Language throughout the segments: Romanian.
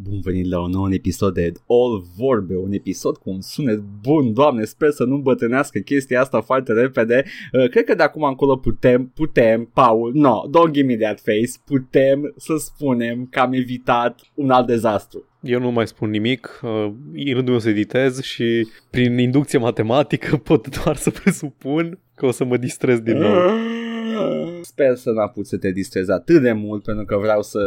Bun venit la un nou episod de All Vorbe, un episod cu un sunet bun, doamne, sper să nu îmbătrânească chestia asta foarte repede. Uh, cred că de acum încolo putem, putem, Paul, no, don't give me that face, putem să spunem că am evitat un alt dezastru. Eu nu mai spun nimic, uh, în rândul meu să editez și prin inducție matematică pot doar să presupun că o să mă distrez din nou. Sper să n-apuci să te distrezi atât de mult pentru că vreau să,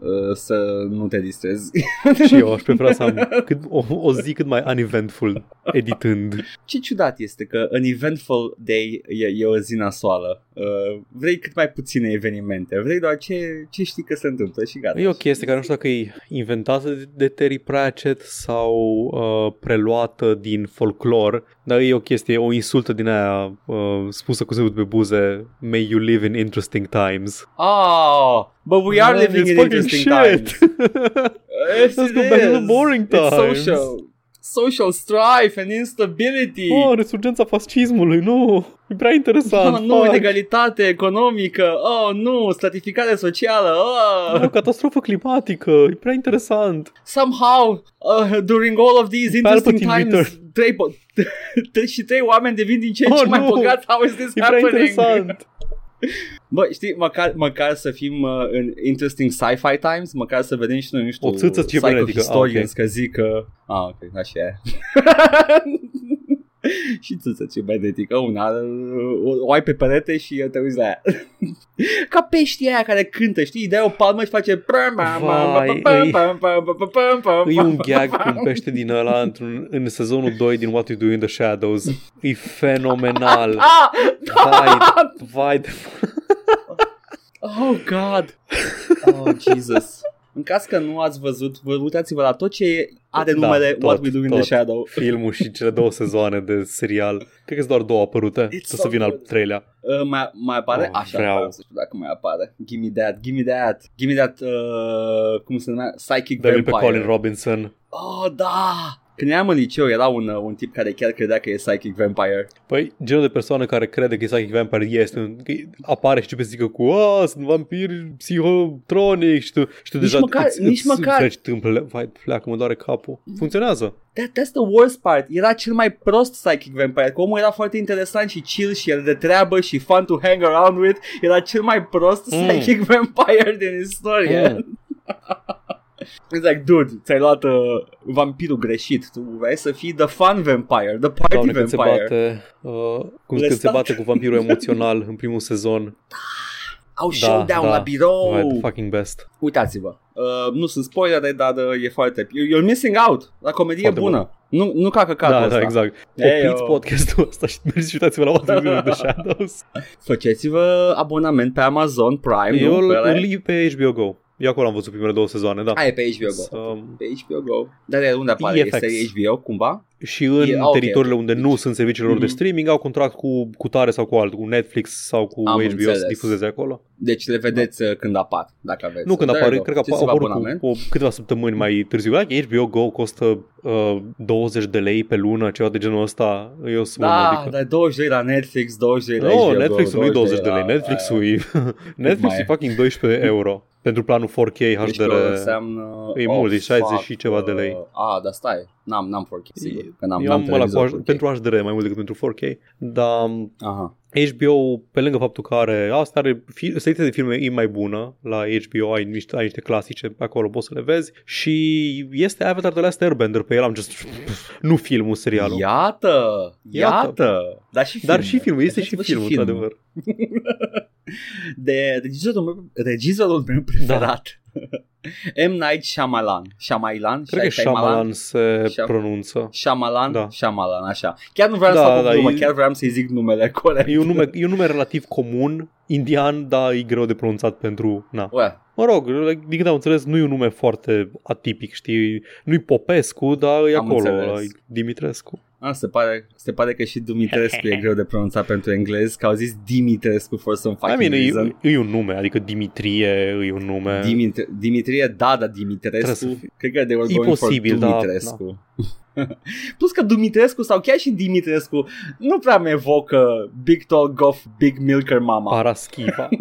uh, să nu te distrezi. și eu aș prefera să am cât, o, o zi cât mai uneventful editând. Ce ciudat este că an eventful day e, e o zi nasoală. Uh, vrei cât mai puține evenimente, vrei doar ce, ce știi că se întâmplă și gata. E o chestie care nu știu dacă e inventată de, de Terry Pratchett sau uh, preluată din folclor, dar e o chestie, o insultă din aia uh, spusă cu zâmbet pe buze, may you live in interesting times. Ah, but we are Man, living it's in fucking interesting shit. times. Yes, Let's it go back to the is. boring It's times. social. Social strife and instability. Oh, resurgența fascismului, nu, e prea interesant. Oh, nu, fuck. inegalitate economică. Oh, nu, stratificare socială. Oh. O catastrofă climatică, e prea interesant. Somehow, uh, during all of these interesting Palpatine times, return. trei, po- trei și trei oameni devin din ce în Oh, ce mai nu. bogați. How is this E prea happening? interesant. Bă, știi, măcar, măcar să fim uh, în interesting sci-fi times, măcar să vedem și noi, nu știu, O țâță cibernetică. psychohistorians Ah, ok. că zic că... Ah, ok, așa e. și țâță cibernetică, una, o, o ai pe perete și te uiți la ea. Ca peștii aia care cântă, știi, dai o palmă și face... Vai, E un gag cu un pește din ăla într-un, în sezonul 2 din What We Do in the Shadows. E fenomenal. Ah! Vai, vai de... Oh, God! Oh, Jesus! În caz că nu ați văzut, vă uitați-vă la tot ce are Da, numele tot, What We Do in the tot. Shadow. Filmul și cele două sezoane de serial. Cred că sunt doar două apărute. Trebuie so să vină al good. treilea. Uh, mai, mai apare? Oh, Așa, vreau. vreau să știu dacă mai apare. Give me that, give me that, give me that, uh, cum se numea? Psychic Dă-mi pe Vampire. Colin Robinson. Oh, da! Când eram în liceu era un, uh, un tip care chiar credea că e Psychic Vampire. Păi, genul de persoană care crede că Psychic Vampire este, că apare și începe să zică cu A, sunt vampiri psihotronic și tu, și tu Nici deja măcar- îți, nici îți măcar- treci tâmplele, vai, pleacă, mă doare capul. Funcționează. That, that's the worst part. Era cel mai prost Psychic Vampire. Că omul era foarte interesant și chill și el de treabă și fun to hang around with. Era cel mai prost Mm. Psychic Vampire din istorie. Mm. It's like, dude, ți-ai luat uh, vampirul greșit. Tu vrei să fii the fun vampire, the party Doamne, când se vampire. bate, uh, cum Le când se stac. bate cu vampirul emoțional în primul sezon. Au Da, showdown da. la birou. Vai, the fucking best. Uitați-vă. Uh, nu sunt spoilere, dar uh, e foarte... You're missing out la comedie Foarte bună. Nu, nu ca căcatul Da, ăsta. da, exact. Ei, Opriți eu- podcastul ăsta și mergeți și uitați-vă la What We Do in the Shadows. Faceți-vă abonament pe Amazon Prime, Eu nu? Pe îl ăla? îl iei pe HBO Go. Eu acolo am văzut primele două sezoane, da. Aia e pe HBO Go. Să- Pe HBO Go. Dar de unde apare? EFX. Este HBO cumva? Și în E- ok, teritoriile ok. unde nu sunt serviciile lor de Mhm. streaming au contract cu, cu tare sau cu altul, cu Netflix sau cu Am HBO înțeles. să difuzeze acolo. Deci le vedeți uh, când apar, dacă aveți. Nu când There apare, you go. cred că Faceți-vă apar cu abonament. o, câteva săptămâni mai târziu. Like, HBO Go costă uh, 20 de lei pe lună, ceva de genul ăsta. E o sumă Da, modică. dar 20 lei la Netflix, 20 lei la No, HBO Netflix-ul nu e 20 de lei. la- Netflix-ul e, Netflix mai e e? fucking 12 euro pentru planul 4K Deci HDR. că înseamnă... E mult, e 60 și ceva de lei. Uh, a, dar stai, n-am, n-am 4K, sigur, că n-am, Eu n-am am ăla cu, televizor H- 4K. pentru HDR mai mult decât pentru 4K. Dar Aha. HBO, pe lângă faptul că are asta, are fi, selecția de filme e mai bună la HBO, ai niște, ai niște clasice pe acolo, poți să le vezi și este Avatar The Last Airbender pe el, am just nu filmul, serialul. Iată, Iată. iată, Dar și filmul. Dar și filmul, este și Uitați-vă filmul, într-adevăr. De regizorul meu, regizorul meu preferat. M. Night Shyamalan. Shyamalan? Cred că Shyamalan se Shyam- pronunță. Shyamalan? Da. Shyamalan, așa. Chiar nu vreau Da, să fac o da, glumă, e- chiar vreau să-i zic numele corect. E un, nume, e un nume relativ comun, indian, dar e greu de pronunțat pentru... Na. Ue, Mă rog, din câte am înțeles, nu e un nume foarte atipic, știi? Nu-i Popescu, dar e Am acolo, înțeles. ăla e Dimitrescu. a, se, pare, se pare că și Dumitrescu e greu de pronunțat pentru englez, că au zis Dimitrescu for some I fucking mean, reason. e, e un nume, adică Dimitrie e un nume. Dimitri, Dimitrie, da, dar Trebuie Dimitrescu, să fie. cred că they were E going posibil, for da, Dumitrescu. Plus că Dumitrescu sau chiar și Dimitrescu nu prea mi evocă Big Tall Goff, Big Milker Mama. Paraschiva.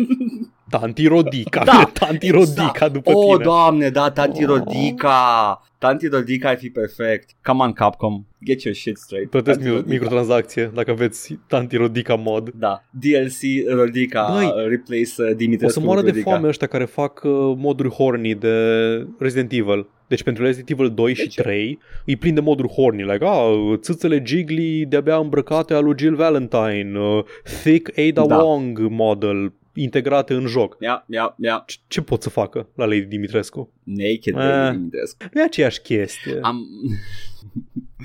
Tanti Rodica. Da, Tanti exact. Rodica după oh, tine. doamne, da, Tanti Oh. Rodica. Tanti Rodica ar fi perfect. Come on, Capcom. Get your shit straight. Plătesc Tanti mi- Rodica. microtransacție dacă aveți Tanti Rodica mod. Da, DLC Rodica Băi, uh, replace uh, O Dimitrescu să moară cu de Rodica. foame ăștia care fac uh, moduri horny de Resident Evil. Deci pentru Resident Evil 2 și ce? 3 îi plin de moduri horny, like, ah, țâțele Jiggly de-abia îmbrăcate al lui Jill Valentine, uh, thick Ada Da. Wong model integrate în joc. Ia, ia, ia. Ce- Ce pot să facă la Lady Dimitrescu? Naked Eh. Lady Dimitrescu. Nu e aceeași chestie. Am...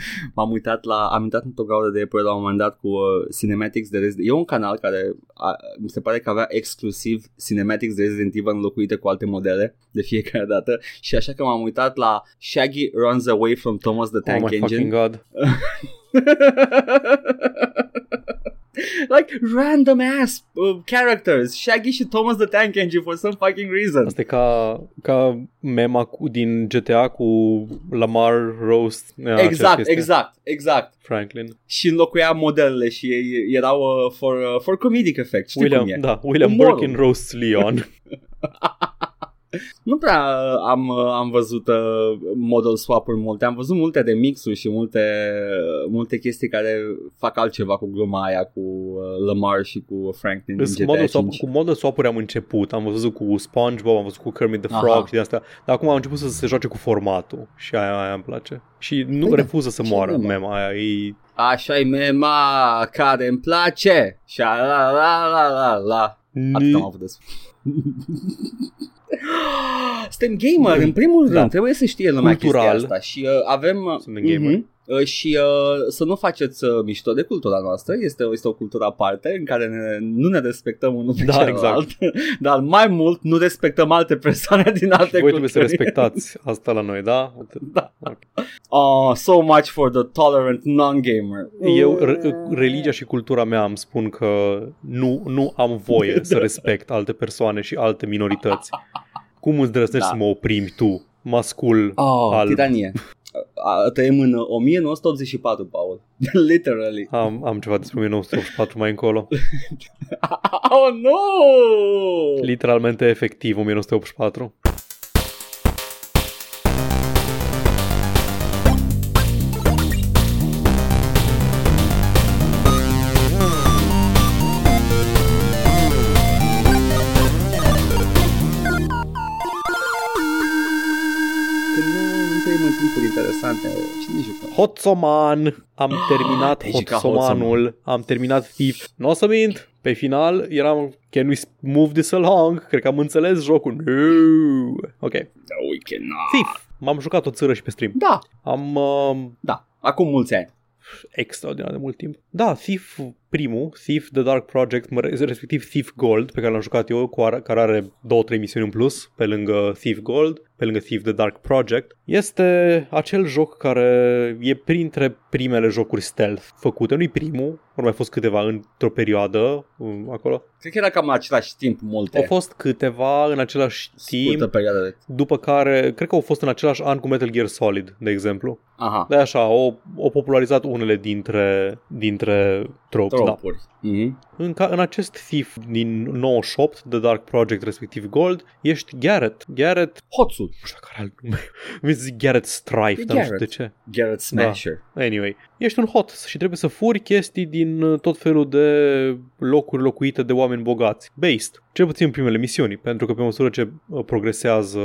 M-am uitat la, am uitat într-o gaură de Apple la un moment dat cu uh, cinematics de Resident E un canal care a, mi se pare că avea exclusiv cinematics de Resident Evil înlocuite cu alte modele de fiecare dată. Și așa că m-am uitat la Shaggy Runs Away from Thomas the oh Tank my Engine. fucking god. like random ass uh, characters Shaggy și Thomas the Tank Engine for some fucking reason Asta e ca, ca mema cu, din GTA cu Lamar Roast. E, aceeași Exact, chestie. exact, exact Franklin. și înlocuia modelele și ei erau uh, for, uh, for comedic effect Știi William, cum e? da, William Umorul. Birkin roasts Leon. Nu prea uh, am, uh, am văzut uh, model swap-uri multe, am văzut multe de mixuri și multe, uh, multe chestii care fac altceva cu gluma aia cu uh, Lamar și cu Franklin din Îs GTA model 5. swap, cu model swap-uri am început. Am văzut cu SpongeBob, am văzut cu Kermit the Frog Aha. și de astea. Dar acum am început să se joace cu formatul și aia, aia îmi place. Și nu Păi da, refuză să ce moară mema? mema aia. E... Așa e mema care îmi place și la la la la la la Atât am avut de spus. Suntem gamer, în primul rând, Da. trebuie să știe lumea Cultural. chestia asta și uh, avem... uh, Suntem gamer. mhm, uh, și uh, să nu faceți uh, mișto de cultura noastră, este, este o cultură aparte în care ne, nu ne respectăm unul pe Da, celălalt, dar mai mult nu respectăm alte persoane din alte Voi culturi. trebuie să respectați asta la noi, da? Da. Oh, so much for the tolerant non-gamer. Eu, re- religia și cultura mea îmi spun că nu, nu am voie să respect alte persoane și alte minorități. Cum îți drăznești Da. să mă oprimi tu, mascul Oh, alb? tiranie. A, trăim în uh, 1984, Paul. Literally. Am, am ceva despre 1984 mai încolo. Oh, no! Literalmente, efectiv, 1984. Hotsoman! Am terminat Te-ai jucat Hotsomanul, am terminat Thief. Nu o să mint, pe final eram Can we move this along? Cred că am înțeles jocul. No. Ok. Da, we cannot. Thief. M-am jucat o țără și pe stream. Da, Am uh, da, acum mulți ani. extraordinar de mult timp. Da, Thief primul, Thief The Dark Project, mă re- respectiv Thief Gold, pe care l-am jucat eu, cu ar- care are două, trei misiuni în plus, pe lângă Thief Gold, pe lângă Thief The Dark Project. Este acel joc care e printre primele jocuri stealth făcute, nu-i primul, au mai fost câteva într-o perioadă um, acolo. Cred că era cam la același timp multe. Au fost câteva în același Scurtă timp, perioadă de... după care, cred că au fost în același an cu Metal Gear Solid, de exemplu. Aha, Da, așa, au, au popularizat unele dintre, dintre tropes, da. tropuri. Mhm. În, ca, în acest Thief din 98, The Dark Project, respectiv Gold, ești Garrett. Garrett, Hoțul, nu știu care alt nume, mi zic Garrett Strife, E dar nu știu de Garrett. ce. Garrett Smasher. Anyway, ești un hot și trebuie să furi chestii din uh, tot felul de locuri locuite de oameni bogați. Based. Cel puțin în primele misiuni, pentru că pe măsură ce uh, progresează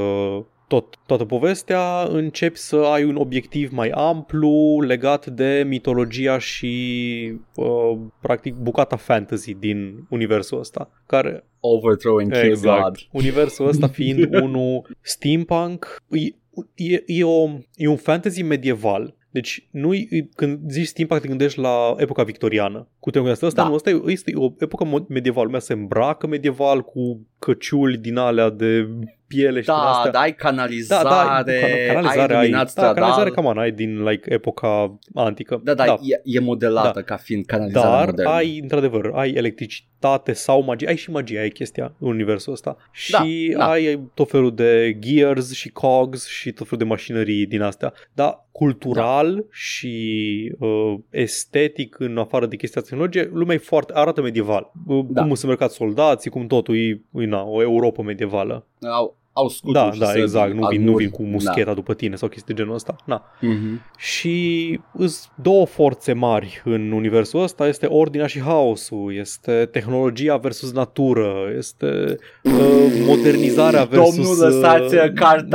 tot, toată povestea, începi să ai un obiectiv mai amplu legat de mitologia și uh, practic bucata fantasy din universul ăsta, care Overthrow and kill God. Universul ăsta fiind unul steampunk, e, e, e, o, e un fantasy medieval. Deci nu când zici steampunk te gândești la epoca victoriană. Cu te asta, asta Da. nu, asta e, este o epocă mo- medievală. Lumea se îmbracă medieval cu căciuli din alea de piele și din Da, astea. da, ai canalizare, da, da, canalizare ai ai, iluminat da, canalizare stradal. cam ai din like epoca antică. Da, da, E, e modelată ca fiind canalizare Dar modernă. ai, într-adevăr, ai electricitate sau magie. Ai și magie, ai chestia în universul ăsta. Și Da, da. ai tot felul de gears și cogs și tot felul de mașinării din astea. Dar cultural da. și uh, estetic, în afară de chestia tehnologie, lumea e foarte, arată medieval. Uh, Da. Cum sunt mercat soldații, cum totul e, e na, o Europa medievală. Au, au scuturi Da, și da, săbi, exact. Nu vin, nu armuri. vin cu muscheta după tine sau chestii de genul ăsta. Na. Da. Mhm. Și îs două forțe mari în universul ăsta, este ordinea și haosul, este tehnologia versus natură, este uh, modernizarea versus... Domnul, lăsați uh, uh, carta,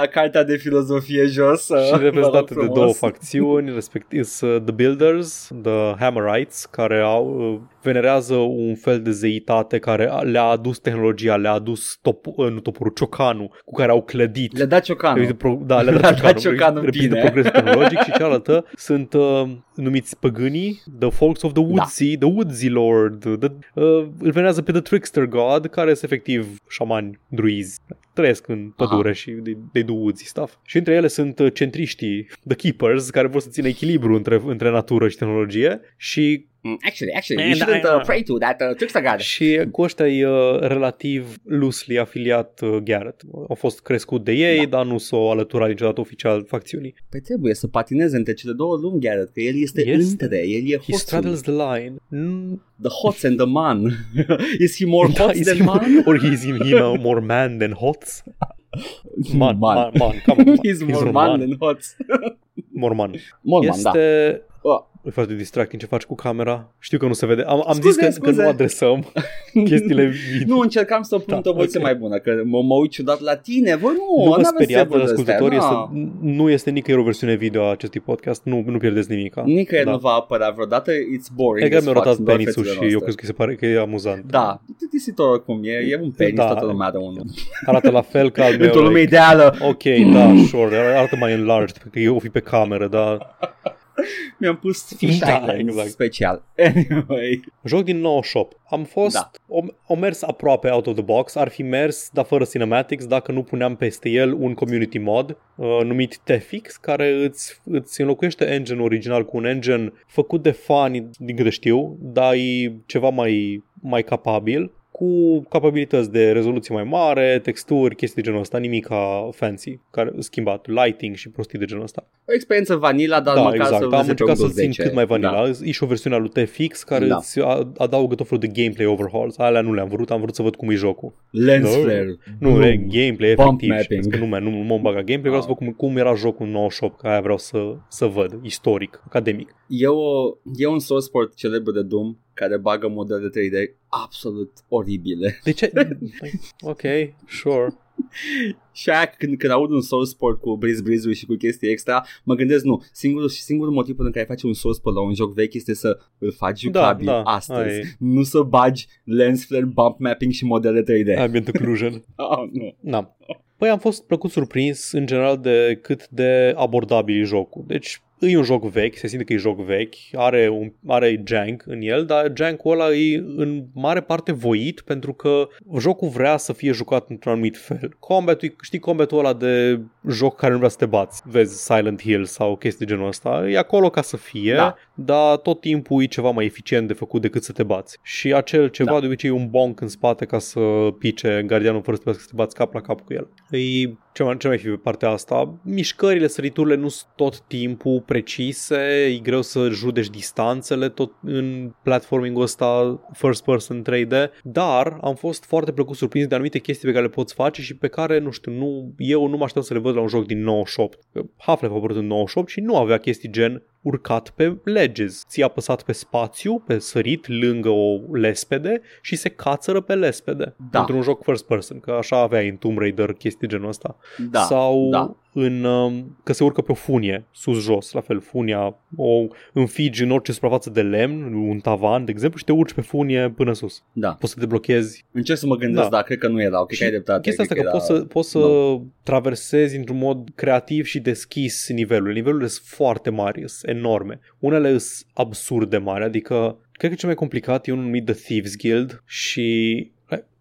da. cartea de filozofie jos. uh, Și vă rog reprezentate de frumos. două facțiuni, respectiv uh, The Builders, The Hammerites, care au, uh, venerează un fel de zeitate care a- le-a adus tehnologia, le-a adus top, uh, nu toporul, ciocanul, cu care au clădit. Le-a dat ciocanul. Reprezintă pro- da, le-a Le-a dat dat ciocanul, ciocanul reprezintă bine. progresul tehnologic și cealaltă sunt uh, numiți păgânii, the folks of the Woodsy, the Woodsy Lord, the, uh, îl venează pe the Trickster God, care sunt efectiv șamani druizi. Trăiesc în pădure și they, they do woodsy stuff. Și între ele sunt uh, centriștii, the keepers, care vor să țină echilibru între, între natură și tehnologie și Mm, Actually, actually, we And shouldn't I- uh, pray to that uh, trickster god. și cu ăștia e uh, relativ loosely afiliat uh, Garrett. Au fost crescut de ei, Da. dar nu s-au alăturat niciodată oficial facțiunii. Păi trebuie să patineze între cele două lumi, Garrett, că el este, Este. între, el e He hoțul. straddles the line. Mm, The hots and the man. is he more Da, hot is than he man? more- Or he's in, he know, more man than hots? Man, Man. man, man, come on. He's more man than hots. More man. More man, da. Este... Oh. E foarte distracting ce faci cu camera. Știu că nu se vede. Am, am Scuze, zis că, scuze. că nu adresăm chestiile video. Nu, încercam să pun Da, o voce ok. mai bună, că mă, mă uit ciudat la tine. Vă nu, nu vă n-aveți speriați, treburi de astea, ascultătorii, na. este, nu este nicăieri o versiune video a acestui podcast. Nu, nu pierdeți nimic. Nicăieri Da. nu va apărea vreodată, it's boring Egal as mi-a fuck, rotat sunt doar penisul fețele și eu noastre. cred că se pare că e amuzant. Da, tisitor oricum, e, e un penis, Da. toată lumea are unul. Arată la fel ca al meu. Într-o lume like, ideală, Ok, da, sure, arată mai enlarged, pentru că eu o fi pe cameră, dar mi-am pus fish Da, islands exact. special. Anyway, Joc din 98. Am fost, Da. o, o mers aproape out of the box, ar fi mers, dar fără cinematics, dacă nu puneam peste el un community mod uh, numit Tefix, care îți, îți înlocuiește engine original cu un engine făcut de fani, din câte știu, dar e ceva mai, mai capabil cu capabilități de rezoluție mai mare, texturi, chestii de genul ăsta, nimic ca fancy, care schimbat, lighting și prostii de genul ăsta. o experiență vanilla, dar da, măcar exact. să Am vezi pe încercat să Windows țin 10. cât mai vanilla. Da. Da. E și o versiune a lui TFX care Da. da. îți a- adaugă tot felul de gameplay overhauls. Alea nu le-am vrut, am vrut să văd cum e jocul. Lens No. flare. Nu, boom, e gameplay Bump efectiv. Și mapping. că nu, mă- nu, nu mă bag la gameplay, vreau să văd cum, cum era jocul în 98, că aia vreau să, să văd, istoric, academic. E, o, e un source port celebru de Doom care bagă modele 3D absolut oribile. De ce? ok, sure. Și aia când, când aud un source port cu Breeze Breeze și cu chestii extra, mă gândesc nu, singurul și singurul motiv pentru care faci un source port la un joc vechi este să îl faci jucabil da, astăzi. aia e. Nu să bagi lens flare, bump mapping și modele 3D. Ambient occlusion. Oh, nu. Da. Păi am fost plăcut surprins în general de cât de abordabil e jocul. Deci e un joc vechi, se simte că e joc vechi, are, un, are jank în el, dar jankul ăla e în mare parte voit pentru că jocul vrea să fie jucat într-un anumit fel. Combatul, știi combatul ăla de joc care nu vrea să te bați, vezi Silent Hill sau chestii de genul ăsta, e acolo ca să fie, Da. dar tot timpul e ceva mai eficient de făcut decât să te bați. Și acel ceva Da. de obicei e un bonk în spate ca să pice gardianul fără să trebuiască să te bați cap la cap cu el. E ce mai, ce mai fi pe partea asta? Mișcările, săriturile nu sunt tot timpul precise, e greu să judeci distanțele tot în platforming-ul ăsta first person 3D, dar am fost foarte plăcut surprins de anumite chestii pe care le poți face și pe care, nu știu, nu, eu nu mă aștept să le văd la un joc din 98. Half-Life a apărut în 98 și nu avea chestii gen urcat pe ledges. Ți-a apăsat pe spațiu, pe sărit, lângă o lespede și se cațără pe lespede. Da. Într-un joc first person, că așa avea în Tomb Raider chestii genul ăsta. Da, Sau da. În, um, că se urcă pe o funie, sus-jos, la fel, funia o înfigi în orice suprafață de lemn, un tavan, de exemplu, și te urci pe funie până sus. Da. Poți să te blochezi Încerc să mă gândesc, Da. dar cred că nu erau, cred și că ai dreptate. Chestia asta cred că, poți era- să, poți să no. traversezi într-un mod creativ și deschis nivelurile. Nivelurile sunt foarte mari, sunt enorme. Unele sunt absurd de mari, adică cred că cel mai complicat e unul numit The Thieves Guild și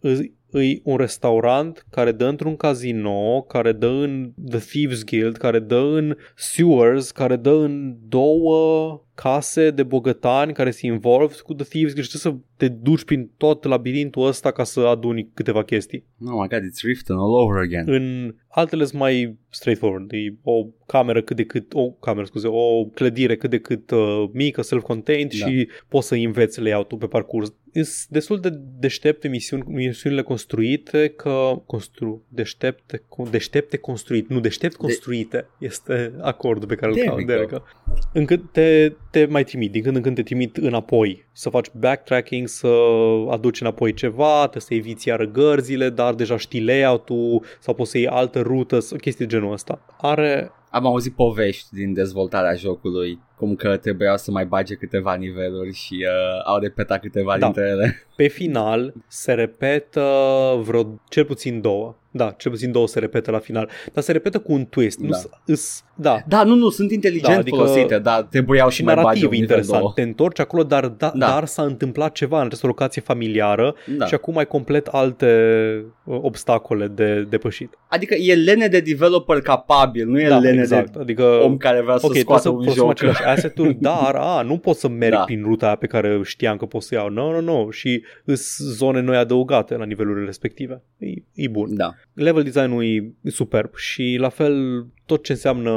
sunt îi un restaurant care dă într-un casino, care dă în The Thieves Guild, care dă în sewers, care dă în două case de bogătani care se involved cu The Thieves Guild și să te duci prin tot labirintul ăsta ca să aduni câteva chestii. Oh my god, it's Riften all over again. În altele sunt mai straightforward. E o cameră cât de cât, o cameră, scuze, o clădire cât de cât uh, mică, self-contained Da. și poți să înveți layout-ul pe parcurs. Sunt destul de deștepte misiuni, misiunile construite că constru, deștepte, co- deștepte construit, nu deștept construite este acordul pe care îl There caut, we Derek. go. Încât te, te mai trimit, din când în când te trimit înapoi, să faci backtracking, să aduci înapoi ceva, trebuie să eviți iară gărzile, dar deja știi layout-ul sau poți să iei altă rută, sau chestii de genul ăsta. Are Am auzit povești din dezvoltarea jocului, cum că trebuiau să mai bage câteva niveluri și uh, au repetat câteva Da. dintre ele. Pe final se repetă vreo cel puțin două. Da, cel puțin două se repetă la final, dar se repetă cu un twist. Nu Da. s- îs, da. Da, nu, nu, sunt inteligent Da, adică- folosite, dar trebuiau și, Și mai bage narativ un nivel interesant. două. Te întorci acolo, dar, da, Da. dar s-a întâmplat ceva în această locație familiară Da. și acum ai complet alte uh, obstacole de depășit. Adică e lene de developer capabil, nu e da, lene exact. de Adică, om care vrea să ok, trebuie scoată să un folosim joc. aceleași asset-uri, dar a, nu pot să merg Da. prin ruta aia pe care știam că pot să iau. Nu, nu, nu. Și îs zone noi adăugate la nivelurile respective. E, e bun. Da. Level design-ul e superb și la fel tot ce înseamnă,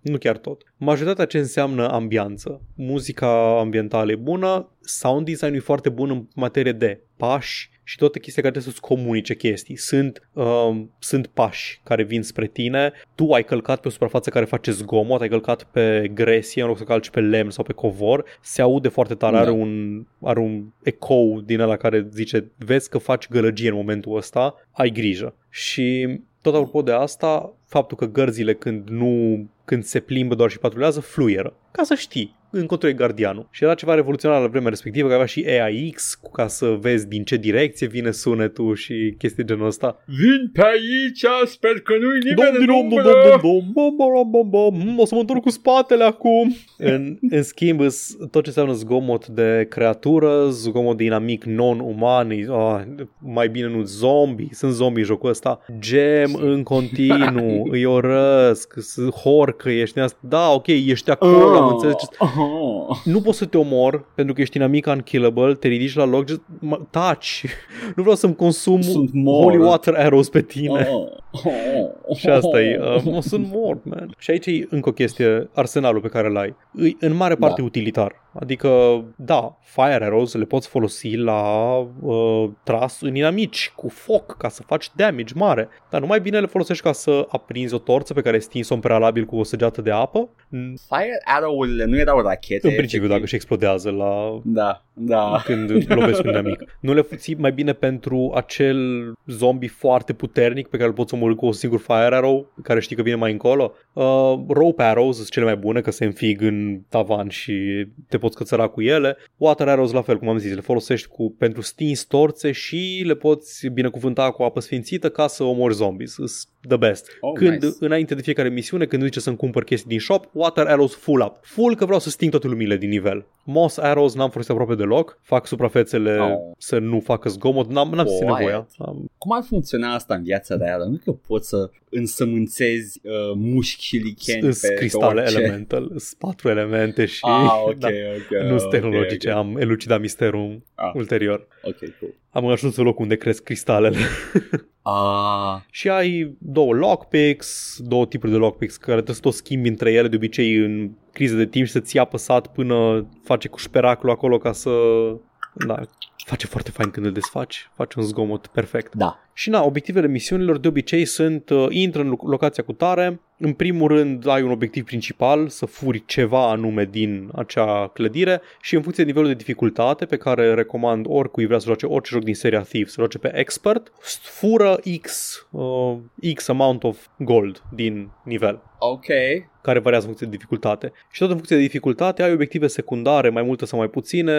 nu chiar tot, majoritatea ce înseamnă ambianță. Muzica ambientală e bună, sound design e foarte bun în materie de pași și toate chestia care trebuie să-ți comunice chestii. Sunt, um, sunt pași care vin spre tine, tu ai călcat pe o suprafață care face zgomot, ai călcat pe gresie în loc să calci pe lemn sau pe covor, se aude foarte tare, Da. are un, are un ecou din ăla care zice, vezi că faci gălăgie în momentul ăsta, ai grijă. Și tot apropo de asta, faptul că gărzile când nu când se plimbă doar și patrulează, fluieră. Ca să știi încotro e gardianul. Și era ceva revoluționar la vremea respectivă, că avea și AIX, cu ca să vezi din ce direcție vine sunetul și chestii genul ăsta. Vin pe aici, sper că nu-i Dom, nimeni în dom, dom, umbră. dom, dom, bom, bom, bom, bom, bom. O să mă întorc cu spatele acum. În, în schimb, îs- tot ce înseamnă zgomot de creatură, zgomot de inamic non-uman, e- ah, mai bine nu zombie, sunt zombie în jocul ăsta, gem în continuu, îi orăsc, sunt horcă, ești din asta. Da, ok, ești acolo, am înțeles ce Oh. nu poți să te omor pentru că ești inamic unkillable, te ridici la loc, just, mă, taci. Nu vreau să-mi consum Sunt mort. holy water arrows pe tine. Oh. Oh. Și asta e, uh, mă, sunt mort, man. Și aici e încă o chestie, arsenalul pe care îl ai. E în mare parte Da. utilitar. Adică, da, fire arrows le poți folosi la uh, tras în inamici, cu foc, ca să faci damage mare. Dar nu mai bine le folosești ca să aprinzi o torță pe care ai stins-o în prealabil cu o săgeată de apă? În Fire arrow-urile nu erau rachete. în principiu, efectiv. dacă și explodează la Da, da. când lovesc un inamic. Nu le ții mai bine pentru acel zombie foarte puternic pe care îl poți omorâ cu o singur fire arrow, care știi că vine mai încolo. Uh, rope arrows sunt cele mai bune, că se înfig în tavan și te poți cățăra cu ele. Water arrows la fel, cum am zis, le folosești cu, pentru stins torțe și le poți binecuvânta cu apă sfințită ca să omori zombies. Sunt the best. Oh, când, nice. înainte de fiecare misiune, când îmi zice să-mi cumpăr chestii din shop, water arrows full up. Full că vreau să sting toate lumile din nivel. Moss arrows n-am folosit aproape deloc. Fac suprafețele Oh. să nu facă zgomot. N-am, n-am simțit Quiet. nevoia. Am, Cum ar funcționa asta în viața reală? Nu că poți să însămânțezi uh, mușchi și licheni Sunt pe, pe cristale orice. elemental, sunt patru elemente și Ah, ok, da, ok. nu sunt ok, tehnologice, ok. am elucidat misterul Ah. ulterior. Ok, cool. Am ajuns în locul unde cresc cristalele. Ah, și ai două lockpicks, două tipuri de lockpicks care trebuie să tot schimbi între ele de obicei în crize de timp și să ții apăsat până face cu șperacul acolo ca să... Da, face foarte fain când îl desfaci, face un zgomot perfect. da. Și na, obiectivele misiunilor de obicei sunt uh, intră în loc- locația cu tare, în primul rând ai un obiectiv principal, să furi ceva anume din acea clădire și în funcție de nivelul de dificultate pe care recomand oricui vrea să joace orice joc din seria Thief, să joace pe Expert, fură X, uh, X amount of gold din nivel Ok. care variază în funcție de dificultate. Și tot în funcție de dificultate ai obiective secundare, mai multe sau mai puține,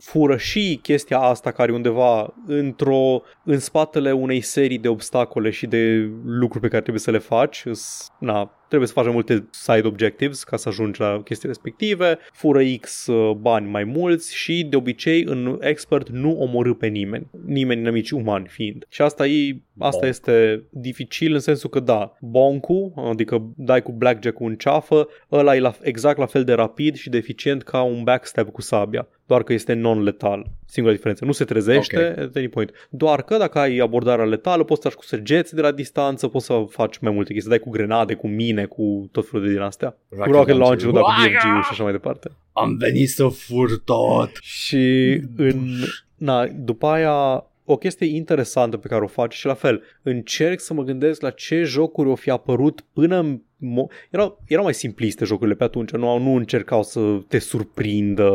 fură și chestia asta care e undeva într-o, în spatele unei serii de obstacole și de lucruri pe care trebuie să le faci. Îs, na, trebuie să faci mai multe side objectives ca să ajungi la chestii respective, fură X uh, bani mai mulți și de obicei în expert nu omorâ pe nimeni, nimeni inamici umani fiind. Și asta e Asta Bonk. este dificil în sensul că da, boncu, adică dai cu blackjack în ceafă, ăla e la, exact la fel de rapid și de eficient ca un backstab cu sabia, doar că este non-letal. Singura diferență. Nu se trezește, okay. at any point. Doar că dacă ai abordarea letală, poți să tragi cu săgeți de la distanță, poți să faci mai multe chestii, dai cu grenade, cu mine, cu tot felul de din astea. Cu rocket launcher, da, cu BFG și așa mai departe. Am venit să fur tot. Și în, na, după aia o chestie interesantă pe care o faci și la fel, încerc să mă gândesc la ce jocuri o fi apărut până în mo- erau, erau mai simpliste jocurile pe atunci, nu, nu încercau să te surprindă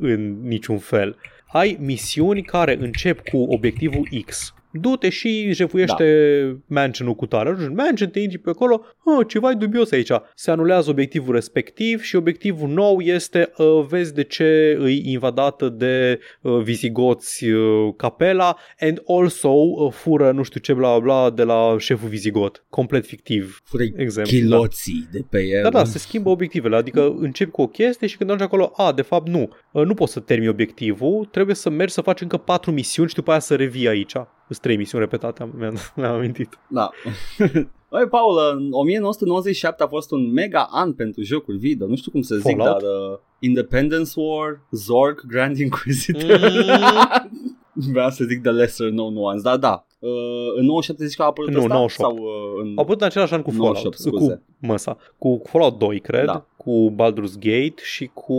în niciun fel. Ai misiuni care încep cu obiectivul X. Du-te și jefuiește da. mansion-ul cu tare. Ajungi în mansion, te intri pe acolo, oh, ceva e dubios aici. Se anulează obiectivul respectiv și obiectivul nou este uh, vezi de ce îi invadată de uh, vizigoți uh, capela and also uh, fură nu știu ce bla bla de la șeful vizigot. Complet fictiv. Fură exemplu, chiloții da. de pe el. Da, da, se schimbă obiectivele. Adică începi cu o chestie și când ajungi acolo, a, de fapt nu. Uh, nu poți să termini obiectivul, trebuie să mergi să faci încă patru misiuni și după aia să revii aici. Sunt trei misiuni repetate, am, mi-am, mi-am amintit. Da. Băi, Paul, în 1997 a fost un mega an pentru jocuri video. Nu știu cum să zic, Fallout? dar uh, Independence War, Zork, Grand Inquisitor. Mm. Vreau să zic The Lesser Known Ones, dar da. Uh, în 97 zici că a apărut Nu, ăsta? 98. Sau, uh, în... Au apărut în același an cu Fallout. 98, scuze. cu, măsa, cu Fallout 2, cred, Da. Cu Baldur's Gate și cu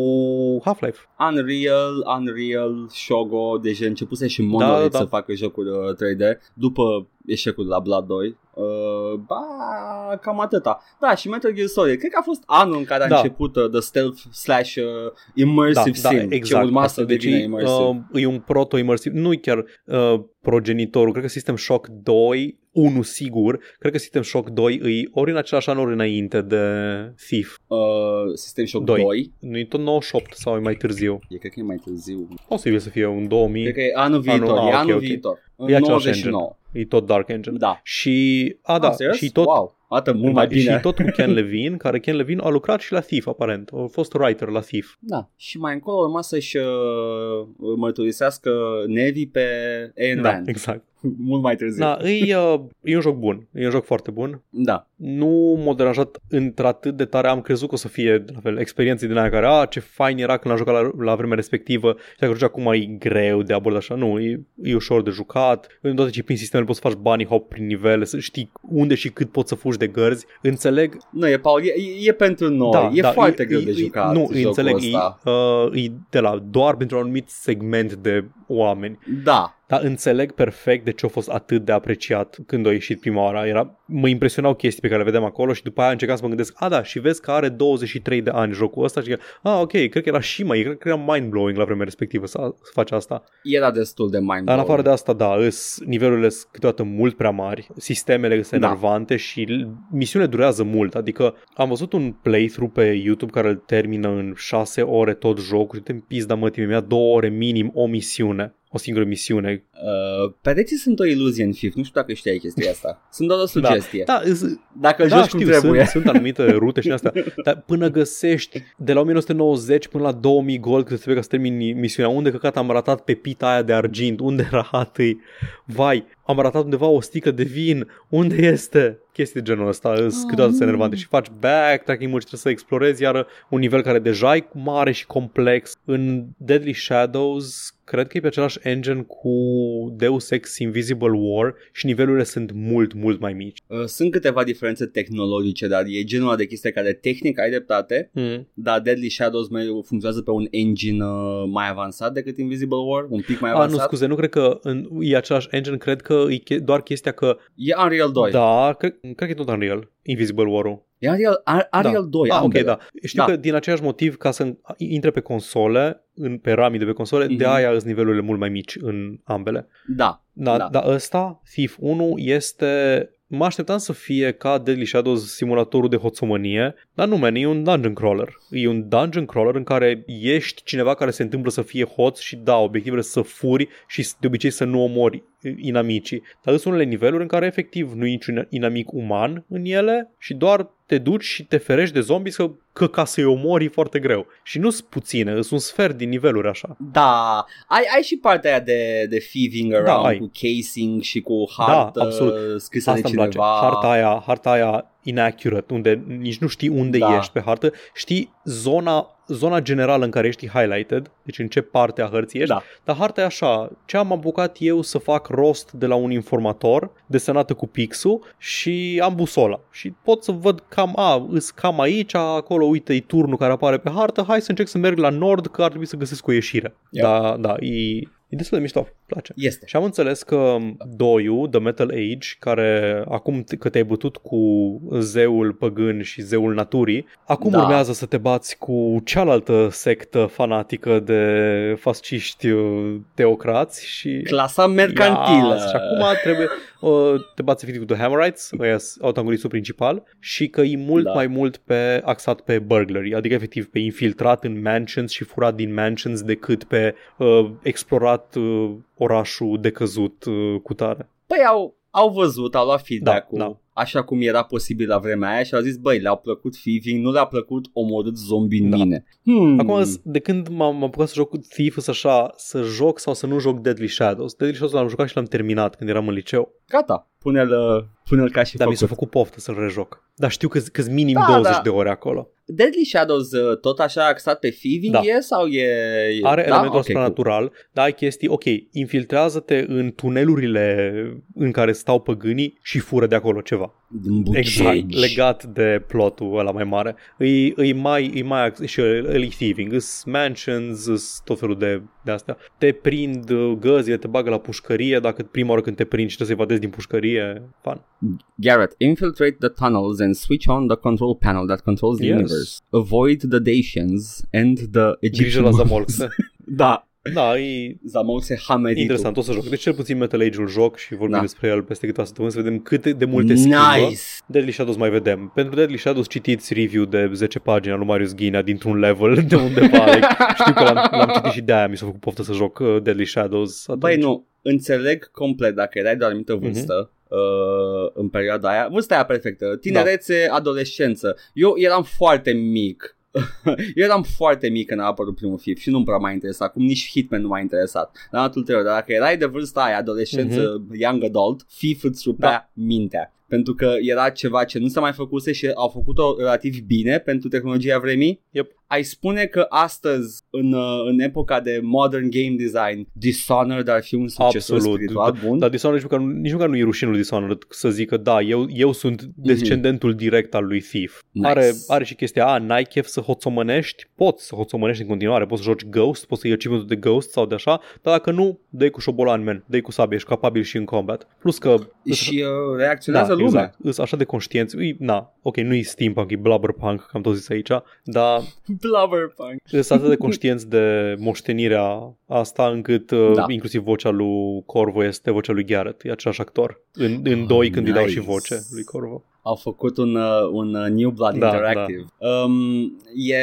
Half-Life. Unreal, Unreal, Shogo, deja începuse și Monolith Da, da, da. să facă jocuri uh, 3D după eșecul la Blood 2. Uh, ba, cam atâta. Da, și Metal Gear Solid. Cred că a fost anul în care a Da. început uh, the stealth slash uh, immersive da, sim. da, exact. Ce urma Asta, să deci devină e, immersive. uh, e un proto-immersiv, nu e chiar uh, progenitorul, cred că System Shock 2, 1 sigur, cred că System Shock 2 e ori în același an, ori înainte de Thief. Uh, System Shock Doi. 2. Nu e tot 98 sau e mai târziu? E, cred că e mai târziu. Posibil să fie un 2000, Cred că e anul viitor. ah, e ok, anul ok. viitor. În E același 99. e tot Dark Engine. Da. Și, a, da, Ah, serios? și tot, Wow. Atât mult mai da, bine. și tot cu Ken Levine, care Ken Levine a lucrat și la Thief, aparent. A fost writer la Thief. Da, și mai încolo urma să-și uh, mărturisească Nevi pe Ayn Da, Rand. exact. Mult mai târziu. Da, e, uh, e un joc bun. E un joc foarte bun. da. Nu m-a deranjat într-atât de tare. Am crezut că o să fie la fel, experiențe din aia care, a, ce fain era când am jucat la, la vremea respectivă și dacă joci acum e greu de abordat așa. Nu, e, e ușor de jucat. În toate ce prin sistemele poți să faci bunny hop prin nivele, să știi unde și cât poți să fugi de gărzi. Înțeleg Nu, e, Paul, e, e pentru noi. Da, e da, foarte e- greu e- de e- jucat Nu, jocul înțeleg, ăsta. e, uh, e de la doar pentru un anumit segment de oameni. Da. Dar înțeleg perfect de ce a fost atât de apreciat când a ieșit prima oară. Era, mă impresionau chestii pe care le vedeam acolo și după aia încercam să mă gândesc, a da, și vezi că are 23 de ani jocul ăsta și că, a, ok, cred că era și mai, cred că era mind-blowing la vremea respectivă să, să faci asta. Era destul de mind Dar în afară de asta, da, îs, nivelurile sunt câteodată mult prea mari, sistemele sunt Da. enervante și l- misiunile durează mult. Adică am văzut un playthrough pe YouTube care îl termină în 6 ore tot jocul și te pizda mătii, mi-a 2 ore minim o misiune. O singură misiune. Uh, pereții sunt o iluzie în FIF, nu știu dacă știai chestia asta. Sunt doar o sugestie. Da, îs- Dacă da, joci cum știu, trebuie. sunt, sunt anumite rute și din astea, dar până găsești de la 1990 până la 2000 gold cât trebuie ca să termini misiunea, unde căcat am ratat pe pita aia de argint, unde rahat-i, vai, am ratat undeva o sticlă de vin, unde este? Chestii de genul ăsta, îs câteodată sunt enervante și faci backtracking mult și trebuie să explorezi iar un nivel care deja e mare și complex. În Deadly Shadows cred că e pe același engine cu Deus Ex Invisible War și nivelurile sunt mult, mult mai mici. Uh, sunt câteva diferențe tehnologice, dar e genul ăla de chestie care tehnic ai dreptate, Mm. dar Deadly Shadows mai funcționează pe un engine uh, mai avansat decât Invisible War, un pic mai A, nu, avansat. scuze, nu cred că în, e același engine, cred că e che- doar chestia că, E Unreal 2. da, cred, cred că e tot Unreal, Invisible War-ul. E Unreal, Ar- Unreal da. 2, ah, ok, ambele. da. Știu Da. că din același motiv, ca să intre pe console, în, pe ramii de pe console, Mhm. de aia sunt nivelurile mult mai mici în ambele. Da. Da, Da. da. Dar ăsta, Thief 1, este... Mă așteptam să fie ca Deadly Shadows simulatorul de hoțomănie, dar nu, man, e un dungeon crawler. E un dungeon crawler în care ești cineva care se întâmplă să fie hoț și da, obiectivele sunt să furi și de obicei să nu omori inamicii. Dar sunt unele niveluri în care efectiv nu e niciun inamic uman în ele și doar te duci și te ferești de zombi că, că ca să-i omori e foarte greu. Și nu sunt puține, sunt un sfert din niveluri așa. Da, ai, ai și partea aia de, de thieving around da, cu casing și cu hartă da, absolut. scrisă Asta de îmi place. cineva. Harta aia, harta aia inaccurate, unde nici nu știi unde Da. ești pe hartă, știi zona, zona generală în care ești highlighted, deci în ce parte a hărții ești, Da. dar harta e așa, ce am apucat eu să fac rost de la un informator desenată cu pixul și am busola și pot să văd cam, a, îs cam aici, acolo, uite, e turnul care apare pe hartă, hai să încerc să merg la nord că ar trebui să găsesc o ieșire. Yep. Da, da, e, e destul de mișto, place. Este. Și am înțeles că Doiu, The Metal Age, care acum t- că te-ai bătut cu zeul păgân și zeul naturii, acum Da. urmează să te bați cu cealaltă sectă fanatică de fasciști uh, teocrați și... Clasa mercantilă. Yes, și acum trebuie uh, te bați efectiv cu The Hammerites, ăia sunt antagonistul principal și că e mult Da. mai mult pe axat pe burglary, adică efectiv pe infiltrat în mansions și furat din mansions decât pe uh, explorat uh, orașul decăzut uh, cu tare. Păi au, au văzut, au luat feedback-ul Da, da. Așa cum era posibil la vremea aia și au zis, băi, le-au plăcut thieving, nu le-a plăcut omorât zombi în Da. mine. Hmm. Acum, s- de când m-am m-am apucat să joc cu Thief, sunt așa, să joc sau să nu joc Deadly Shadows. Deadly Shadows l-am jucat și l-am terminat când eram în liceu. Gata, pune-l, uh, pune-l ca și Dar mi făcut. s-a făcut poftă să-l rejoc. Dar știu că că minim Da, 20 da. de ore acolo. Deadly Shadows uh, tot așa axat pe thieving Da. e sau e... e- Are da? elementul Ok, ăsta natural, dar ai chestii, ok, infiltrează-te în tunelurile în care stau păgânii și fură de acolo ceva. Cool. Din bucegi. Exact, legat de plotul ăla mai mare. Îi, îi mai, îi mai, și îi thieving, îs mansions, îs tot felul de, de astea. Te prind uh, găzile, te bagă la pușcărie, dacă prima oară când te prind și trebuie să-i vadezi din pușcărie, fan. Garrett, infiltrate the tunnels and switch on the control panel that controls the Yes. universe. Avoid the Dacians and the Grijă Egyptian... la Zamolxe. da, Da, e Zamolxe Hameditu. interesant, o să joc. Deci cel puțin Metal Age-ul joc și vorbim Da. despre el peste câteva săptămâni să vedem cât de multe schimbă. Nice! Deadly Shadows mai vedem. Pentru Deadly Shadows citiți review de 10 pagini al lui Marius Ghinea dintr-un level de undeva. like, știu că l-am, l-am citit și de-aia mi s-a făcut poftă să joc uh, Deadly Shadows. Atunci. Băi, nu, înțeleg complet dacă erai de o anumită vârstă uh, în perioada aia. Vârsta aia perfectă, tinerețe, Da. adolescență. Eu eram foarte mic. Eu eram foarte mic când a apărut primul FIF și nu-mi prea m-a interesat, cum nici Hitman nu m-a interesat. Dar ulterior, dar dacă erai de vârsta aia, adolescență, young adult, FIF îți rupea Mhm. Da. mintea. Pentru că era ceva ce nu s-a mai făcuse și au făcut-o relativ bine pentru tehnologia vremii. Yep. Ai spune că astăzi, în, uh, în epoca de modern game design, Dishonored ar fi un succesor Absolut. spiritual bun? Dar Dishonored nici măcar, nu- nici măcar nu e rușinul lui Dishonored să zică da, eu, eu sunt descendentul direct al lui Thief. Mhm. Nice. Are, are și chestia, a, n-ai chef să hoțomănești? Poți să hoțomănești în continuare, poți să joci Ghost, poți să iei achievement de Ghost sau de așa, dar dacă nu, dă cu șobolan, man, dă cu sabie, ești capabil și în combat. Plus că și uh, reacționează da, lumea. exact. Îs așa de conștienți. Ui, na, ok, nu e steampunk, e blubberpunk, că am tot zis aici, dar Blubberpunk. sunt atât de conștienți de moștenirea asta încât uh, Da. inclusiv vocea lui Corvo este vocea lui Garrett, e același actor. În, în oh, doi când îi dau și nice. voce lui Corvo. Au făcut un, uh, un uh, New Blood Da, Interactive. Um, e,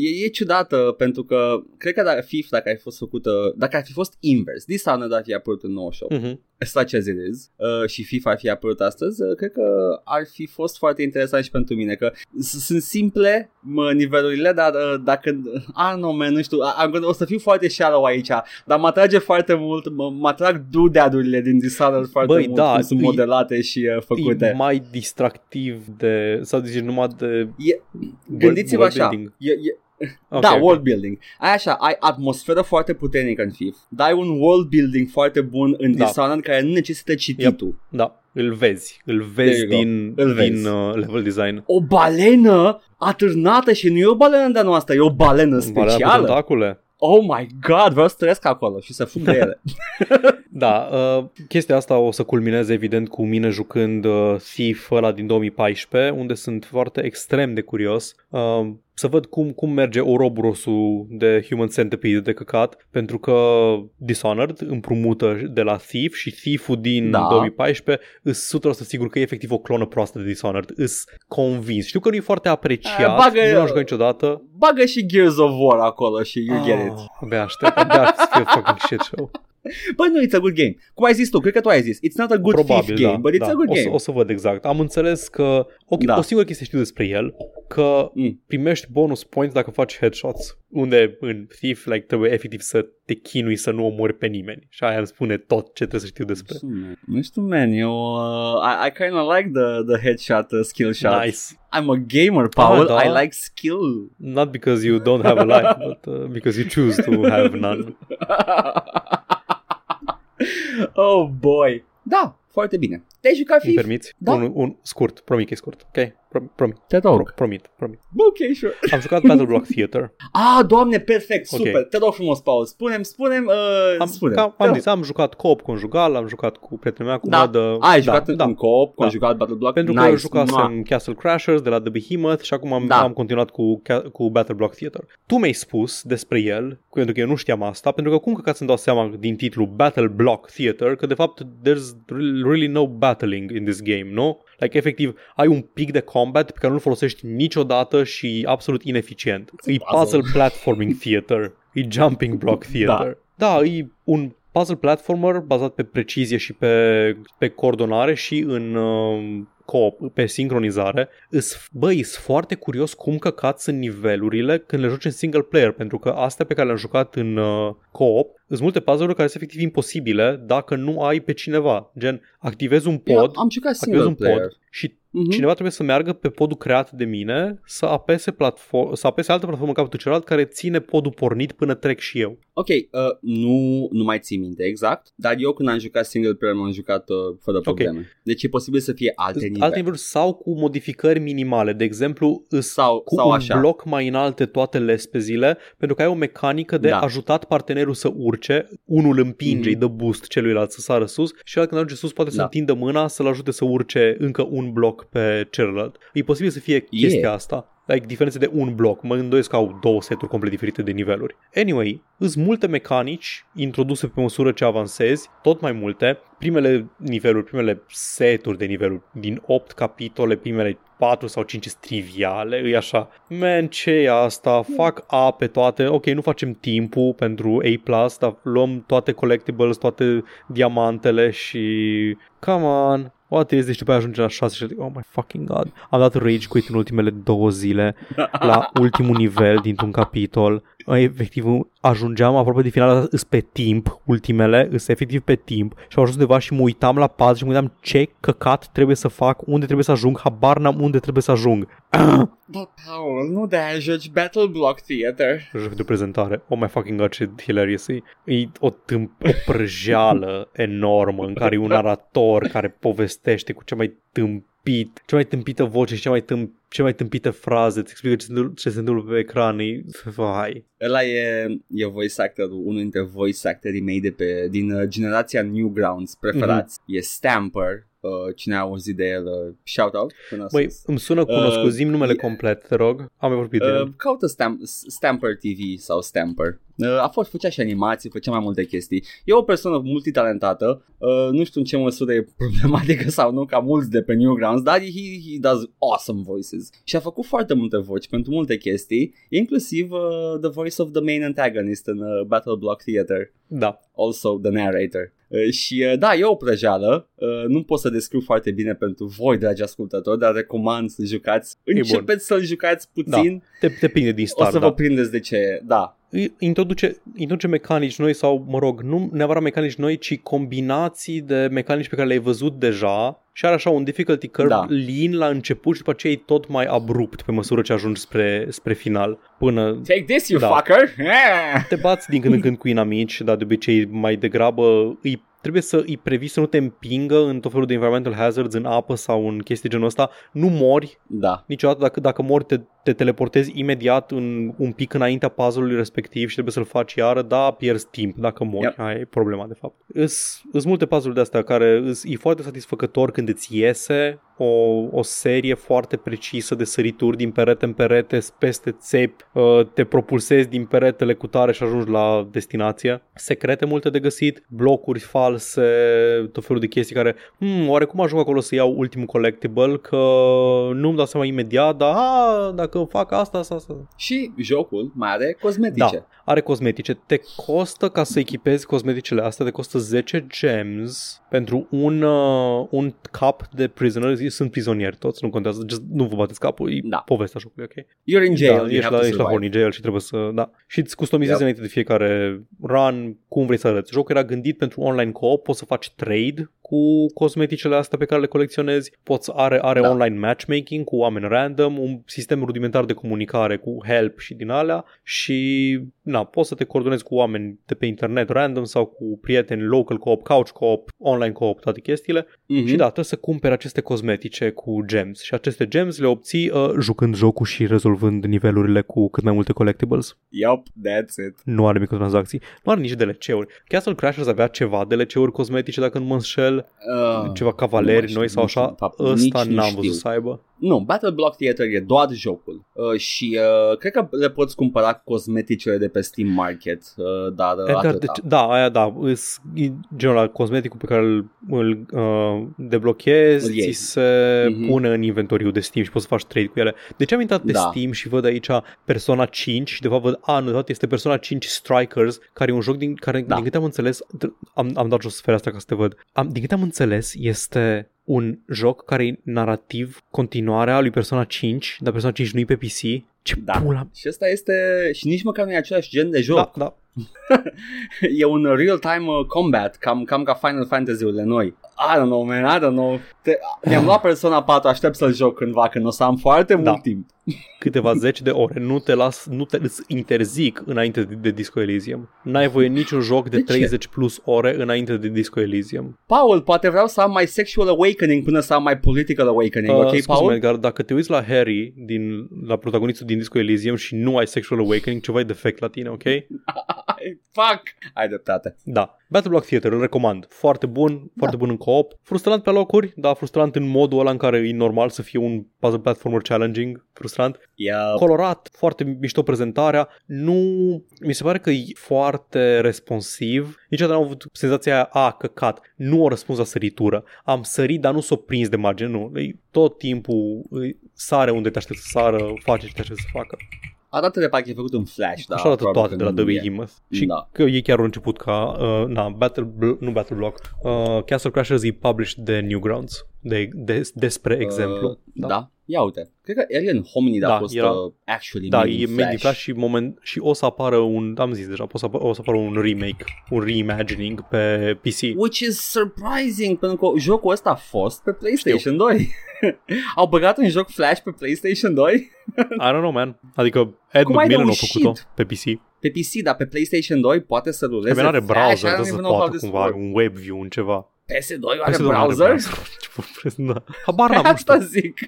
e, e ciudată pentru că cred că dacă FIF, dacă ai fost făcută, dacă ar fi fost invers, Dishonored ar fi apărut în 98, Mhm. such as it is, uh, și FIFA ar fi apărut astăzi, uh, cred că ar fi fost foarte interesant și pentru mine, că s- sunt simple mă, nivelurile, dar uh, dacă, ah, nu, man, nu știu, a- am- o să fiu foarte shallow aici, dar mă atrage foarte mult, mă, mă atrag dudeadurile din Dishonored foarte Băi, mult, da, cum sunt e- modelate și uh, făcute. E mai distractiv de, sau zici numai de E, gândiți-vă world așa, building. e, e, Ok, da, ok. world building. Ai așa, ai atmosferă foarte puternică în FIF, dar ai un world building foarte bun în Da. Dishonored care nu necesită cititul. Da, îl vezi, îl There vezi you go. din, Îl din vezi. uh, level design. O balenă atârnată și nu e o balenă de noastră, e o balenă Balea cu specială. tentacule. Oh my god, vreau să trăiesc acolo și să fug de ele. Da, uh, chestia asta o să culmineze evident cu mine jucând uh, Thief ăla din 2014, unde sunt foarte extrem de curios uh, să văd cum, cum merge Ouroboros-ul de Human Centipede de căcat, pentru că Dishonored împrumută de la Thief și Thief-ul din Da. 2014 îs 100% sigur că e efectiv o clonă proastă de Dishonored. Îs convins. Știu că nu e foarte apreciat, Eh, bagă- nu l-am jucat niciodată. Bagă și Gears of War acolo și you get it. Ah, abia aștept, abia aștept să fie fucking shit show. Băi, nu, it's a good game. Cum ai zis tu? Cred că tu ai zis. It's not a good Probabil, thief da, game, but it's da. a good o, game. Să, o să văd exact. Am înțeles că o, Da. o singură chestie știu despre el, că Mm. primești bonus points dacă faci headshots, unde în Thief like, trebuie efectiv să te chinui să nu omori pe nimeni. Și aia îmi spune tot ce trebuie să știu despre. Nu știu, man, eu uh, I, I kind of like the, the headshot uh, skill shot. Nice. I'm a gamer, Paul. da? I like skill. Not because you don't have a life, but uh, because you choose to have none. oh boy. Da, foarte bine. Te-ai jucat Îmi FIFA? permiți? Da. Un, un scurt, promit că e scurt. Ok? Prom, promit. Te Pro, rog. promit, promit. Ok, sure. Am jucat Battle Block Theater. Ah, doamne, perfect, Ok. super. Te rog frumos, Paul. Spune-mi, spune-mi, uh, Am, spune am, am zis, am jucat co-op conjugal, am jucat cu prietena mea, cu Da. modă... Ai da, jucat în, da. în co-op, Da. am jucat Battle Block. Pentru nice. că jucasem Mua. Castle Crashers de la The Behemoth și acum am, Da. am continuat cu, ca- cu Battle Block Theater. Tu mi-ai spus despre el, pentru că eu nu știam asta, pentru că cum că să-mi dau seama din titlu Battle Block Theater, că de fapt there's really no battling in this game, nu? Like, efectiv, ai un pic de combat pe care nu-l folosești niciodată și absolut ineficient. E puzzle. puzzle platforming theater. E jumping block theater. Da, da e un puzzle platformer bazat pe precizie și pe, pe coordonare și în uh, co pe sincronizare. Îs, băi, sunt foarte curios cum căcat sunt nivelurile când le joci în single player, pentru că astea pe care le-am jucat în uh, co-op sunt multe puzzle-uri care sunt efectiv imposibile dacă nu ai pe cineva. Gen, activezi un Eu pod, am jucat activezi single un player. pod și Mhm. Cineva trebuie să meargă pe podul creat de mine, să apese, platform- să apese altă platformă în capătul celălalt care ține podul pornit până trec și eu. Ok, uh, nu, nu mai țin minte exact, dar eu când am jucat single player m-am jucat uh, fără probleme. Deci e posibil să fie alte nivele. Alte niveluri sau cu modificări minimale. De exemplu, îs sau, cu sau un așa. bloc mai înalte toate lespezile, pentru că ai o mecanică de Da. ajutat partenerul să urce, unul împinge, Mhm. îi dă boost celuilalt să sară sus și el când ajunge sus poate să Da. întindă mâna să-l ajute să urce încă un bloc pe celălalt. E posibil să fie chestia Yeah. asta. Like diferențe de un bloc. Mă îndoiesc că au două seturi complet diferite de niveluri. Anyway, îs multe mecanici introduse pe măsură ce avansezi, tot mai multe. Primele niveluri, primele seturi de niveluri din 8 capitole, primele 4 sau 5 sunt triviale, e așa, man, ce e asta, fac A pe toate, ok, nu facem timpul pentru A+, dar luăm toate collectibles, toate diamantele și, come on, What is, deci după aia ajunge la 6 și zic, oh my fucking god. Am dat rage quit în ultimele două zile la ultimul nivel dintr-un capitol. Efectiv, ajungeam aproape de final, îs pe timp, ultimele, îs efectiv pe timp și am ajuns undeva și mă uitam la pad și mă uitam ce căcat trebuie să fac, unde trebuie să ajung, habar n-am unde trebuie să ajung. Bă, Paul, nu de aia joci Battle Block Theater. Joc de prezentare. Oh my fucking god, ce hilarious e. E o, tâmp- o prăjeală enormă în care e un narator care povestește cu cea mai tâmpit, cea mai tâmpită voce și cea mai, tâmp, cea mai tâmpită frază, îți explică ce se, întâmplă- ce se întâmplă pe ecran. E, vai. Ăla e, e voice actorul, unul dintre voice actorii mei de pe, din uh, generația Newgrounds preferați. Mhm. E Stamper. Uh, cine a auzit de el, uh, shout out până Băi, sus. îmi sună cunoscut, Uh, zi numele e- complet, te rog. Am mai vorbit de Uh, el. caută Stam- Stamper TV sau Stamper. Uh, a fost, făcea și animații, făcea mai multe chestii. E o persoană multitalentată, uh, nu știu în ce măsură e problematică sau nu, ca mulți de pe Newgrounds, dar he, he does awesome voices. Și a făcut foarte multe voci pentru multe chestii, inclusiv uh, the voice of the main antagonist în uh, Battle Block Theater, Da. also the narrator. Uh, și uh, da, e o prăjeală, uh, nu pot să descriu foarte bine pentru voi, dragi ascultători, dar recomand să jucați. bun. Începeți să-l jucați puțin, Te, te prinde din o start, să da. vă prindeți de ce e. Da, Îi introduce, introduce mecanici noi sau, mă rog, nu neapărat mecanici noi, ci combinații de mecanici pe care le-ai văzut deja și are așa un difficulty curve Da. lin la început și după aceea e tot mai abrupt pe măsură ce ajungi spre, spre final. Până Take this, you Da. fucker! Eh! te bați din când în când cu inamici, dar de obicei mai degrabă îi trebuie să îi previi să nu te împingă în tot felul de environmental hazards, în apă sau în chestii genul ăsta. Nu mori Da, niciodată dacă, dacă mori te, te teleportezi imediat în, un pic înaintea puzzle-ului respectiv și trebuie să-l faci iară, da, pierzi timp dacă mori, Yep. aia e problema de fapt. Sunt multe puzzle-uri de astea care îs, e foarte satisfăcător când îți iese o, o serie foarte precisă de sărituri din perete în perete, peste țepi, uh, te propulsezi din peretele cu tare și ajungi la destinație. Secrete multe de găsit, blocuri false, tot felul de chestii care, hmm, oare cum ajung acolo să iau ultimul collectible, că nu-mi dau seama imediat, dar a, dacă că fac asta, asta, asta. Și jocul mai are cosmetice. Da, are cosmetice. Te costă ca să echipezi cosmeticele astea, te costă 10 gems pentru un, uh, un cap de prisoner. Sunt prizonieri toți, nu contează, just, nu vă bateți capul, e Da. povestea jocului, ok? You're in jail, da, you ești, have la, to ești la survive. horny jail și trebuie să, da. Și îți customizezi Yep. înainte de fiecare run cum vrei să arăți. Jocul era gândit pentru online co-op, poți să faci trade cu cosmeticele astea pe care le colecționezi, poți are, are Da. online matchmaking cu oameni random, un sistem rudimentar de comunicare cu help și din alea și na, poți să te coordonezi cu oameni de pe internet random sau cu prieteni local co-op, couch co-op, online co-op, toate chestiile Mhm. și da, trebuie să cumperi aceste cosmetice cu gems și aceste gems le obții uh, jucând jocul și rezolvând nivelurile cu cât mai multe collectibles. Yup, that's it. Nu are microtransacții, nu are nici DLC-uri. Castle Crashers avea ceva DLC-uri cosmetice dacă nu mă înșel, Uh, ceva nu cavaleri mai știu, noi sau nu știu, așa, de fapt, ăsta nici nu n-am știu. văzut să aibă. Nu, Battle Block Theater e doar jocul uh, și uh, cred că le poți cumpăra cosmeticele de pe Steam Market, uh, dar uh, Edgar, atâta. deci, da, aia da, îs, e genul ăla, cosmeticul pe care îl, îl uh, deblochezi, Îl iei. ți se Mhm. pune în inventoriu de Steam și poți să faci trade cu ele. De ce am intrat pe Da. Steam și văd aici Persona 5 și de fapt văd, a, nu, de fapt este Persona 5 Strikers, care e un joc din care, Da. din câte am înțeles, am, am dat jos sfera asta ca să te văd, am, din câte am înțeles, este un joc care e narrativ continuarea lui Persona 5, dar Persona 5 nu e pe PC. Ce Da. pula... Și ăsta este, și nici măcar nu e același gen de joc. Da, da. e un real-time uh, combat, cam, cam ca Final Fantasy-urile noi. I don't know, man, I don't know. Te, mi-am luat Persona 4, aștept să-l joc cândva, când o să am foarte Da. mult timp. câteva zeci de ore. Nu te las, nu te îți interzic înainte de, de Disco Elysium. N-ai voie niciun joc de, De ce? 30 plus ore înainte de Disco Elysium. Paul, poate vreau să am mai sexual awakening până să am mai political awakening, Uh, ok, scuze-mă, Paul? Edgar, dacă te uiți la Harry, din, la protagonistul din Disco Elysium și nu ai sexual awakening, ceva e defect la tine, ok? Fuck! Ai dreptate. Da. Battle Block Theater, îl recomand. Foarte bun, foarte bun în co-op. Frustrant pe locuri, da, frustrant în modul ăla în care e normal să fie un puzzle platformer challenging, frustrant. Yeah. colorat, foarte mișto prezentarea, nu, mi se pare că e foarte responsiv, niciodată n-am avut senzația aia, a, căcat, nu o răspuns la săritură, am sărit, dar nu s-o prins de margine, nu, e tot timpul îi sare unde te aștept să sară, face ce te aștept să facă. Arată de parcă e făcut în Flash, da. Așa arată probabil toate că de la nu The e. Behemoth. Și Da. că ei chiar au început ca, uh, na, Battle, Bl- nu Battle Block, uh, Castle Crashers e published de Newgrounds, de, de, despre exemplu. Uh, da. da. Ia uite. Cred că Alien Hominid Da, a fost era- uh, actually Da, made e in made in Flash. Flash și, moment, și o să apară un, am zis deja, o să, apară, o să apară un remake, un reimagining pe PC. Which is surprising, pentru că jocul ăsta a fost pe PlayStation 2. Au băgat un joc Flash pe PlayStation 2? I don't know, man. Adică Ed ai McMillan a reușit? făcut-o pe PC. Pe PC, dar pe PlayStation 2 poate să ruleze Care are Flash, browser, I don't trebuie să even know how poată this cumva, works. un WebView, un ceva. PS2 Hai are să dăm browser? Ce vorbesc, da. Habar n-am, nu Asta știu. zic.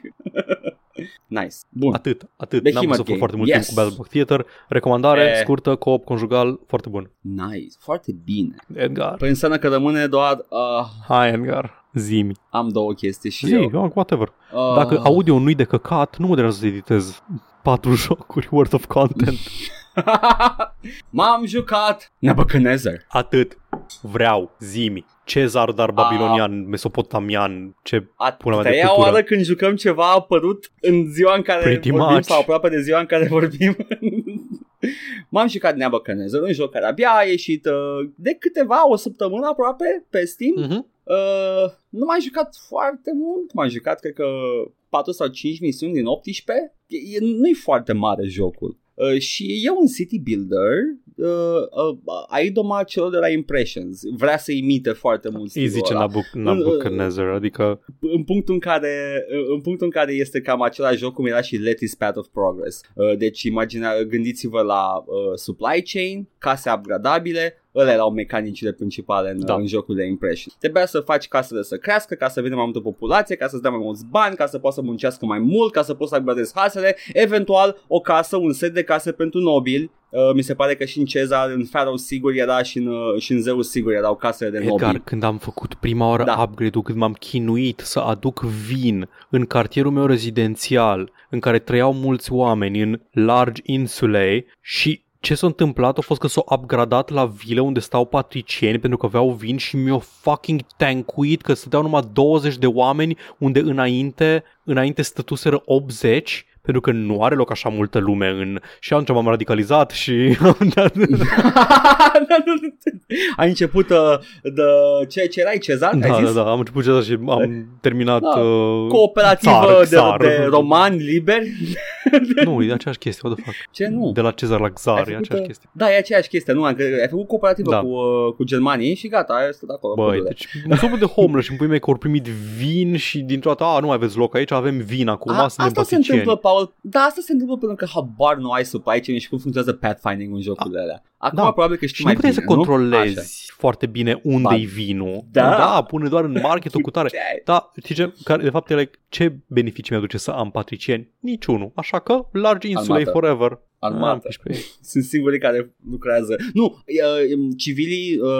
nice. Bun. Atât, atât. Behemoth N-am văzut game. foarte mult Yes. timp cu Battle Block Theater. Recomandare, Eh. scurtă, co-op, conjugal, foarte bun. Nice. Foarte bine. Edgar. Păi înseamnă că rămâne doar... Uh, Hai, Edgar. Zimi. am două chestii și Zi, eu. whatever. Uh, Dacă audio nu-i de căcat, nu mă deranjează să editez patru jocuri worth of content. M-am jucat Nebuchadnezzar. Atât. Vreau. Zimi. Cezar, dar babilonian, mesopotamian, ce A Pula mea de treia cultură. oară când jucăm ceva a apărut în ziua în care Pretty vorbim much. sau aproape de ziua în care vorbim. M-am jucat Nebuchadnezzar, un joc care abia a ieșit uh, de câteva, o săptămână aproape pe Steam. Mhm. Uh, nu m-am jucat foarte mult, m-am jucat cred că 4 sau 5 misiuni din 18. E, e, nu e foarte mare jocul. Uh, și e un city builder uh, uh, a idoma celor de la Impressions. Vrea să imite foarte mult Îi stilul zice ăla Nabuc- Nabucodonosor, adică în punctul în care în punctul în care este cam același joc cum era și Letty's Path of Progress. Uh, Deci imagina, gândiți-vă la uh, supply chain, case upgradabile, Ăla erau mecanicile principale în, Da. da. în jocul de impression. Trebuia să faci casele să crească, ca să vină mai multă populație, ca să-ți dea mai mulți bani, ca să poți să muncească mai mult, ca să poți să upgradezi casele, eventual o casă, un set de case pentru nobili. Uh, mi se pare că și în Cezar, în Pharaoh sigur era și în, uh, și în Zeus sigur erau casele de Edgar, nobili. când am făcut prima oară Da. upgrade-ul, când m-am chinuit să aduc vin în cartierul meu rezidențial, în care trăiau mulți oameni, în largi insule și ce s-a întâmplat a fost că s-au upgradat la vile unde stau patricieni pentru că aveau vin și mi-au fucking tankuit că stăteau numai 20 de oameni unde înainte, înainte stătuseră 80 pentru că nu are loc așa multă lume în... Și atunci m-am radicalizat și... Ai început uh, de ce, ce erai, Cezar? da, ai da, zis? da, am început Cezar și am terminat... Da. Uh, Cooperativă Xar, Xar. de, de romani liberi? Nu, e aceeași chestie, what the fuck. Ce nu? De la Cezar la Xar, Ai e făcut, aceeași uh, chestie. Da, e aceeași chestie, nu? Că ai făcut cooperativă Da. cu, uh, cu germanii și gata, ai stat acolo. Băi, pădure. deci un sopul de homeless și îmi pui mei că au primit vin și dintr-o dată, a, nu mai aveți loc aici, avem vin acum, A, suntem asta se patricieni. întâmplă, Paul. Da, asta se întâmplă pentru că habar nu ai supply chain și cum funcționează pathfinding în jocurile alea. Acum Da. probabil că știi Și nu mai puteai bine, să controlezi Așa. foarte bine unde-i vinul. Da. da, pune doar în marketul cu tare. Ce? Da, știi ce? Care, de fapt, e like, ce beneficii mi-aduce să am patricieni? Niciunul. Așa că, largi insulei Armată. forever. Armată. Am piși pe ei. Sunt singurii care lucrează. Nu, uh, civilii uh,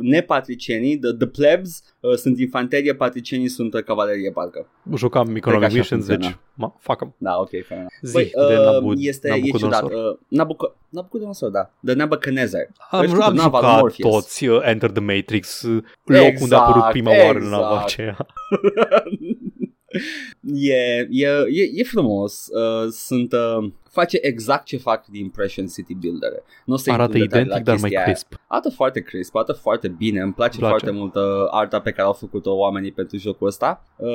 nepatricienii, the, the plebs, uh, sunt infanterie, patricienii sunt uh, cavalerie, parcă. Jucam Cred că Economic așa Missions, deci, funcționa. ma, fac Da, ok, fair enough. Zi Băi, de uh, Nabu- este, e Nabucodonosor. ciudat. Uh, Nabuco- Nabucodonosor, da. The Nebuchadnezzar. Am, știu, am nava lui jucat Morpheus. toți uh, Enter the Matrix, uh, loc Exact, unde a apărut prima oară în nava exact. aceea. E, e, e, e frumos. Uh, sunt, uh, face exact ce fac din Impression City Builder. Nu o să Arată intru în detalii identic, la dar mai chestia aia. crisp. Arată foarte crisp, arată foarte bine, îmi place, Place. foarte mult uh, arta pe care au făcut-o oamenii pentru jocul ăsta. Uh,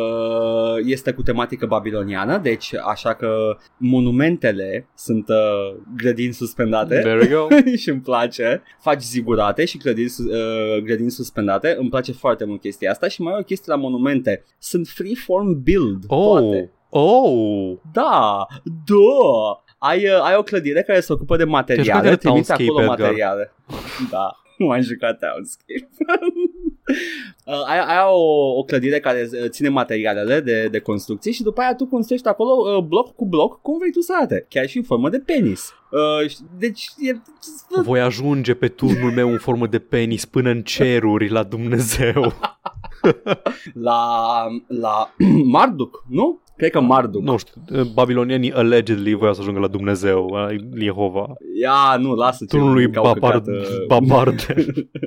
este cu tematică babiloniană, deci așa că monumentele sunt uh, grădini suspendate. There we go. și îmi place. Faci zigurate și grădini, sus- uh, grădini suspendate. Îmi place foarte mult chestia asta și mai e o chestie la monumente. Sunt freeform build. Oh, Toate. oh, Da, da. Ai, uh, ai o clădire care se ocupă de jucat materiale, de trimiți Townscape, acolo Edgar? materiale. Da, nu am jucat Townscape. Uh, ai, ai o, o clădire care uh, ține materialele de, de construcție și după aia tu construiești acolo uh, bloc cu bloc cum vrei tu să arate, chiar și în formă de penis. Uh, și- deci e... voi ajunge pe turnul meu în formă de penis până în ceruri la Dumnezeu. La, la Marduk, nu? Cred că Marduk. nu știu, uh, babilonienii allegedly voiau să ajungă la Dumnezeu, uh, Jehova. Ia, nu, lasă ce Turnul lui că au Babard, căcat, uh, Babarde.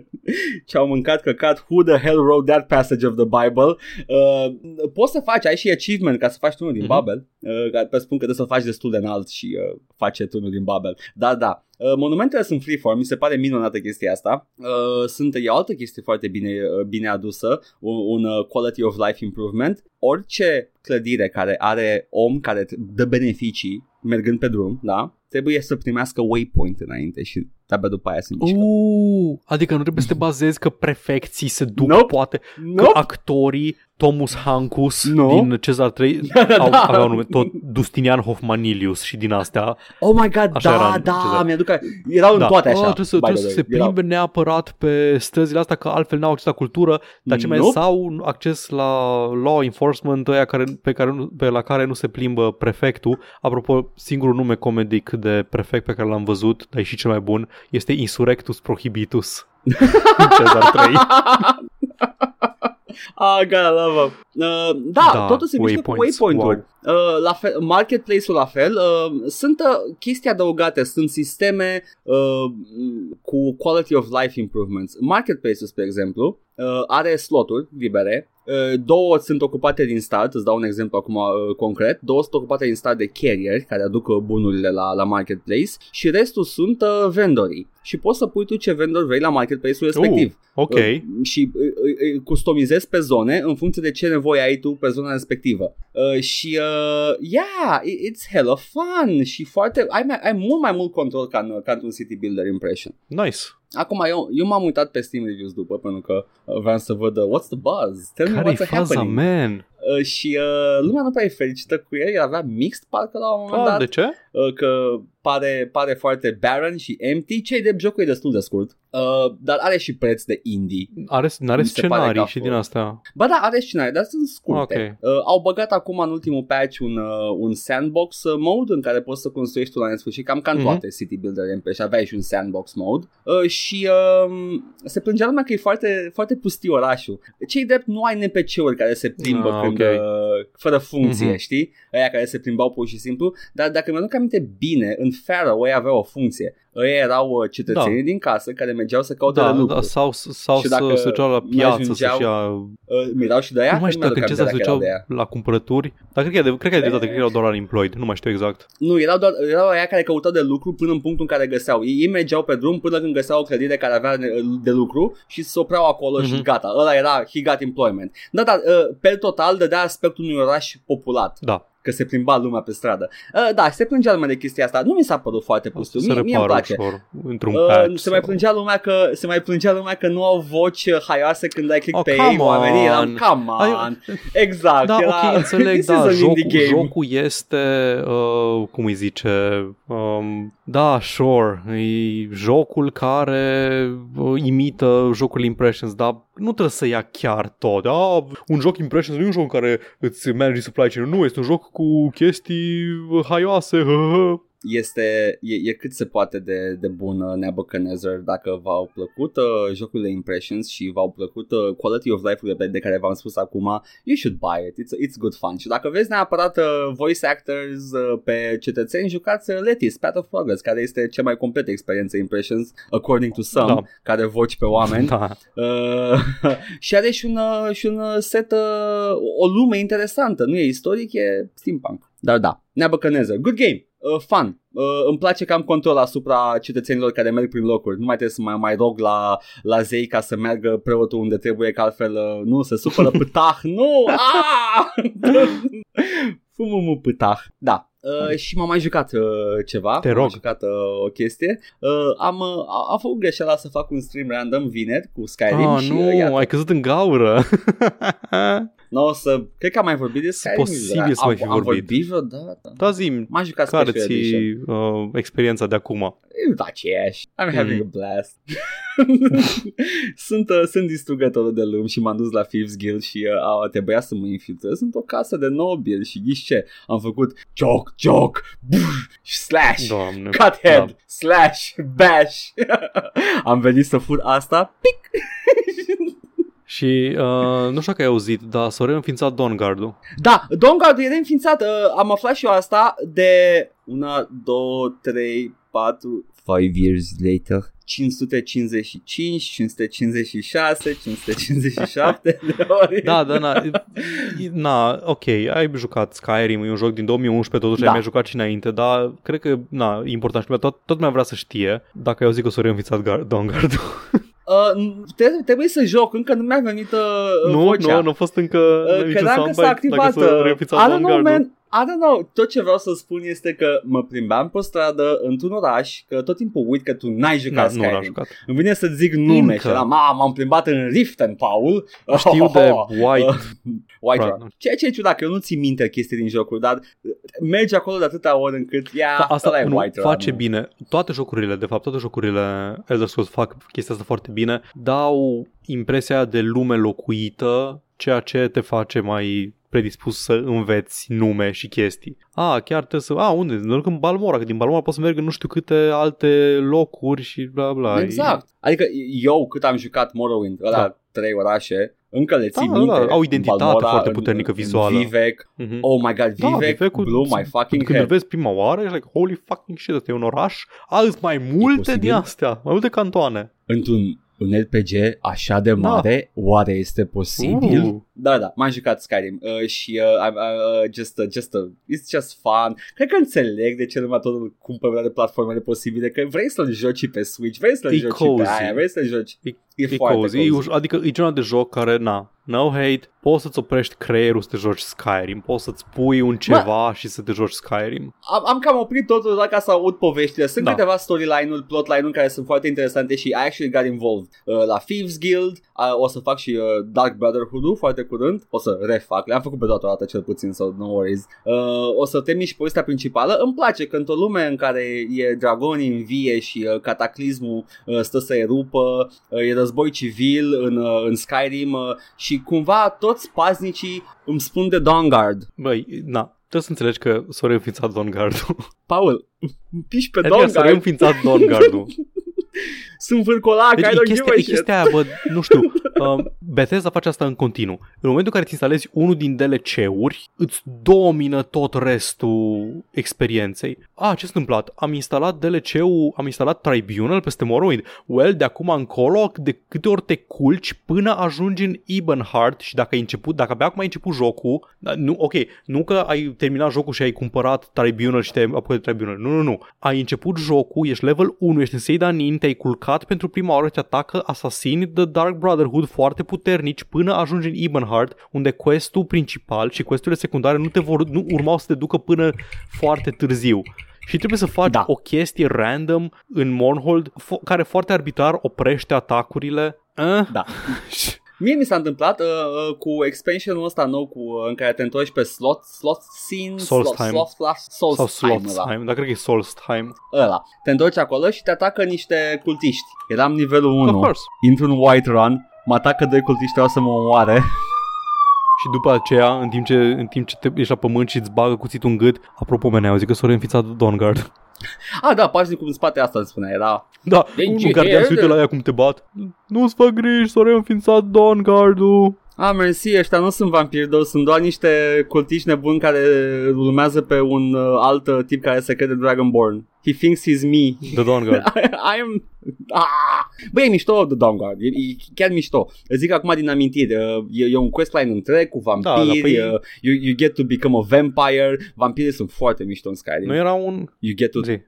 ce au mâncat căcat Who the hell wrote that passage of the Bible uh, Poți să faci, ai și achievement Ca să faci turnul din Mhm. Babel uh, ca- Pe spun că trebuie să-l faci destul de înalt Și uh, face turnul din Babel Da, da Uh, monumentele sunt freeform, mi se pare minunată chestia asta. Uh, sunt, e o altă chestie foarte bine, uh, bine adusă, un, un uh, quality of life improvement. Orice clădire care are om care t- dă beneficii mergând pe drum, da, trebuie să primească waypoint înainte și abia după aia se mișcă. Uh, adică nu trebuie să te bazezi că prefecții se duc Nope. poate că Nope. actorii Tomus Hancus Nu. din Cezar 3 Da, au, da. aveau nume tot Justinian Hofmanilius și din astea. Oh my god, Așa era da, în da, Cezar. mi-aduc a- Erau în toate așa. Oh, trebuie să, by the trebuie să way. se Erau- plimbe neapărat pe străzile astea că altfel n-au acces la cultură, dar ce mai Nope. sau acces la law enforcement ăia care, pe, care, nu- pe la care nu se plimbă prefectul. Apropo, singurul nume comedic de prefect pe care l-am văzut, dar e și cel mai bun, este Insurrectus Prohibitus. în Cezar 3. Ah, gotta love him. Uh, da, Da, totul se mișcă cu waypoints, waypoint-uri. Uh, la fel, marketplace-ul la fel. Uh, sunt uh, chestii adăugate, sunt sisteme uh, cu quality of life improvements. Marketplace-ul, spre exemplu, uh, are sloturi libere. Uh, două sunt ocupate din start, îți dau un exemplu acum uh, concret. Două sunt ocupate din start de carrier care aduc uh, bunurile la, la marketplace și restul sunt uh, vendorii. Și poți să pui tu ce vendor vrei la marketplace-ul respectiv. Ok. Uh, și uh, uh, uh, customizezi pe zone în funcție de ce nevoie ai tu pe zona respectivă. Uh, și uh, yeah, it- it's hella fun și foarte ai, mai, ai mult mai mult control ca, în, ca într-un city builder impression. Nice. Acum eu, eu m-am uitat pe Steam reviews după pentru că uh, vreau să văd uh, what's the buzz, tell me Care-i what's faza, happening. man? Uh, și uh, lumea nu prea e fericită cu el, el avea mixed parcă la un moment Ah, dat de ce? Uh, că pare, pare foarte barren și empty, cei de jocul e destul de scurt, uh, dar are și preț de indie. Are, n-are Mi se pare că scenarii a și fost. din astea. Ba da, are scenarii, dar sunt scurte. Ok. Uh, au băgat acum în ultimul patch un, uh, un sandbox uh, mode în care poți să construiești tu la nesfârșit, cam ca în Mhm. toate city builder MP și aveai și un sandbox mode. Uh, și uh, se plângea lumea că e foarte, foarte pustiu orașul. Cei drept nu ai NPC-uri care se plimbă Ah, când, ok. uh, fără funcție, Mhm. știi? Aia care se plimbau pur și simplu. Dar dacă mi-aduc aminte bine, în Faraway avea o funcție. Ei erau uh, cetățenii da. din casă care mergeau să caute Da, de lucru. da, sau, sau Și să dacă se duceau la nu piață ajungeau- să-și ia... Uh, mirau și de aia? Nu mai știu dacă ce să se duceau de aia. la cumpărături. Dar cred că, e de, cred că e de toate, cred că erau doar unemployed. Nu mai știu exact. Nu, erau, doar, erau aia care căutau de lucru până în punctul în care găseau. Ei, ei mergeau pe drum până când găseau o clădire care avea de, de lucru și se opreau acolo mm-hmm. și Mhm. gata. Ăla era, he got employment. Da, dar uh, pe total dădea aspectul unui oraș populat, Da, că se plimba lumea pe stradă. Uh, da, se plângea lumea de chestia asta. Nu mi s-a părut foarte pustiu. se Mie, mie îmi repară place. ușor într-un Uh, patch. se mai sau- plângea lumea că se mai plângea lumea că nu au voci uh, haioase când dai click Oh, pe ei, come oamenii eram on. come on. Ai- Exact. Da, era, ok, înțeleg, this da, is an jocul, indie game. jocul este, uh, cum îi zice, um, da, sure, e jocul care uh, imită jocul Impressions, dar nu trebuie să ia chiar tot. Ah, un joc Impressions nu e un joc în care îți manage supply chain nu, este un joc cu chestii uh, haioase, hă, hă. Este, e, e cât se poate de, de bun uh, Nebuchadnezzar dacă v-au plăcut uh, jocurile Impressions și v-au plăcut uh, Quality of Life-urile de, de care v-am spus acum, you should buy it, it's, it's good fun și dacă vezi neapărat uh, voice actors uh, pe cetățeni, jucați uh, Letis, Path of Progress, care este cea mai completă experiență Impressions, according to some, Da. care voci pe oameni. Da. Uh, și are și un, uh, și un uh, set, uh, o lume interesantă, nu e istoric, e steampunk. Dar da, Nebuchadnezzar, good game, uh, fun. Uh, îmi place că am control asupra cetățenilor care merg prin locuri. Nu mai trebuie să mai, mai rog la, la zei ca să meargă preotul unde trebuie, că altfel uh, nu se supără pâtah. Nu! Ah! Fumumu pâtah. Da. Uh, și m-am mai jucat uh, ceva Te M-am rog. mai jucat uh, o chestie uh, am, uh, a- am făcut greșeala să fac un stream random vineri cu Skyrim Ah, și nu, uh, iată, ai căzut în gaură. nu o să, cred că am mai vorbit de Skyrim posibil să am, mai fi am vorbit. vorbit vreodată da, zi M-am jucat care Special ți Edition uh, experiența de acum? E aceeași I'm having Mm. a blast sunt, uh, sunt distrugătorul de lumi și m-am dus la Thieves Guild și uh, a, trebuia să mă infiltrez într-o casă de nobili și ghiși ce? Am făcut joc, joc, brr, și slash Doamne. Cut head, Da. slash, bash Am venit să fur asta Pic Și uh, nu știu dacă ai auzit, dar s-a reînființat Dawnguard-ul. Da, Dawnguard e reînființat uh, Am aflat și eu asta de Una, două, trei, patru Five years later 555, 556, 557 de ori Da, da, na, e- na, ok, ai jucat Skyrim, e un joc din 2011, totuși Da. ai mai jucat și înainte, dar cred că, na, e important și tot, tot mai vrea să știe dacă ai auzit că s-a reînființat Gar- Dawnguard-ul. Uh, trebuie, trebuie să joc, încă nu mi-a venit uh, nu, vocea. nu, nu a fost încă Uh, niciun credeam că s-a soundbite activat. dacă s-a uh, reînființat I don't know, Dawnguard-ul. man. I don't know, tot ce vreau să spun este că mă plimbeam pe stradă într-un oraș, că tot timpul uit că tu n-ai Na, jucat nu l-am Skyrim. jucat. Îmi vine să zic nume Încă. și eram, "Ma, m-am plimbat în Riften, Paul. Știu de White Uh, White Frate, Rock. Ceea ce e ciudat, că eu nu țin minte chestii din jocuri, dar mergi acolo de atâtea ori încât, ia, Da, asta ăla e nu, White Rock. face nu. bine. Toate jocurile, de fapt, toate jocurile Elder Scrolls fac chestia asta foarte bine. Dau impresia de lume locuită, ceea ce te face mai predispus să înveți nume și chestii. A, chiar trebuie să... A, unde? Ne duc în Balmora, că din Balmora poți să merg în nu știu câte alte locuri și bla bla. Exact. Adică eu cât am jucat Morrowind, ăla Da. trei orașe, încă le țin Da, minte. da, au identitate În Balmora, foarte în- puternică în vizuală. Vivec. Mhm. Oh my god, Da, Vivec, Vivecul- blew my fucking Când îl head. vezi prima oară, ești like, holy fucking shit, ăsta e un oraș. Azi mai multe posibil? din astea, mai multe cantoane. Într-un un RPG așa de mare, oare este posibil? Da. Uh. Da, da, m-am jucat Skyrim uh, și uh, I'm, uh, just, uh, just, uh, it's just fun. Cred că înțeleg de ce lumea tot îl cumpără de platformele posibile, că vrei să-l joci pe Switch, vrei să-l E joci cozy. pe aia, vrei să-l joci. E- E, E foarte cozy, cozy. e uș- adică e genul de joc care, na, no hate, poți să-ți oprești creierul să te joci Skyrim, poți să-ți pui un ceva și să te joci Skyrim. Am, am cam oprit totul doar ca să aud poveștile. Sunt Da. câteva storyline-uri, plotline-uri care sunt foarte interesante și I actually got involved. Uh, la Thieves Guild, uh, o să fac și uh, Dark Brotherhood-ul foarte curând. O să refac, le-am făcut pe toată dată cel puțin, so no worries. Uh, o să termin și povestea principală. Îmi place că într-o lume în care e dragoni în vie și uh, cataclismul uh, stă să erupă, uh, e război civil în, uh, în Skyrim uh, și cumva toți paznicii îmi spun de Dawnguard. Băi, na, trebuie să înțelegi că s-a reînființat Dawnguard-ul. Paul, piși pe Adică s-a Dawnguard. reînființat Dawnguard-ul. Sunt vârcolac, Deci I e don't chestia, give a e shit. chestia aia, bă, nu știu, uh, Bethesda face asta în continuu. În momentul în care îți instalezi unul din DLC-uri, îți domină tot restul experienței. A, ce s-a întâmplat? Am instalat DLC-ul, am instalat Tribunal peste Morrowind. Well, de acum încolo, de câte ori te culci până ajungi în Ebenhard și dacă ai început, dacă abia acum ai început jocul, da, nu, ok, nu că ai terminat jocul și ai cumpărat Tribunal și te-ai apucat de Tribunal. Nu, nu, nu. Ai început jocul, ești level 1, ești în Seidanin, te-ai culcat pentru prima oară, te atacă asasini The Dark Brotherhood foarte puternici până ajungi în Ebenhard, unde questul principal și questurile secundare nu te vor, nu urmau să te ducă până foarte târziu și trebuie să faci Da. o chestie random în Mournhold fo- care foarte arbitrar oprește atacurile. Eh? Da. Mie mi s-a întâmplat uh, uh, cu expansionul ăsta nou cu, uh, în care te întorci pe slot, slot scene, slot, Solstheim. slot, slot, Sau Solstheim, ăla. Slotsheim, dar cred că e Solstheim. ăla. Te întorci acolo și te atacă niște cultiști. Eram nivelul Of 1. course. Intru în White Run, mă atacă doi cultiști, vreau să mă omoare. Și după aceea, în timp ce, în timp ce te ești la pământ și îți bagă cuțitul în gât, apropo, mene, auzi că s-a reînfițat Dawnguard. Ah, da, pașnicul în spate asta îmi spunea, era... Da, Deci, unul gardian se uită la ea cum te bat. Nu-ți fac griji, s-a reînființat Dawnguard-ul. Ah, mersi, ăștia nu sunt vampiri, dar sunt doar niște cultiști nebuni care îl urmează pe un uh, alt uh, tip care se crede Dragonborn. He thinks he's me. The Dawnguard. I, I am... Ah! Băi, e mișto The Dawn Guard, e, e chiar mișto. Îți zic acum din amintiri, uh, e, e un questline întreg cu vampiri, Da, da, păi- uh, you, you get to become a vampire, vampirii sunt foarte mișto în Skyrim. Nu era un... You get to Zi. uh,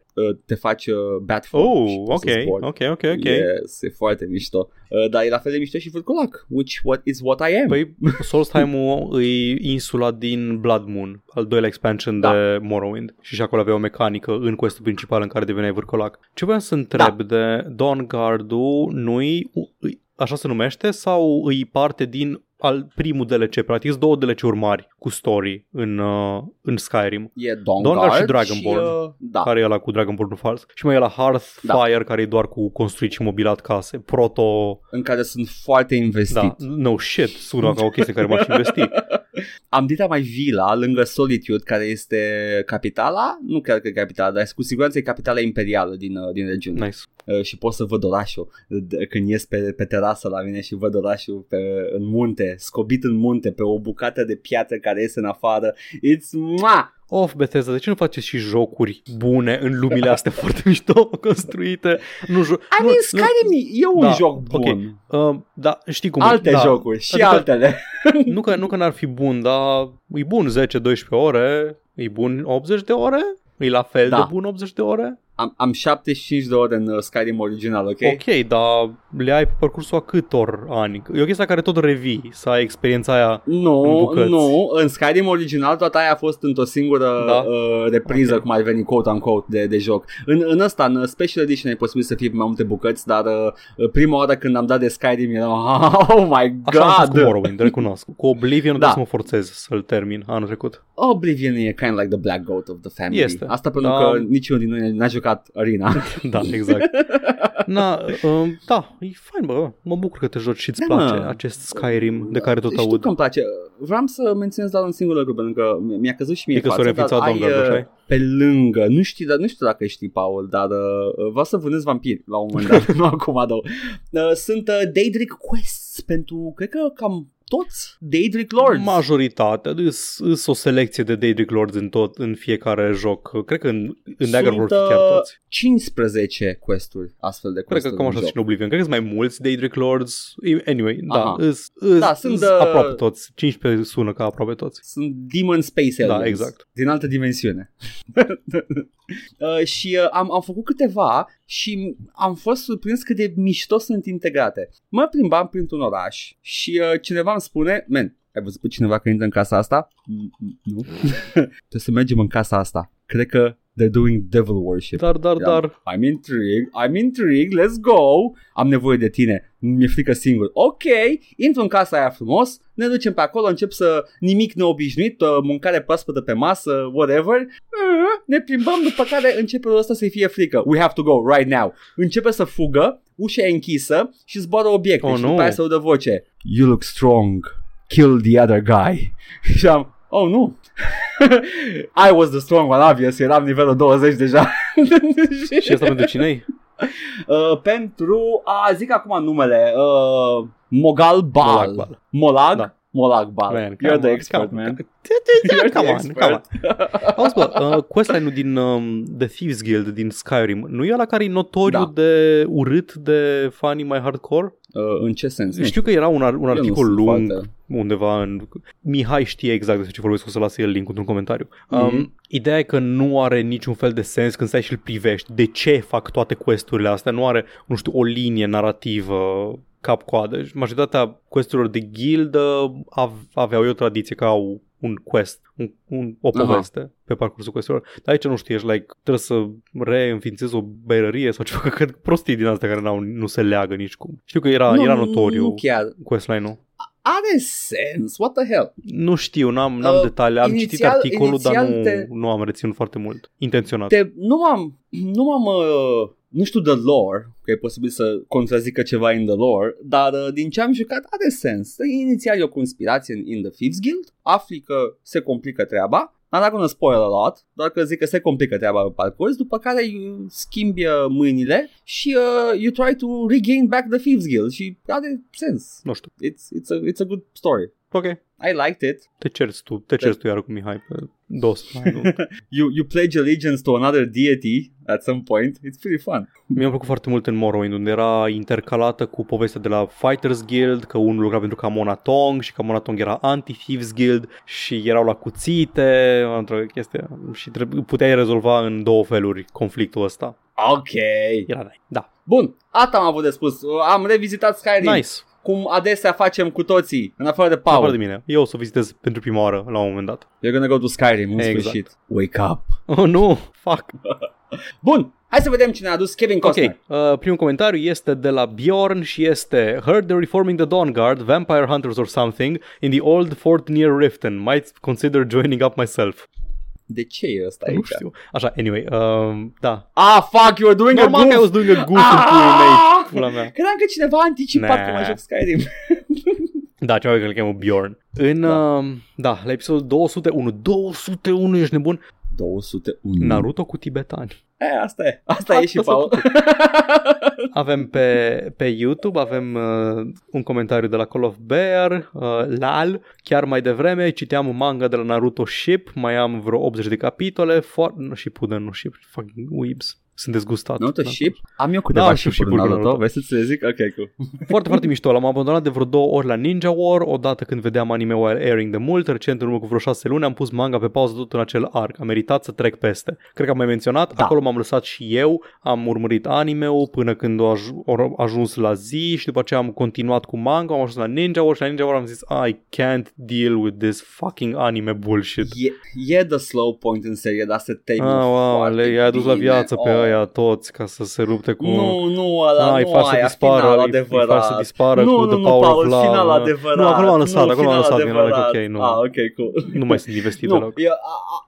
te faci uh, Batfall. Oh, și poți ok, să zbori. ok, ok, ok. Yes, e foarte mișto. Uh, dar e la fel de mișto și Vârcolac, which what is what I am. Păi, Solstheim-ul e insula din Blood Moon, al doilea expansion Da. de Morrowind. Și și acolo avea o mecanică în questul principal în care deveneai vârcolac. Ce voiam să întreb de Dawnguard-ul, nu-i, îi- așa se numește, sau îi parte din al primul DLC, practic sunt două DLC-uri mari cu story în, uh, în Skyrim, E Dawn Dawnguard Guard și Dragonborn. uh, da. care e ăla cu Dragonborn fals. Și mai e la Hearthfire, care e doar cu construit și mobilat case. Proto... în care sunt foarte investit. Da, no shit, sună ca o chestie care m-aș investi. Am dita mai vila lângă Solitude, care este capitala, nu chiar că e capitala, dar cu siguranță e capitala imperială din, uh, din regiune. Nice. Uh, și pot să văd orașul D- când ies pe, pe terasă la mine și văd orașul pe, în munte, scobit în munte, pe o bucată de piatră care iese în afară. It's mua! Of, Bethesda, de ce nu faceți și jocuri bune în lumile astea foarte mișto construite? Nu jo- I nu, mean, Skyrim e un Da, joc ok. bun. nu, uh, da, știi cum Alte e. Da. jocuri și Adică- altele. Nu că, nu că n-ar fi bun, dar e bun 10-12 ore, e bun 80 de ore, e la fel Da. de bun 80 de ore. Am, am 75 de ore în uh, Skyrim original, ok? Ok, dar le ai pe parcursul a câtor ani? E o chestie care tot revii, să ai experiența aia. în Nu, bucăți. nu, în Skyrim original toată aia a fost într-o singură Da. uh, repriză, Ok. cum ar veni quote-unquote de, de joc. În, în ăsta, în Special Edition e posibil să fie pe mai multe bucăți, dar uh, prima oară când am dat de Skyrim eram, oh my Așa am fost cu god! Morrowind, recunosc. Cu Oblivion Da. da. să mă forțez să-l termin anul trecut. Oblivion e kind of like the black goat of the family. Este. Asta pentru Da. că niciunul din noi n-a jucat Arena. Da, exact. Na, um, da, e fain, bă. Mă bucur că te joci și îți Da, place mă. acest Skyrim de care tot Știu aud. că îmi place. Vreau să menționez doar un singur lucru, pentru că mi-a căzut și mie E că s-a față, dar reînființat ai, Dawnguard, uh, așa pe lângă, nu știu, dar nu știu dacă știi, Paul, dar uh, vreau să vânez vampiri la un moment dat, nu acum, dar uh, sunt uh, Daedric Quests pentru, cred că cam toți Daedric Lords. Majoritatea, sunt o selecție de Daedric Lords în tot, în fiecare joc. Cred că în, în Daggerworld Sunt, chiar uh, toți. 15 questuri, astfel de Cred questuri că cam în așa joc. și în Oblivion. Cred că sunt mai mulți Daedric Lords. Anyway, da, Aha. îs, îs, Da, da, sunt, sunt uh, aproape toți. 15 sună ca aproape toți. Sunt Demon Space Da, Aliens. exact. Din altă dimensiune. uh, și uh, am, am făcut câteva și am fost surprins cât de mișto sunt integrate. Mă plimbam printr-un oraș și uh, cineva îmi spune, men, ai văzut pe cineva că intră în casa asta? Mm, mm, Nu. Trebuie să mergem în casa asta. Cred că they're doing devil worship. Dar, dar, Eram, dar, I'm intrigued, I'm intrigued, let's go. Am nevoie de tine, mi-e frică singur. Ok, intru în casa aia frumos, ne ducem pe acolo, încep să nimic neobișnuit, uh, mâncare proaspătă pe masă, whatever. Uh, Ne plimbăm, după care începe ăsta să-i fie frică. We have to go right now. Începe să fugă, ușa e închisă și zboară obiecte Oh, și nu. după aia se audă voce. You look strong. Kill the other guy. și am, oh nu. I was the strong one, obvious, eram nivelul 20 deja. și asta pentru cine Uh, pentru, a, zic acum numele, uh, Mogal Bal. Molag Bal. Molag? Da. Molag Bal. Man, You're come the on, expert, come on. man. Come You're the on, come on. expert. Auzi, bă, uh, questline-ul din um, The Thieves Guild din Skyrim, nu e la care e notoriu Da. de urât de fanii mai hardcore? Uh, în ce sens? Nu Știu că era un, ar- un nu articol sunt lung foarte- undeva în... Mihai știe exact despre ce vorbesc, o să lasă el link într-un comentariu. Um, Mhm. Ideea e că nu are niciun fel de sens când stai și îl privești. De ce fac toate questurile astea? Nu are, nu știu, o linie narrativă cap-coadă. Și Majoritatea questurilor de guildă av- aveau o tradiție că au un quest, un, un, o Aha. poveste pe parcursul questurilor. Dar aici nu știu, ești like, trebuie să reînființezi o berărie sau ceva, că prostii din astea care n-au, nu se leagă nici cum. Știu că era, Nu, era nu, notoriu Nu chiar. questline-ul. Are sens. What the hell? Nu știu, n-am, n-am Uh, detalii. Am citit inițial- articolul, dar inițial nu, te- nu am reținut foarte mult. Intenționat. Te, nu am, nu am, uh, nu știu the lore, că e posibil să contrazică ceva in the lore, dar uh, din ce am jucat are sens. Inițial e o conspirație în in the Thieves Guild, afli că se complică treaba, I'm not gonna spoil a lot, doar că zic că se complică treaba pe parcurs, după care you schimbi uh, mâinile și uh, you try to regain back the Thieves Guild și are sens. Nu știu. It's, it's, a, it's a good story. Ok. I liked it. Te cerți tu, te cerți tu iar cu Mihai pe dos. Hai, nu. You, you pledge allegiance to another deity at some point. It's pretty fun. Mi-a plăcut foarte mult în Morrowind, unde era intercalată cu povestea de la Fighters Guild, că unul lucra pentru Kamona Tong și Kamona Tong era anti-Thieves Guild și erau la cuțite, într-o chestie, și trebuie, puteai rezolva în două feluri conflictul ăsta. Ok. Era, da. Bun, asta am avut de spus. Am revizitat Skyrim. Nice. Cum adesea facem cu toții, în afară de Afară Paul. de mine. Eu o să o vizitez pentru prima oară la un moment dat. You're gonna go to Skyrim, în Exact. sfârșit. Wake up. Oh, nu! Fuck! Bun, hai să vedem cine a adus Kevin Ok, Costner. uh, primul comentariu este de la Bjorn și este Heard they're reforming the Dawn Guard, Vampire Hunters or something in the old fort near Riften. Might consider joining up myself. De ce e ăsta Nu aici? știu. Așa, anyway, um, da. Ah, fuck, you were doing Normal a că I goof. was doing a goof în puii mei, pula mea. Credeam că cineva a anticipat Nah. că mai joc Skyrim. Da, ceva că îl cheamă Bjorn. În, Da. da. Uh, da, la episodul 201. 201, ești nebun? 201. Naruto cu tibetani. E, asta e. Asta, Asta e și s-a Paul. Avem pe, pe YouTube, avem uh, un comentariu de la Call of Bear, uh, LAL, chiar mai devreme citeam manga de la Naruto Ship, mai am vreo 80 de capitole, for- nu, Shippuden, nu Ship, fucking weebs. Sunt dezgustat. Naruto Da. Ship? Am eu câteva Da, și și în Shippuden Naruto. Naruto. Vrei să-ți le zic? Ok, cool. Foarte, foarte mișto. L-am abandonat de vreo două ori la Ninja War, odată când vedeam anime while airing de mult, recent în urmă cu vreo șase luni am pus manga pe pauză tot în acel arc. A meritat să trec peste. Cred că am mai menționat, Da. acolo m-am lăsat și eu, am urmărit anime-ul până când a aj- a ajuns la zi și după aceea am continuat cu manga, am ajuns la Ninja War și la Ninja War am zis I can't deal with this fucking anime bullshit. E, e the slow point în serie, dar se termină Ah, wow, foarte le, i-a adus la bine. viață pe Oh. Ăia toți ca să se rupte cu... Nu, nu, ăla, Ah, îi nu faci să aia, dispară, final îi- îi adevărat. faci să dispară nu, cu nu, The nu, Power of Paul, Love, final nu. adevărat. Nu, acolo m-am lăsat, nu, acolo m-am final lăsat, mi-am like, adevărat. ok, nu. Ah, ok, cool. Nu mai sunt investit Nu, deloc. eu, a,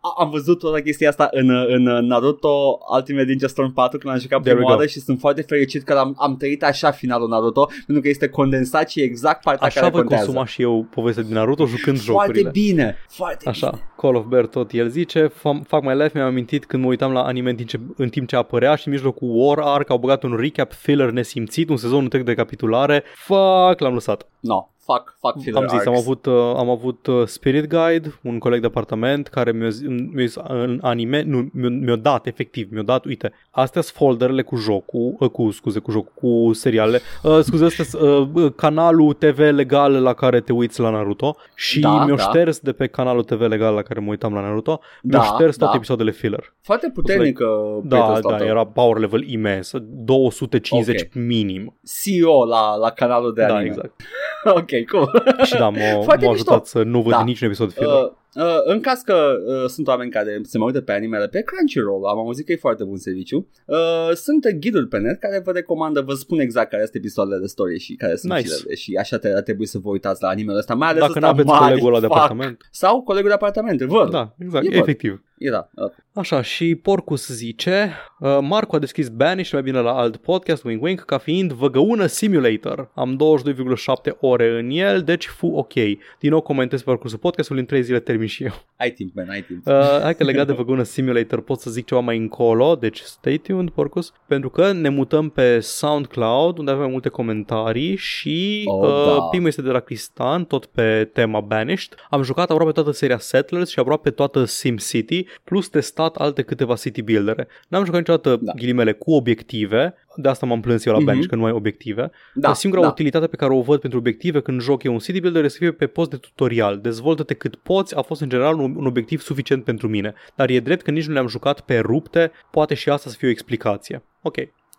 a, am văzut toată chestia asta în, în Naruto Ultimate Ninja Storm 4 când am jucat There prima we oară go. și sunt foarte fericit că am, am trăit așa finalul Naruto pentru că este condensat și exact partea Așa care voi contează. consuma și eu povestea din Naruto jucând Foarte jocurile. bine, foarte Așa, bine. Call of Bear tot el zice Fam- Fac mai life, mi-am amintit când mă uitam la anime în timp ce, în timp ce apărea și în mijlocul War Arc au băgat un recap filler nesimțit, un sezon întreg de capitulare. Fuck, l-am lăsat. No, fuck, fuck filler am zis, arcs. am avut, uh, am avut uh, Spirit Guide, un coleg de apartament care mi-a zis, mi-a zis în anime, nu, mi-a, mi-a dat, efectiv, mi-a dat, uite, astea sunt folderele cu jocul, uh, cu, scuze, cu jocul, cu serialele, uh, scuze, astea sunt uh, uh, canalul TV legal la care te uiți la Naruto și Da, mi-a da. șters de pe canalul TV legal la care mă uitam la Naruto, mi-a Da, șters toate da. episoadele filler. Foarte puternică Da, Peter da, Slaughter. era power level imens, 250 Ok. minim. CEO la, la canalul de Da, anime. exact. ok, cool. Și da, m-a, Foarte m-a mișto. ajutat să nu văd Da. niciun episod filler. Uh, uh, în caz că uh, sunt oameni care se mai uită pe animele pe Crunchyroll, am auzit că e foarte bun serviciu, uh, sunt ghiduri pe net care vă recomandă, vă spun exact care sunt episoadele de story și care sunt Nice. filele și așa te, ar trebui să vă uitați la animele ăsta, mai ales Dacă ăsta nu aveți mare, colegul ăla de fuck. apartament. Sau colegul de apartament, văd. Da, exact, E bun. efectiv. Era. Uh, Așa, și Porcus zice, uh, Marco a deschis Banish mai bine la alt podcast, Wing Wing, ca fiind Văgăună Simulator. Am 22,7 ore în el, deci fu ok. Din nou comentez pe parcursul podcastului, în 3 zile termin și eu. ai timp, man, ai timp. Uh, hai că legat de Văgăună Simulator pot să zic ceva mai încolo, deci stay tuned, Porcus, pentru că ne mutăm pe SoundCloud, unde avem multe comentarii și Oh, uh, da. primul este de la Cristan, tot pe tema Banished. Am jucat aproape toată seria Settlers și aproape toată SimCity, plus testat alte câteva city buildere. N-am jucat niciodată da. Da. ghilimele cu obiective, de asta m-am plâns eu la Mhm. Banished, că nu ai obiective. Da, Singura da. utilitate pe care o văd pentru obiective când joc eu un city builder este să fie pe post de tutorial. Dezvoltă-te cât poți, a fost în general un, un obiectiv suficient pentru mine. Dar e drept că nici nu le-am jucat pe rupte, poate și asta să fie o explicație. Ok.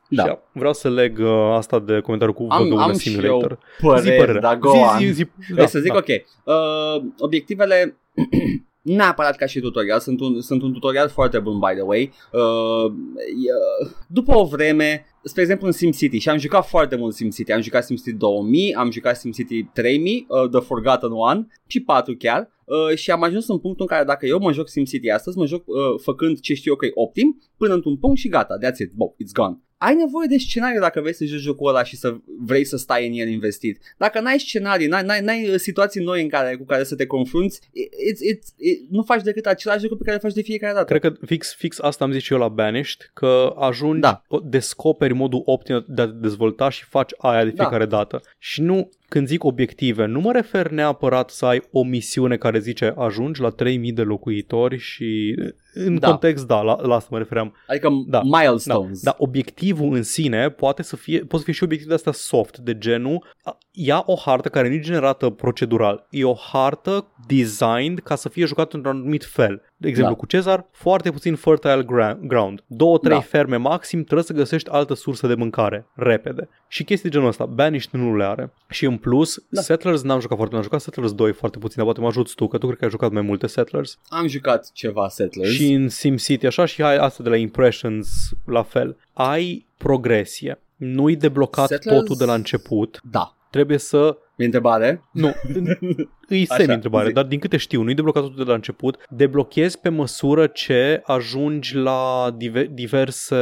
Da. Și vreau să leg uh, asta de comentariu cu Am, Văgăună am și Simulator. eu păreri, dar go on. zi, zi, zi, Da, să zic, ok. Uh, obiectivele neapărat ca și tutorial, sunt un, sunt un tutorial foarte bun, by the way. Uh, e, după o vreme, spre exemplu în SimCity, și am jucat foarte mult SimCity, am jucat SimCity 2000, am jucat SimCity 3000, uh, The Forgotten One, și 4 chiar, uh, și am ajuns în punctul în care dacă eu mă joc SimCity astăzi, mă joc uh, făcând ce știu eu că e optim, până într-un punct și gata, that's it, bo, it's gone. Ai nevoie de scenariu dacă vrei să joci jocul ăla și să vrei să stai în el investit. Dacă n-ai scenarii, n-ai, n-ai, n-ai uh, situații noi în care, cu care să te confrunți, it's, it's, it, nu faci decât același lucru pe care îl faci de fiecare dată. Cred că fix, fix asta am zis și eu la Banished, că ajungi, Da. descoperi modul optim de a te dezvolta și faci aia de Da. fiecare dată. Și nu, când zic obiective, nu mă refer neapărat să ai o misiune care zice ajungi la 3000 de locuitori și în Da. context, da, la, la asta mă refeream. Adică Da. da. milestones. Dar obiectivul în sine poate să fie, poate să fie și obiectiv de asta soft, de genul a- ia o hartă care nu e generată procedural, e o hartă designed ca să fie jucată într-un anumit fel. De exemplu, Da. cu Cezar, foarte puțin fertile gra- ground. Două, trei Da. ferme maxim, trebuie să găsești altă sursă de mâncare, repede. Și chestii de genul ăsta, Banished nu le are. Și în plus, Da. Settlers n-am jucat foarte mult, am jucat Settlers 2 foarte puțin, dar poate mă ajuți tu, că tu cred că ai jucat mai multe Settlers. Am jucat ceva Settlers. Și în SimCity așa și ai asta de la Impressions la fel. Ai progresie. Nu-i deblocat Settlers- totul de la început. Da. Trebuie să... E întrebare? Nu, îi Așa, semi-întrebare, zi. dar din câte știu, nu-i deblocat totul de la început. Deblochezi pe măsură ce ajungi la dive- diverse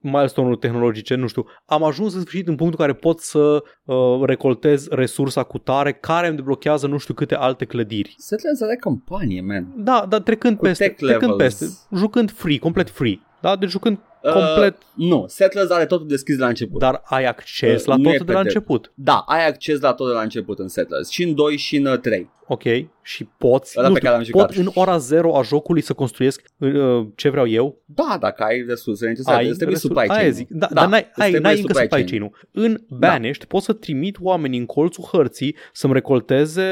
milestone-uri tehnologice, nu știu. Am ajuns în sfârșit în punctul în care pot să uh, recoltez resursa cu tare care îmi deblochează nu știu câte alte clădiri. Settlers are campanie, man. Da, dar trecând Cu peste, tech trecând levels. peste, jucând free, complet free. Da, deci jucând Uh, complet Nu, Settlers are totul deschis de la început. Dar ai acces Uh, la nu e totul de la pe de- început. Da, ai acces la tot de la început în Settlers. Și în 2 și în uh, 3. Ok? Și poți, Ăla nu pe știu, care l-am pot jucat. în ora zero a jocului să construiesc uh, ce vreau eu. Da, dacă ai resurse necesare. Ai Îți trebuie resur- supply chain. aia zic. Da, dar n-ai, îți ai, trebuie n-ai încă supply chain. chain-ul. În Banished pot să trimit oamenii în colțul hărții să-mi recolteze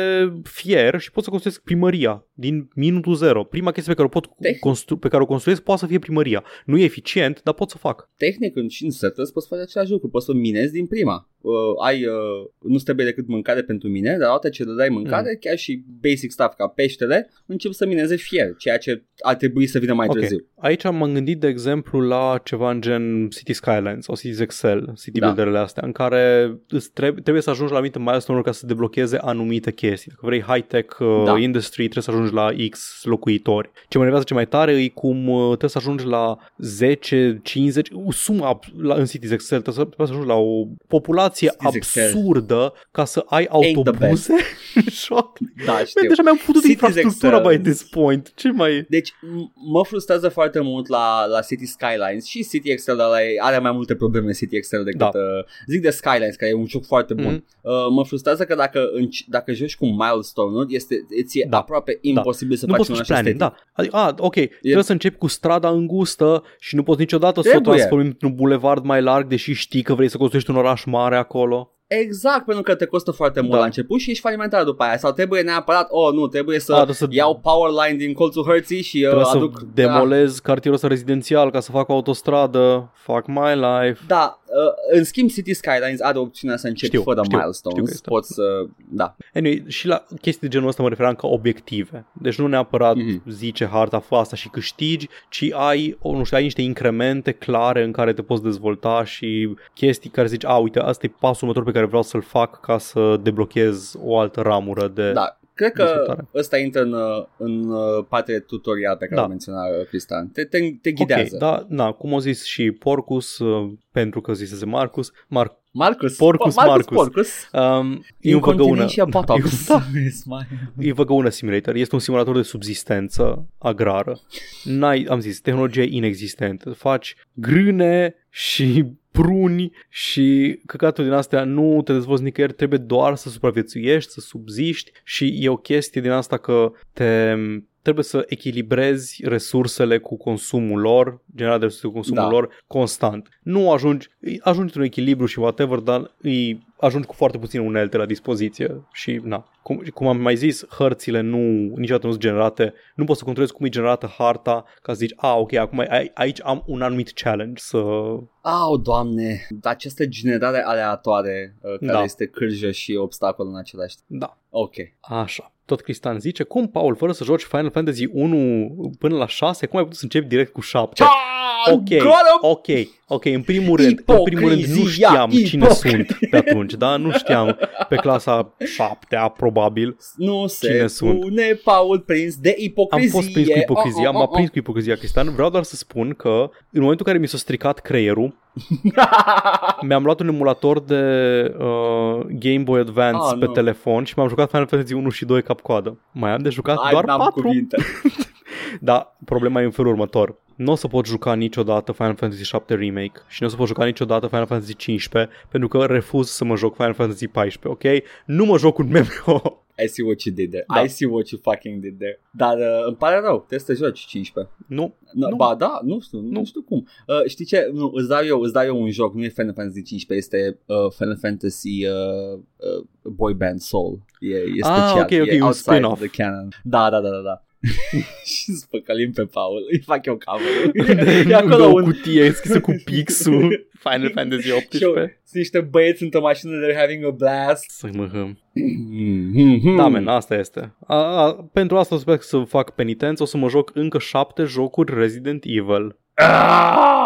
fier și pot să construiesc primăria din minutul zero. Prima chestie pe care o, pot Teh- constru- pe care o construiesc poate să fie primăria. Nu e eficient, dar pot să fac. Tehnic, în, și în Settlers poți face același lucru. Poți să minezi din prima. Uh, ai, uh, nu trebuie decât mâncare pentru mine, dar odată ce le dai mâncare, Mm. chiar și basic stuff ca peștele, încep să mineze fier, ceea ce ar trebui să vină mai Ok. târziu. Aici m-am gândit, de exemplu, la ceva în gen City Skylines sau Cities Excel, city Da. builderele astea, în care îți trebuie, trebuie să ajungi la anumite milestone ca să deblocheze anumite chestii. Dacă vrei high-tech uh, Da. industry, trebuie să ajungi la X locuitori. Ce mă enervează ce mai tare e cum uh, trebuie să ajungi la 10, 50, o sumă ab- la, în Cities Excel, trebuie să, trebuie să ajungi la o populație Cities Excel. absurdă ca să ai the autobuze în joc. Da, Man, știu. deja mi-am putut Cities infrastructura Excel. by this point. Ce mai... Deci m- mă frustrează foarte mult la, la City Skylines și City Excel ăla e- are mai multe probleme City Excel decât Da. uh, zic de Skylines care e un joc foarte bun. Mhm. Uh, mă frustrează că dacă înci- dacă joci cu milestone-uri este ți e Da. aproape imposibil să nu faci poți un să așa planning, estetic. da. Adică, a, ok, e... trebuie să începi cu strada îngustă și nu poți niciodată să o Trebuie. transformi într-un bulevard mai larg, deși știi că vrei să construiești un oraș mare acolo. Exact, pentru că te costă foarte mult Da. la început și ești falimentar după aia sau trebuie neapărat, oh nu, trebuie să, A, trebuie să- iau power line din colțul hărții și uh, Trebuie aduc să demolez cartierul ăsta rezidențial ca să fac o autostradă. Fuck my life. Da, uh, în schimb City Skylines are opțiunea să începi Știu, fără știu, știu că milestones. este. Poți să, da. Anyway, și la chestii de genul ăsta mă referam ca obiective. Deci nu neapărat Mhm. zice harta, fă asta și câștigi, ci ai, o, nu știu, ai niște incremente clare în care te poți dezvolta și chestii care zici, a, uite, asta e pasul următor pe care vreau să-l fac ca să deblochez o altă ramură de... Da, Cred că Dezvoltare. ăsta intră în, uh, în uh, partea tutorial pe care Da. da. menționa uh, Cristian. Te, te, te ghidează. Ok, da, da, cum au zis și Porcus, uh, pentru că zisese Marcus, Mar- Marcus. Porcus, Marcus. Marcus. Porcus. um, eu văd una, Incontinentia buttocks. Da. Smile. e Văgăună Simulator, este un simulator de subzistență agrară. N-ai, am zis, tehnologie inexistentă. Faci grâne și pruni și căcaturi din astea nu te dezvolți nicăieri, trebuie doar să supraviețuiești, să subziști și e o chestie din asta că te trebuie să echilibrezi resursele cu consumul lor, generarea de resurse cu consumul Da. lor constant. Nu ajungi, ajungi într-un echilibru și whatever, dar îi ajungi cu foarte puține unelte la dispoziție și na. Cum, cum am mai zis, hărțile nu, niciodată nu sunt generate, nu poți să controlezi cum e generată harta ca să zici, a, ok, acum ai- aici am un anumit challenge să... Au, doamne, această generare aleatoare uh, care Da. este cârjă și obstacol în același timp. Da, Ok. așa. Tot Cristian zice, cum, Paul, fără să joci Final Fantasy 1 până la 6, cum ai putut să începi direct cu 7? Ok, ok, ok, în primul rând, în primul rând nu Ipocrizia, știam cine ipocri- sunt pe atunci, da? Nu știam pe clasa 7 probabil. Nu se Cine sunt? pune Paul prins de Am ipocrizie. fost prins cu ipocrizia, Oh, oh, m-a oh, prins cu ipocrizia Cristian. Vreau doar să spun că în momentul în care mi s-a stricat creierul, oh. mi-am luat un emulator de uh, Game Boy Advance Ah, pe nu. telefon și m-am jucat Final Fantasy 1 și 2 cap-coadă. Mai am de jucat Hai, doar n-am 4. cuvinte. Da, problema e în felul următor. Nu o să pot juca niciodată Final Fantasy 7 Remake și nu o să pot juca niciodată Final Fantasy 15 pentru că refuz să mă joc Final Fantasy 14, ok? Nu mă joc un MMO. I see what you did there. Da. I see what you fucking did there. Dar uh, îmi pare rău, trebuie să te joci 15. Nu, No, Nu. Ba da, nu știu, nu, Nu. nu știu cum. Uh, știi ce? Nu, îți dau eu, îți dau eu un joc, nu e Final Fantasy 15, este uh, Final Fantasy uh, uh, Boy Band Soul. E, e Ah, special, ok, ok, e un outside spin-off. the canon. Da, da, da, da, da. și spăcălim pe Paul, îi fac eu cover E acolo o un... cutie scrisă cu pixul Final Fantasy Și eu- 18. Sunt niște băieți într-o mașină, they're having a blast. Să mă hâm. Hmm. Da, men, asta este. A, a, pentru asta o să sper să fac penitență, o să mă joc încă șapte jocuri Resident Evil. Ah,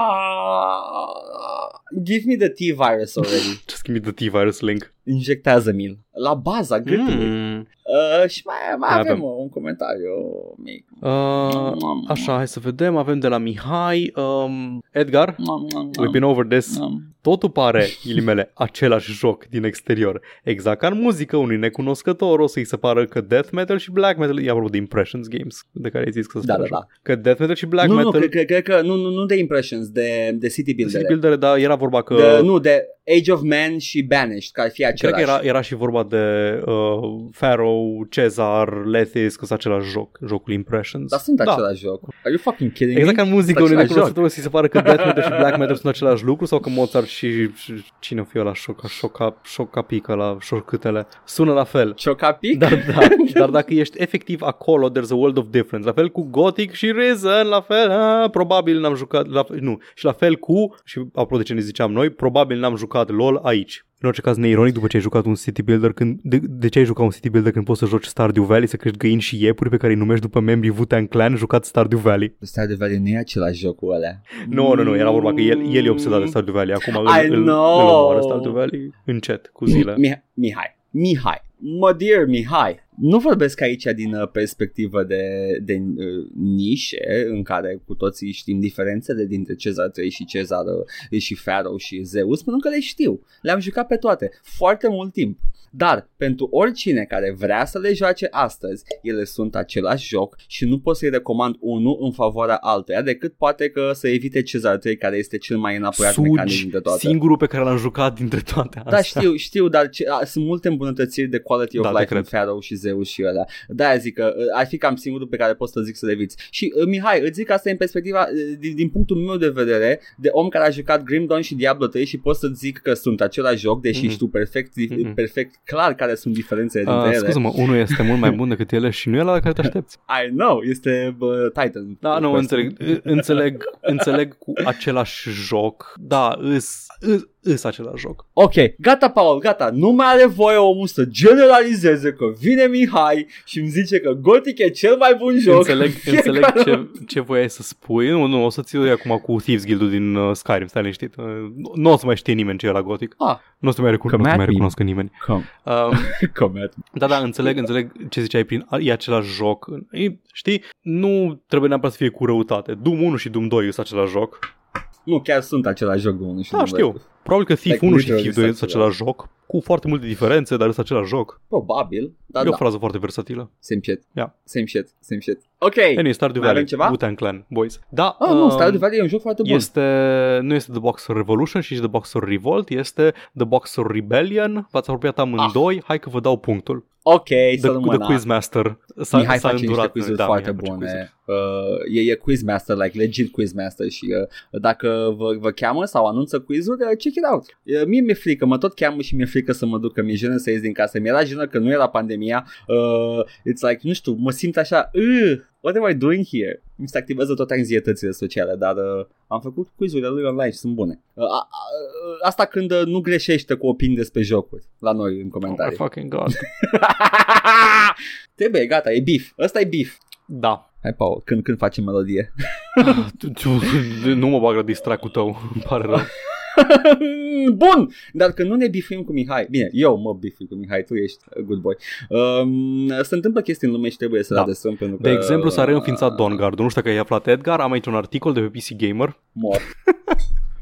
Give me the T-virus already. Just give me the T-Virus link. Injectează-mi-l. La baza gâtului. Mm. Uh, și mai, mai Mai avem avem. uh, un comentariu mic. Uh, așa, hai să vedem. Avem de la Mihai. Um, Edgar, we've We've been over this. Totul pare, ghilimele, același joc din exterior. Exact ca în muzică unui necunoscător o să-i se pară că death metal și black metal, e apropo de Impressions Games, de care ai zis că se Da, spune da, așa. da. Că death metal și black nu, nu, metal, cred, cred, cred că nu, nu, nu de Impressions, de, de City Builder. City Builder, da, era vorba că... De, nu, de Age of Man și Banished, care ar fi Cred același. că era, era și vorba de uh, Pharaoh, Cezar, Lethis, că sunt același joc, jocul Impressions. Dar sunt da. același joc. Are you fucking kidding Exact me? ca în muzică Sunt unui același necunoscător să se pare că death metal și black metal sunt același lucru sau că Mozart și, și cine o fi la șoca, șoca, șoca pică la șorcâtele sună la fel. Ciocapic? Dar, da, dar dacă ești efectiv acolo, there's a world of difference. La fel cu Gothic și Risen, la fel, a, probabil n-am jucat, la, nu, și la fel cu, și apropo de ce ne ziceam noi, probabil n-am jucat LOL aici. În orice caz, neironic, după ce ai jucat un city builder, când, de, de ce ai jucat un city builder când poți să joci Stardew Valley, să crești găini și iepuri pe care îi numești după membrii Wu-Tang Clan, jucat Stardew Valley? Stardew Valley nu e același joc cu ălea. Nu, nu, nu, era vorba că el, el e obsedat de Stardew Valley. Acum I îl, îl, îl know. omoară Stardew Valley încet, cu zile. Mihai, Mihai, Mihai, mă dear Mihai, nu vorbesc aici din uh, perspectivă de, de uh, nișe în care cu toții știm diferențele dintre Cezar 3 și Cezar uh, și Pharaoh și Zeus, pentru că le știu. Le-am jucat pe toate, foarte mult timp. Dar pentru oricine care vrea să le joace astăzi, ele sunt același joc și nu pot să-i recomand unul în favoarea altuia decât poate că să evite Cezar 3 care este cel mai înapoiat mecanism Sugi, dintre toate. singurul pe care l-am jucat dintre toate astea. Da, știu, știu, dar ce, a, sunt multe îmbunătățiri de quality of Da, te life în cred. Pharaoh și Zeus și ăla. De-aia zic că uh, ar fi cam singurul pe care pot să zic să le viți. Și uh, Mihai, îți zic asta în perspectiva, uh, din, din punctul meu de vedere, de om care a jucat Grim Dawn și Diablo 3 și pot să zic că sunt același joc, deși Mhm. știu perfect, Mhm. perfect clar care sunt diferențele dintre Uh, ele. scuză-mă, unul este mult mai bun decât ele și nu e la care te aștepți. I know, este uh, Titan. Da, nu, înțeleg, înțeleg, înțeleg cu același joc. Da, îs, îs, îs același joc. Ok, gata, Paul, gata. Nu mai are voie omul să generalizeze că vine Mihai și îmi zice că Gothic e cel mai bun joc. Înțeleg, Fiecare- înțeleg ce, ce voiai să spui. Nu, nu, o să ți acum cu Thieves Guild-ul din uh, Skyrim, stai liniștit. Uh, nu- nu o să mai știe nimeni ce e la Gothic. Ah, Nu o să mai, recun- nu o Come să at mai me. recunoscă nimeni. come, Uh, come at me. Da, da, înțeleg, înțeleg ce ziceai prin e același joc. E, știi, nu trebuie neapărat să fie cu răutate. Doom 1 și Doom 2 sunt același joc. Nu, chiar sunt același joc de unul și Da, de știu. Altul. Probabil că Thief Like, 1 și literally Thief 2 sunt sunt același joc, cu foarte multe diferențe, dar sunt același joc. Probabil, dar e o da, frază foarte versatilă. same shit. Ia. Same shit, same shit. Ok. Anyway, Stardew Mai Valley, avem ceva? Wu-Tang Clan, boys. Da, Ah, nu, um, Stardew Valley e un joc foarte bun. este, nu este The Boxer Revolution și The Boxer Revolt, este The Boxer Rebellion. V-ați apropiat amândoi, hai că vă dau punctul. Ok, să The, nu the Quizmaster s-a, Mihai s-a face niște îndurat. quizuri da, foarte Mihai face bune. Uh, e, e quizmaster, like legit quizmaster și uh, dacă vă, vă cheamă sau anunță quizuri, uh, check it out. Uh, mie mi-e frică, mă tot cheamă și mi-e frică să mă duc, că mi-e jenă să ies din casă. Mi-era jenă că nu era pandemia. Uh, it's like, nu știu, mă simt așa, uh, what am I doing here? Mi se activează toate anxietățile sociale, dar uh, am făcut quizurile lui online și sunt bune. Uh, a, a, asta când uh, nu greșește cu opinii despre jocuri la noi în Oh my comentarii. fucking god. Trebuie, gata, e beef. Ăsta e beef. Da. Hai, Paul, când, când facem melodie? Tu- tu- nu mă bag la distracul tău, îmi pare rău. Bun, dar când nu ne bifuim cu Mihai, bine, eu mă bifui cu Mihai, tu ești a good boy. Um, se întâmplă chestii în lume și trebuie să Da. le adresăm pentru că... De exemplu, s-a reînființat Dawnguard. Nu știu dacă ai aflat Edgar, am aici un articol de pe PC Gamer. Mor.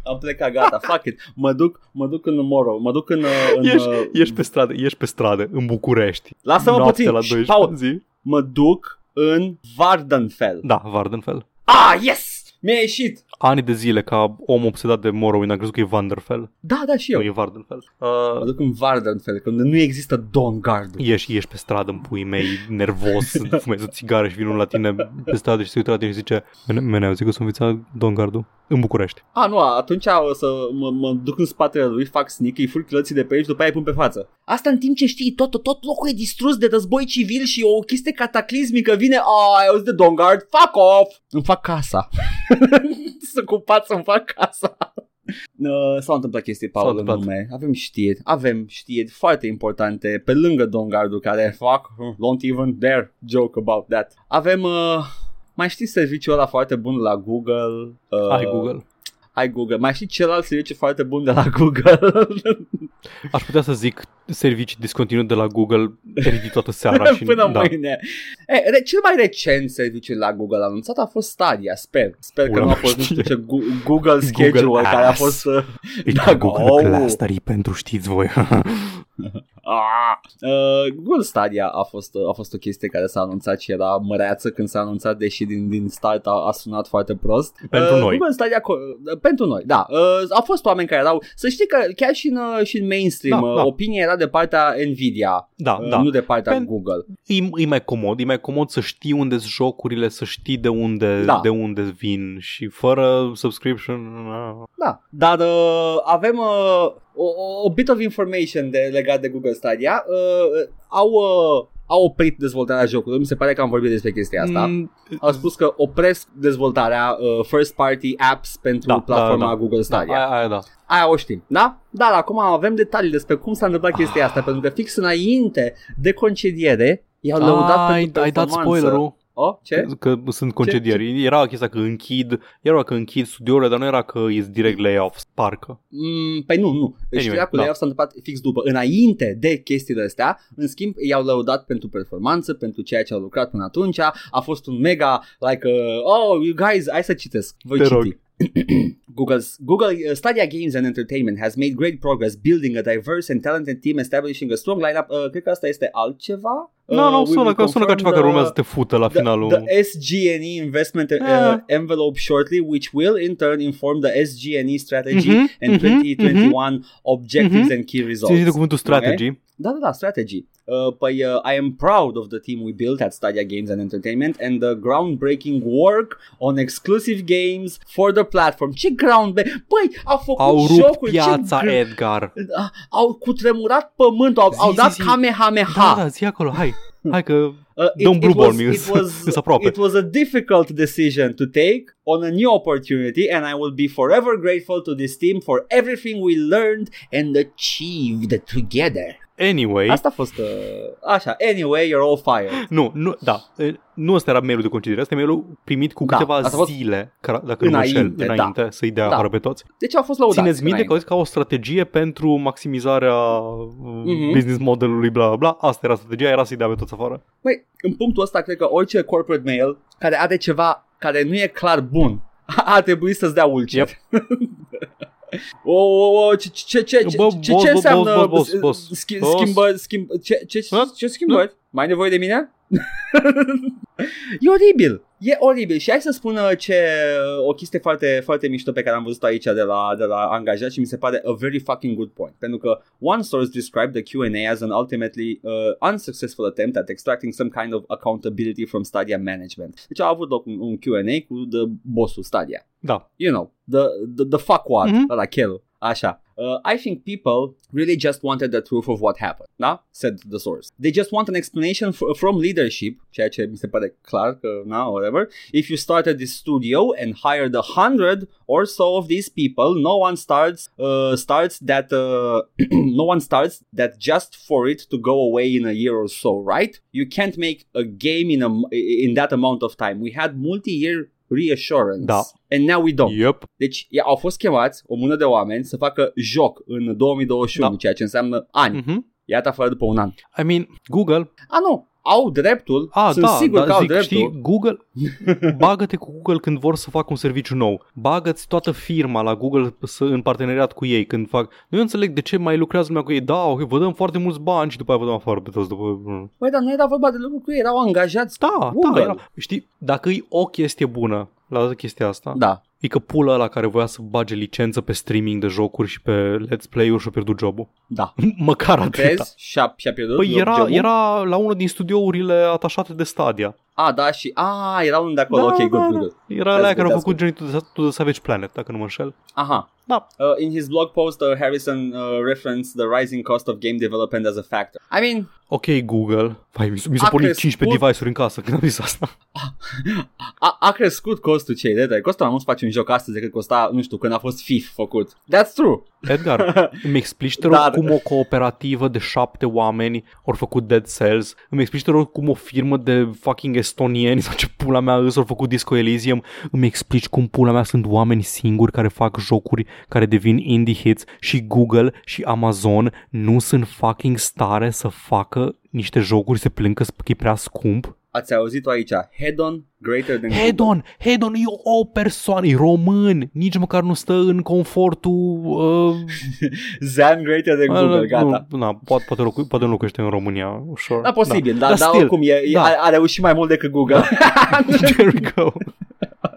Am plecat, gata, fuck it. Mă duc, mă duc în Moro, mă duc în... uh, în Ești, uh, ești pe stradă, ești pe stradă, în București. Lasă-mă Noaptea puțin. la Șt, 12 Paul, zi. mă duc în Vardenfell. Da, Vardenfell. Ah, yes! Mi-a ieșit! Ani de zile ca om obsedat de Morrowind, am crezut că e Vanderfell. Da, da, și eu. Nu e Vardenfell. Mă Uh, duc în Vardenfell, când nu există Dawnguard. ieși, ieși pe stradă în puii mei, nervos, fumezi o țigară și vine unul la tine pe stradă și se uită la tine și zice Mene, mene auzi că sunt înființat Dawnguard-ul? În București. A, nu, atunci o să mă, mă duc în spatele lui, fac sneak, îi fur clății de pe aici, după aia îi pun pe față. Asta în timp ce știi, tot, tot locul e distrus de război civil și o chestie cataclismică vine, a, ai auzit de Dawnguard, fuck off! Îmi fac casa. să ocupat să-mi fac casa. Uh, s-au întâmplat chestii, S-au Paul, în întâmplat. lume. Avem știri, avem știri foarte importante pe lângă Dawnguard-ul care fac, don't even dare joke about that. Avem, uh, mai știi serviciul ăla foarte bun la Google? Uh, Ai Google. ai Google. Mai știi celălalt serviciu foarte bun de la Google? Aș putea să zic servicii discontinuat de la Google ridic toată seara și Până da. mâine. E, re, cel mai recent serviciu la Google anunțat a fost Stadia, sper. Sper că Ula, nu a mă fost nu știu știe. ce Gu- Google Schedule Google care a Ass. fost... Uh, Uite, Da, Google oh. Clustery pentru știți voi. ah, uh, Google Stadia a fost, a fost o chestie care s-a anunțat și era măreață când s-a anunțat, deși din, din start a, a sunat foarte prost. Pentru uh, noi. Google Stadia, co- uh, pentru noi, da. Uh, au fost oameni care erau... Să știi că chiar și în, uh, și în mainstream Da, uh, da. opinia era de partea Nvidia, da, uh, da. nu de partea Pen- Google. E, e mai comod, e mai comod să știi unde sunt jocurile, să știi de unde, Da. de unde vin și fără subscription. na. Da, dar uh, avem uh, o, o- o bit of information de, legat de Google Stadia. Uh, au, uh, au oprit dezvoltarea jocului, mi se pare că am vorbit despre chestia asta. Mm. Mm, Au spus că opresc dezvoltarea uh, first party apps pentru Da, platforma da, da. Google da, Stadia. aia, aia, da. Aia o știm, da? Dar acum avem detalii despre cum s-a întâmplat chestia asta, pentru că fix înainte de concediere i-au lăudat ai, pentru ai dat performanță. spoilerul Oh, ce? că, că sunt concedieri. Era chestia că închid, era că închid studiourile, dar nu era că e direct layoffs, parcă. Mm, păi nu, nu. Deci Anyway, știrea cu da. layoff s-a întâmplat fix după. Înainte de chestiile astea, în schimb, i-au lăudat pentru performanță, pentru ceea ce au lucrat până atunci. A fost un mega, like, uh, oh, you guys, hai să citesc. Voi Te citi. rog. Google's Google uh, Stadia Games and Entertainment has made great progress building a diverse and talented team, establishing a strong lineup. Uh, cred că asta este altceva. Nu, Uh, nu, we sună, will că, sună ca confirm ceva care the- urmează să te fută la the, finalul. the SG&E investment uh, Eh. envelope shortly, which will in turn inform the SG&E strategy Mhm, and mhm, 2021 objectives Mhm. and key Ți-ai results. zis de cuvântul strategy? Da, da, da, strategy. Uh, păi, uh, I am proud of the team we built at Stadia Games and Entertainment and the groundbreaking work on exclusive games for the platform. Ce groundbreaking? Băi, au făcut Au rupt jocuri, piața, ce gr- Edgar. Uh, au cutremurat pământul, au, Zi, au zi, dat zi. Kamehameha. Da, da, zi acolo, hai. Hai că Uh, Don't blue ball me, it îs- was, îs aproape. it was a difficult decision to take on a new opportunity and I will be forever grateful to this team for everything we learned and achieved together. Anyway, Asta a fost, uh, așa, anyway, you're all fired. nu, nu, da, e, nu ăsta era mailul de concediere, ăsta e mailul primit cu Da, câteva asta a fost zile, ca, dacă nu mă înainte, înșel, da. înainte să-i dea Da. afară pe toți. Deci au fost lăudați. Țineți minte că înainte. au zis ca o strategie pentru maximizarea uh, Mhm. business modelului, bla bla bla. Asta era strategia, era să-i dea pe toți afară. Băi, în punctul ăsta cred că orice corporate mail care are ceva care nu e clar bun ar trebui să-ți dea ulcer. O, o, o, ce, ce, ce, ce, Bă, ce, boss, ce boss, înseamnă boss, boss, boss. schi- Boss. schimbă, schimb, ce, ce, ce, Hă? ce schimbări? Mai ai nevoie de mine? e oribil. E oribil și hai să spun uh, ce o chestie foarte, foarte mișto pe care am văzut aici de la, de la angajat și mi se pare a very fucking good point. Pentru că one source described the Q&A as an ultimately uh, unsuccessful attempt at extracting some kind of accountability from Stadia management. Deci au avut loc un, un Q&A cu the bossul Stadia. Da. You know, the, the, the fuckwad, Mhm. mm-hmm. ăla chelul. Așa. Uh, I think people really just wanted the truth of what happened, da? Said the source. They just want an explanation f- from leadership, ceea ce mi se na, whatever. If you started this studio and hired a hundred or so of these people, no one starts uh, starts that uh, no one starts that just for it to go away in a year or so, right? You can't make a game in a in that amount of time. We had multi-year reassurance, Da. and now we don't. Yep. Deci ia- au fost chemați o mână de oameni să facă joc în 2021, Da. ceea ce înseamnă ani. Mhm. Iată afară după un an. I mean, Google, A, nu, au dreptul, a, sunt da, sigur da, că au zic, dreptul. știi, Google, bagă-te cu Google când vor să facă un serviciu nou. Bagă-ți toată firma la Google să, în parteneriat cu ei când fac. Nu înțeleg de ce mai lucrează lumea cu ei. Da, ok, vă dăm foarte mulți bani și după aia vă dăm afară pe toți. După... Băi, dar nu era vorba de lucru cu ei, erau angajați Da, Google. da, era. Știi, dacă e o chestie bună la toată chestia asta, Da. E că pula ăla care voia să bage licență pe streaming de jocuri și pe let's play-uri și-a pierdut jobul. Da. Măcar atâta. Crezi? Și-a, și-a pierdut Păi job- era, jobul? era la unul din studiourile atașate de Stadia. A, da, și... A, era unul de acolo, Da, ok, da, good, da. good, good. Era That's alea good, care au that's făcut Journey to the, to the Savage Planet, dacă nu mă înșel. Aha. Da. Uh, in his blog post, uh, Harrison uh, referenced the rising cost of game development as a factor. I mean, Ok, Google. Vai, mi, s- mi s-a A pornit crescut. 15 device-uri în casă când am zis asta. a, a crescut costul cei de Costă mai mult să faci un joc astăzi decât costa, nu știu, când a fost FIF făcut. That's true. Edgar, îmi explici te rog Dar- cum o cooperativă de șapte oameni au făcut Dead Cells? Îmi explici te rog cum o firmă de fucking estonieni sau ce pula mea îs au făcut Disco Elysium? Îmi explici cum pula mea sunt oameni singuri care fac jocuri care devin indie hits și Google și Amazon nu sunt fucking stare să facă niște jocuri se plâng că e prea scump? Ați auzit-o aici. Head-on greater than Hedon, Hedon e o persoană, e român, nici măcar nu stă în confortul... Uh, Zan greater than Google, gata. Nu, na, poate, poate, locu- poate nu locuiește în România, ușor. Da, posibil, dar, Dar dar still, oricum e, e, da. a, a reușit mai mult decât Google. There we go.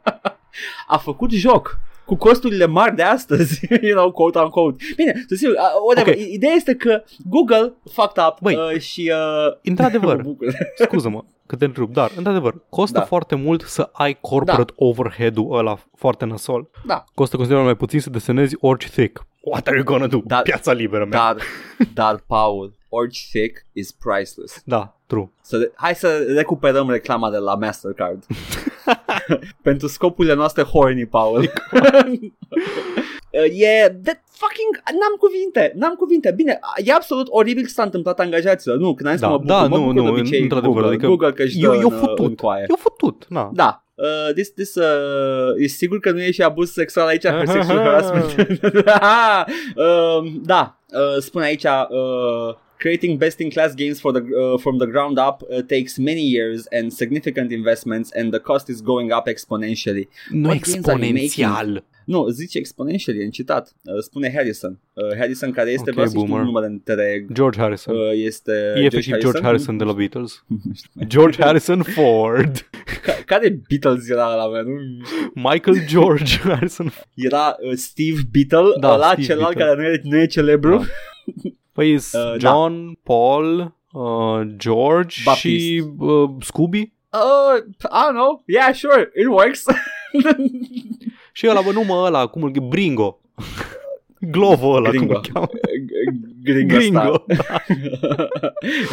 a făcut joc cu costurile mari de astăzi, you know, quote unquote. Bine, să sigur, uh, whatever. Ok. Ideea este că Google fucked up Băi, uh, și... Uh, Într-adevăr, mă bucur. scuză-mă că te întrerup, dar, într-adevăr, costă Da. foarte mult să ai corporate overhead-ul ăla foarte nasol. da, Costă considerabil mai puțin să desenezi orice thick. What are you gonna do? Da. Piața liberă mea. dar, dar, Paul, orice thick is priceless. Da, true. Să de- hai să recuperăm reclama de la Mastercard. Pentru scopurile noastre horny, Paul. Uh, e de fucking N-am cuvinte N-am cuvinte Bine, e absolut oribil ce s-a întâmplat angajaților Nu, când am zis Da, că mă bucur, da, mă nu, bucur nu, de obicei într-adevăr, Google, adică Google că își dă Eu, eu în, uh, futut. în coaie Eu futut, na. Da Uh, this, this, uh, e sigur că nu e și abuz sexual aici Sexual harassment uh, Da uh, Spune aici uh, Creating best-in-class games for the, uh, from the ground up uh, takes many years and significant investments and the cost is going up exponentially. Nu What games are you exponențial. Nu, zice exponentially în citat. Uh, spune Harrison. Uh, Harrison care este, Ok, vreau să știu boomer. numele întreg. George Harrison. Uh, este e efectiv George Harrison de la Beatles. George Harrison Ford. Ca- care Beatles era la mea? Nu? Michael George Harrison. Era uh, Steve Beatle, Da, ăla Steve celălalt Beatle. care nu e, nu e celebru. Da. Păi uh, Uh, John, Paul, uh, George Baptiste. și uh, Scooby. Uh, I don't know. Yeah, sure, it works. Și ăla, bă, nu mă, ăla, cum îl Bringo. Glovo ăla, Gringo. cum îl cheamă. Ringo, Gringo. Starr.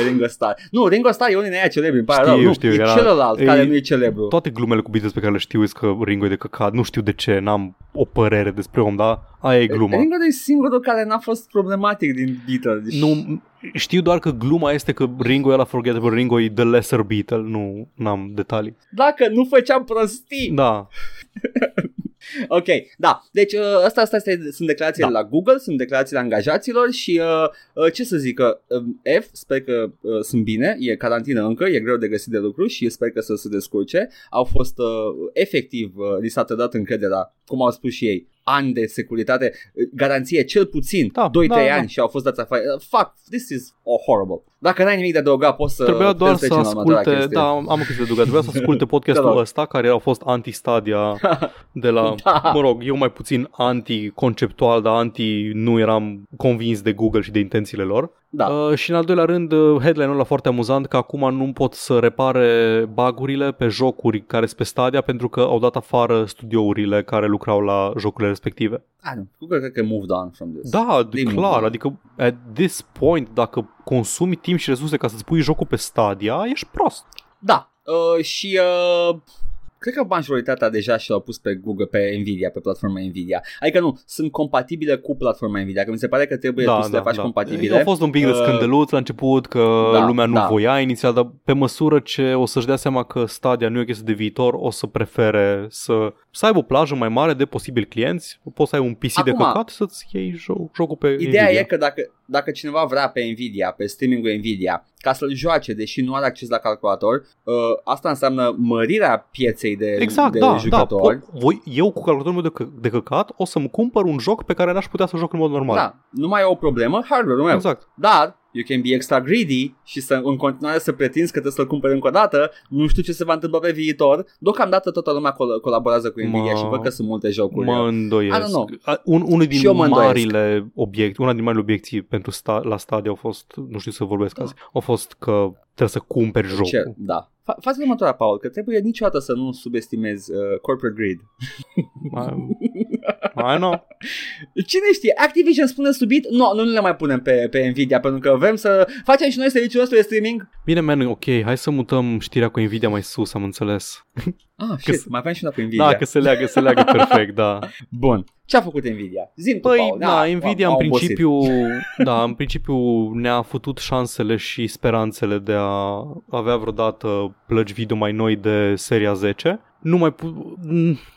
Ringo Starr. Nu, Ringo Starr e unul din aia celebri, îmi pare Știu, rău. Nu, știu, e era- celălalt e- care nu e celebru. Toate glumele cu Beatles pe care le știu e că Ringo e de căcat. Nu știu de ce, n-am o părere despre om, dar aia e gluma. Ringo e singurul care n-a fost problematic din Beatles. Nu, știu doar că gluma este că Ringo e la Forgettable, Ringo e the lesser Beatle, nu am detalii. Dacă nu făceam prostii. Da, Ok, da. Deci uh, asta, asta este, sunt declarațiile Da. la Google, sunt declarațiile angajaților și uh, uh, ce să zic, că uh, F, sper că uh, sunt bine, e carantină încă, e greu de găsit de lucru și sper că să se descurce. Au fost uh, efectiv, uh, li s-a trădat încrederea, cum au spus și ei, ani de securitate, uh, garanție cel puțin Da, 2-3 da, ani da. și au fost dați afară. Uh, fuck, this is oh, horrible. Dacă n-ai nimic de adăugat, poți să Trebuia doar putem să trece la următoarea asculte, chestie. da, am o chestie de adăugat, trebuia să asculte Te rog. podcastul ăsta care a fost anti-stadia de la, Da. mă rog, eu mai puțin anti-conceptual, dar anti nu eram convins de Google și de intențiile lor. Da. Uh, și în al doilea rând, uh, headline-ul ăla foarte amuzant că acum nu pot să repare bagurile pe jocuri care sunt pe Stadia pentru că au dat afară studiourile care lucrau la jocurile respective. I don't, Google cred că moved on from this. Da, Din- clar, adică at this point, dacă consumi timp și resurse ca să-ți pui jocul pe Stadia, ești prost. Da, uh, și uh, cred că majoritatea deja și-au pus pe Google, pe Nvidia, pe platforma Nvidia. Adică nu, sunt compatibile cu platforma Nvidia, că mi se pare că trebuie tu să le faci compatibile. A fost un pic de Uh, scândăluț la început că da, lumea nu da. voia inițial, dar pe măsură ce o să-și dea seama că Stadia nu e o chestie de viitor, o să prefere să, să aibă o plajă mai mare de posibili clienți, poți să ai un PC de Acum- căcat să-ți iei jo- jocul pe Ideea Nvidia. e că dacă, dacă cineva vrea pe Nvidia, pe streaming-ul Nvidia, ca să-l joace, deși nu are acces la calculator, uh, asta înseamnă mărirea pieței de, Exact, de da, da. jucători. Po- voi, eu cu calculatorul meu de, că- de căcat o să-mi cumpăr un joc pe care n-aș putea să joc în mod normal. Da, nu mai e o problemă, hardware-ul meu. Exact. Dar you can be extra greedy și să în continuare să pretinzi că trebuie să-l cumperi încă o dată. Nu știu ce se va întâmpla pe viitor. Deocamdată toată lumea col- colaborează cu Nvidia Mă- și văd că sunt multe jocuri. Mă I don't îndoiesc. know. A- Un, unul din Și eu mă îndoiesc. marile obiecte, una din marile obiecții pentru sta, la Stadia au fost, nu știu să vorbesc Da. azi, au fost că trebuie să cumperi jocul. Ce? Da. Fa- Fați următoarea, Paul, că trebuie niciodată să nu subestimezi uh, corporate greed. I, I know. Cine știe? Activision spune subit, nu, nu le mai punem pe, pe Nvidia pentru că vrem să facem și noi serviciul nostru de streaming. Bine, man, ok, hai să mutăm știrea cu Nvidia mai sus, am înțeles. Ah, Că shit, s- mai avem și una pe Nvidia. Da, că se leagă, se leagă perfect, da. Bun. Ce a făcut Nvidia? Zim tu, Păi, Paul. da, Nvidia în am obosit. principiu, da, în principiu ne-a futut șansele și speranțele de a avea vreodată plăci video mai noi de seria 10. Nu mai pu-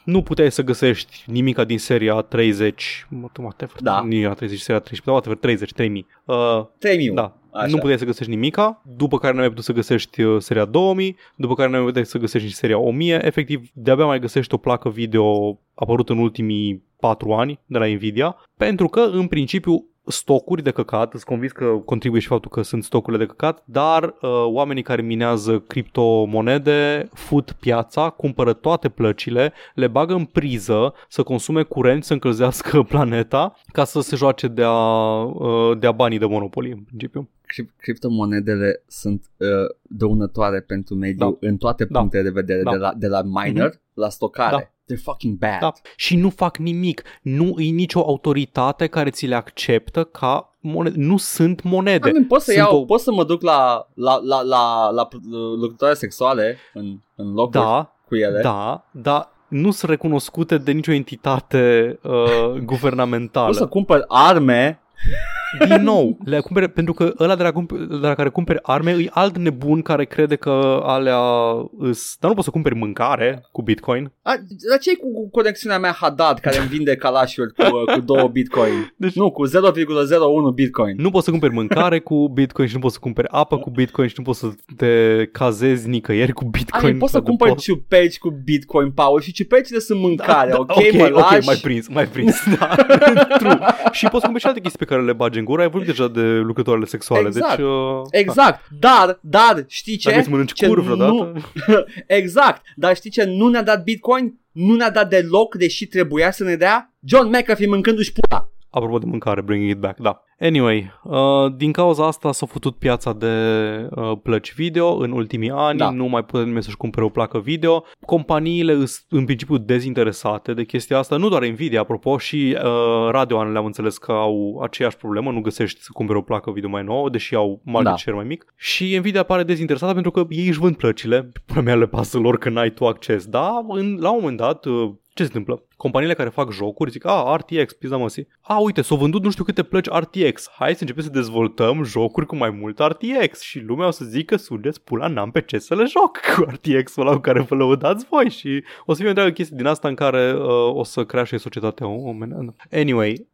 nu puteai să găsești nimica din seria 30, whatever, Da. nu era 30, seria 13, whatever, 30, 3000. Uh, 3000. da, Așa. nu puteai să găsești nimica, după care n-ai mai putut să găsești uh, seria 2000, după care n-ai mai putut să găsești nici seria 1000, efectiv de-abia mai găsești o placă video apărută în ultimii 4 ani de la Nvidia, pentru că în principiu stocuri de căcat, îți convins că contribuie și faptul că sunt stocurile de căcat, dar uh, oamenii care minează criptomonede fut piața, cumpără toate plăcile, le bagă în priză să consume curent, să încălzească planeta, ca să se joace de-a, uh, de-a banii de Monopoly, în principiu. Cri- criptomonedele sunt uh, dăunătoare pentru mediu Da. în toate Da. punctele de vedere, Da. de, la, de la miner la stocare. Da. They're fucking bad. Da. Și nu fac nimic. Nu e nicio autoritate care ți le acceptă ca monede. Nu sunt monede. I mean, pot să Sunt iau, o- pot să mă duc la, la, la, la, la lucrătoare sexuale în, în locuri Da, cu ele. da, dar nu sunt recunoscute de nicio entitate uh, guvernamentală. Pot să cumpăr arme Din nou, le cumpere, pentru că ăla de la, cump- de la care cumperi arme e alt nebun care crede că alea îs... Dar nu poți să cumperi mâncare cu Bitcoin. A, dar ce cu, cu conexiunea mea Haddad care îmi vinde calașuri cu, uh, cu 2 bitcoin? Deci- Nu, cu 0,01 bitcoin. Nu poți să cumperi mâncare cu Bitcoin și nu poți să cumperi apă cu Bitcoin și nu poți să te cazezi nicăieri cu Bitcoin. Ai, poți să Sau de cumperi post. ciupeci cu bitcoin, Paul, și ciupecile sunt mâncare, Da, ok, ok, mă ok, lași? mai prins, mai prins, da, true. Și poți să cumperi și alte chestii pe care le bagi în gură, ai vorbit deja de lucrătoarele sexuale, Exact. deci... Uh, Exact, dar, dar, știi ce? Dacă îți mănânci Ce cur nu- vreodată. exact, dar știi ce nu ne-a dat bitcoin? Nu ne-a dat deloc, deși trebuia să ne dea? John McAfee mâncându-și pula. Apropo de mâncare, bringing it back, da. Anyway, uh, din cauza asta s-a făcut piața de uh, plăci video în ultimii ani, Da. nu mai poate nimeni să-și cumpere o placă video. Companiile sunt în principiu dezinteresate de chestia asta, nu doar Nvidia, apropo, și uh, Radeon le-am înțeles că au aceeași problemă, nu găsești să cumpere o placă video mai nouă, deși au market Da. share mai mic. Și Nvidia pare dezinteresată pentru că ei își vând plăcile, până mea le pasă lor că n-ai tu acces. Da, în, la un moment dat, uh, ce se întâmplă? Companiile care fac jocuri zic, a, RTX, pizda măsii. A, uite, s-au vândut nu știu câte plăci RTX. Hai să începem să dezvoltăm jocuri cu mai mult RTX. Și lumea o să zică, sugeți pula, n-am pe ce să le joc cu RTX-ul ăla cu care vă lăudați voi. Și o să fie o întreagă chestie din asta în care uh, o să crească societatea omenească. Anyway,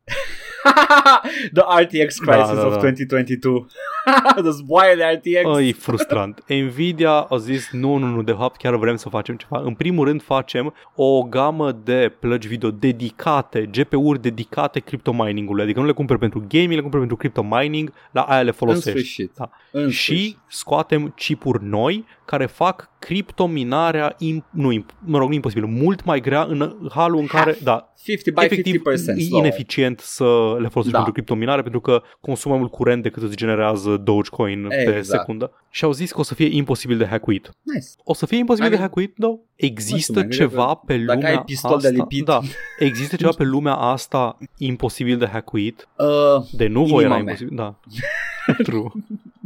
The RTX crisis Da, da, of da. 2022. The zboaie de RTX. E frustrant. Nvidia a zis nu, nu, nu, de fapt chiar vrem să facem ceva. În primul rând facem o gamă de plăci video dedicate, GPU-uri dedicate cryptomining-ului. Adică nu le cumperi pentru gaming, le cumperi pentru cryptomining, la aia le în folosești. sfârșit. Da. În Și sfârșit. scoatem chipuri noi care fac criptominarea, im- nu, im- mă rog, nu imposibil, mult mai grea în halul în care, da, 50 by efectiv 50% e slower. ineficient să le folosești Da. pentru criptominare pentru că consumă mai mult curent decât îți generează Dogecoin pe Exact. secundă. Și au zis că o să fie imposibil de hackuit. Nice. O să fie imposibil I de mean, hackuit? Da. Există mai ceva pe dacă lumea ai pistol de asta? lipit. Da. Există ceva pe lumea asta imposibil de hackuit? Uh, De nu voi era Inima mea. imposibil. Da. True.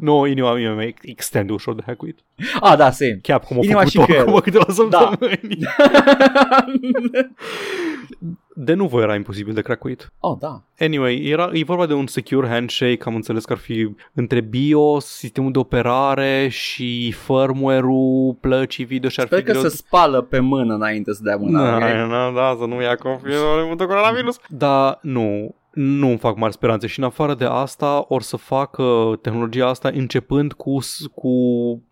Nu, inima mea e extrem de ușor de hackuit. ah, da, same. Chiar cum a Inima făcut și creierul. acum câteva Da. săptămâni. De nu voi era imposibil de cracuit. oh, da. Anyway, era, e vorba de un secure handshake, am înțeles că ar fi între BIOS, sistemul de operare și firmware-ul plăcii video și ar Sper fi că greu se spală pe mână înainte să dea mâna. ok? Da, da, da, să nu ia confinare cu coronavirus. Da, nu, nu îmi fac mari speranțe și în afară de asta or să facă tehnologia asta începând cu, s- cu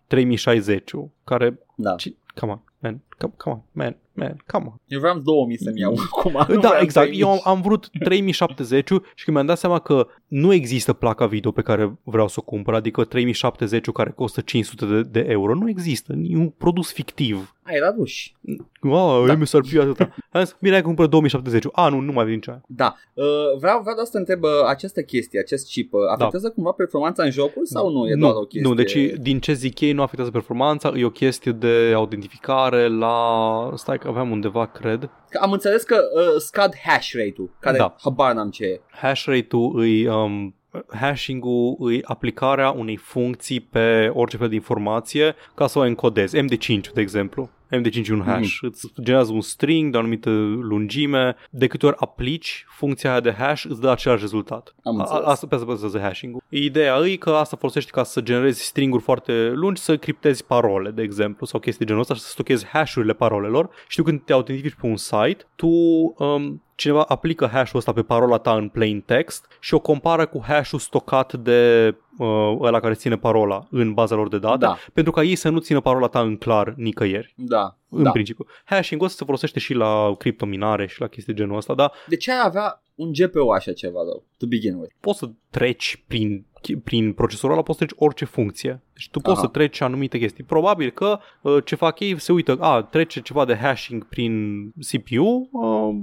3060 care, Da. ci- come on, man, come, come on, man, man, come on. Eu vreau 2000 să-mi iau acum. nu Da, vreau exact. 3000. Eu am, am vrut 3070 și când mi-am dat seama că nu există placa video pe care vreau să o cumpăr, adică 3070 care costă 500 de, de euro, nu există. E un produs fictiv. Ai, era ruși. Wow, Da. da. MSRP atâta. Am zis, bine, hai că cumpăr 2070. A, nu, nu mai vin nici aia. Da. Uh, vreau, vreau doar să te întreb uh, această chestie, acest chip, uh, afectează cumva performanța în jocuri sau nu? E nu, doar o chestie? Nu, deci din ce zic ei nu afectează performanța, e o chestie de autentificare la... Stai că aveam undeva, cred. Că am înțeles că uh, scad hash rate-ul, care Da. habar n-am ce e. Hash rate-ul îi... Um, hashing-ul îi aplicarea unei funcții pe orice fel de informație ca să o encodezi. MD5, de exemplu. MD5 e un hash. Mm-hmm. Îți generează un string de o anumită lungime. De câte ori aplici funcția aia de hash, îți dă același rezultat. Am A, înțeles. asta pe asta bazează hashing-ul. Ideea e că asta folosești ca să generezi stringuri foarte lungi, să criptezi parole, de exemplu, sau chestii de genul ăsta și să stochezi hash-urile parolelor. Și tu când te autentifici pe un site, tu um, cineva aplică hash-ul ăsta pe parola ta în plain text și o compară cu hash-ul stocat de uh, ăla care ține parola în baza lor de date, Da. pentru ca ei să nu țină parola ta în clar nicăieri. Da. În da. principiu. Hashing-ul ăsta se folosește și la criptominare și la chestii de genul ăsta, dar De ce ai avea un GPU așa ceva, though, to begin with? poți să treci prin, prin procesorul ăla, poți să treci orice funcție. Deci tu poți Aha. să treci anumite chestii. Probabil că uh, ce fac ei, se uită, a, trece ceva de hashing prin CPU, uh,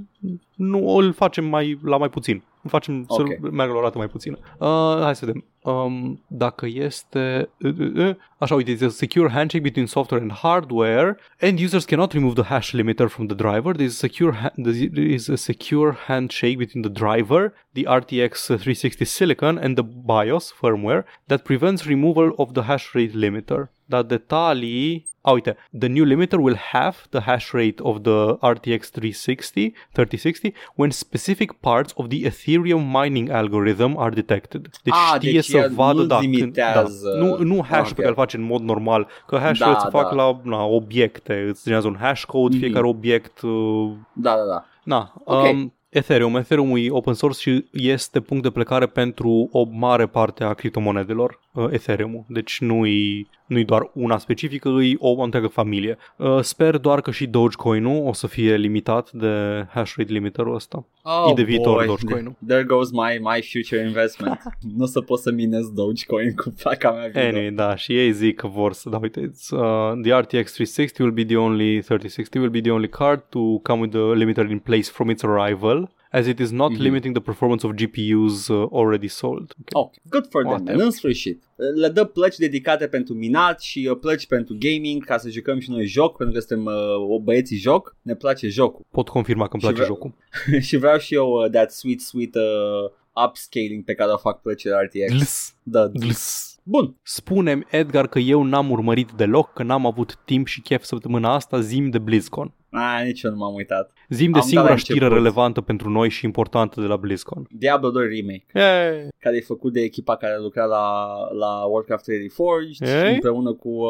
nu îl facem mai, la mai puțin. Îl facem Ok. să meargă la o rată mai puțină. Uh, hai să vedem. Um, dacă este... Uh, uh, uh, așa, uite, it's a secure handshake between software and hardware and users cannot remove the hash limiter from the driver. There is a secure, ha- there is a secure handshake between the driver, the RTX 360 silicon and the BIOS firmware that prevents removal of the hash rate limiter. Dar detalii... A, uite, the new limiter will have the hash rate of the RTX 360, 3060 when specific parts of the Ethereum mining algorithm are detected. Deci Ah, știe deci să el vadă, nu da, când, da, limitează. nu, nu hash Ah, pe care ok. îl face în mod normal, că hash Da, da, se fac da. la na, obiecte, îți generează un hash code, Mhm. fiecare obiect uh, Da, da, da. Na, Ok. um, Ethereum. Ethereum e open source și este punct de plecare pentru o mare parte a criptomonedelor, uh, Ethereum. Deci nu-i, nu-i doar una specifică, e o întreagă familie. Uh, sper doar că și Dogecoin-ul o să fie limitat de hash rate limiterul ăsta. Oh, E de viitor boy. Dogecoin-ul. There goes my, my future investment. nu o să pot să minez Dogecoin cu placa mea video. Anyway, da, și ei zic că vor să, da, uite, it's, uh, the RTX 360 will be the only, 3060 will be the only card to come with the limiter in place from its arrival as it is not Mhm. limiting the performance of GPUs uh, already sold. Okay. Oh, good for them, Whatever. man. în sfârșit. Le dă plăci dedicate pentru minat și uh, plăci pentru gaming ca să jucăm și noi joc, pentru că suntem uh, o băieții joc, ne place jocul. Pot confirma că îmi Și place vre- jocul. și vreau și eu uh, that sweet, sweet uh, upscaling pe care o fac plăcile RTX. Gls, Da. gls. Bun. Spune-mi, Edgar, că eu n-am urmărit deloc, că n-am avut timp și chef săptămâna asta, zim de BlizzCon. A, nici eu nu m-am uitat. Zim de Am singura dat la știre început. relevantă pentru noi și importantă de la BlizzCon. Diablo 2 Remake, Hey. care e făcut de echipa care lucra la, la Warcraft 3 Reforged Ei? împreună cu uh,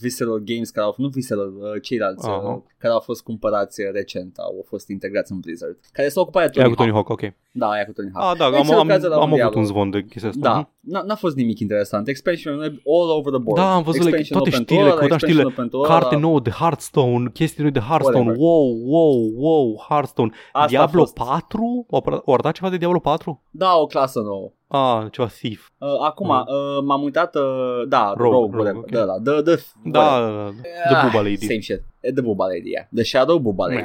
Visceral Games, care au nu Visceral, uh, ceilalți, uh, Aha. care au fost cumpărați uh, recent, au fost integrați în Blizzard, care s-au ocupat de Aia Tony cu Tony Hawk. Hawk, ok. Da, aia cu Tony Hawk. Ah, da, Deci am, se am, lucrează la am un avut Diablo. un zvon de chestia asta. Da, n-a, n-a fost nimic interesant. Expansion all over the board. Da, am văzut like, Expansion-ul toate pentru știrile, ăla, căutam știrile, expansion-ul pentru Carte ăla. nouă de Hearthstone, chestii noi de Hearthstone, Whatever. wow, wow, wow, Hearthstone. Asta a Diablo fost. 4? O apărat- o dat ceva de Diablo 4? Da, o clasă nouă. Ah, ceva Thief. Uh, acum, Mm. uh, m-am uitat, uh, da, Rogue, Rogue, Rogue, whatever, ok. da, da, the, the, Da, whatever. da, da. The Booba Lady. Same shit. The Booba Lady, yeah. The Shadow Booba Lady.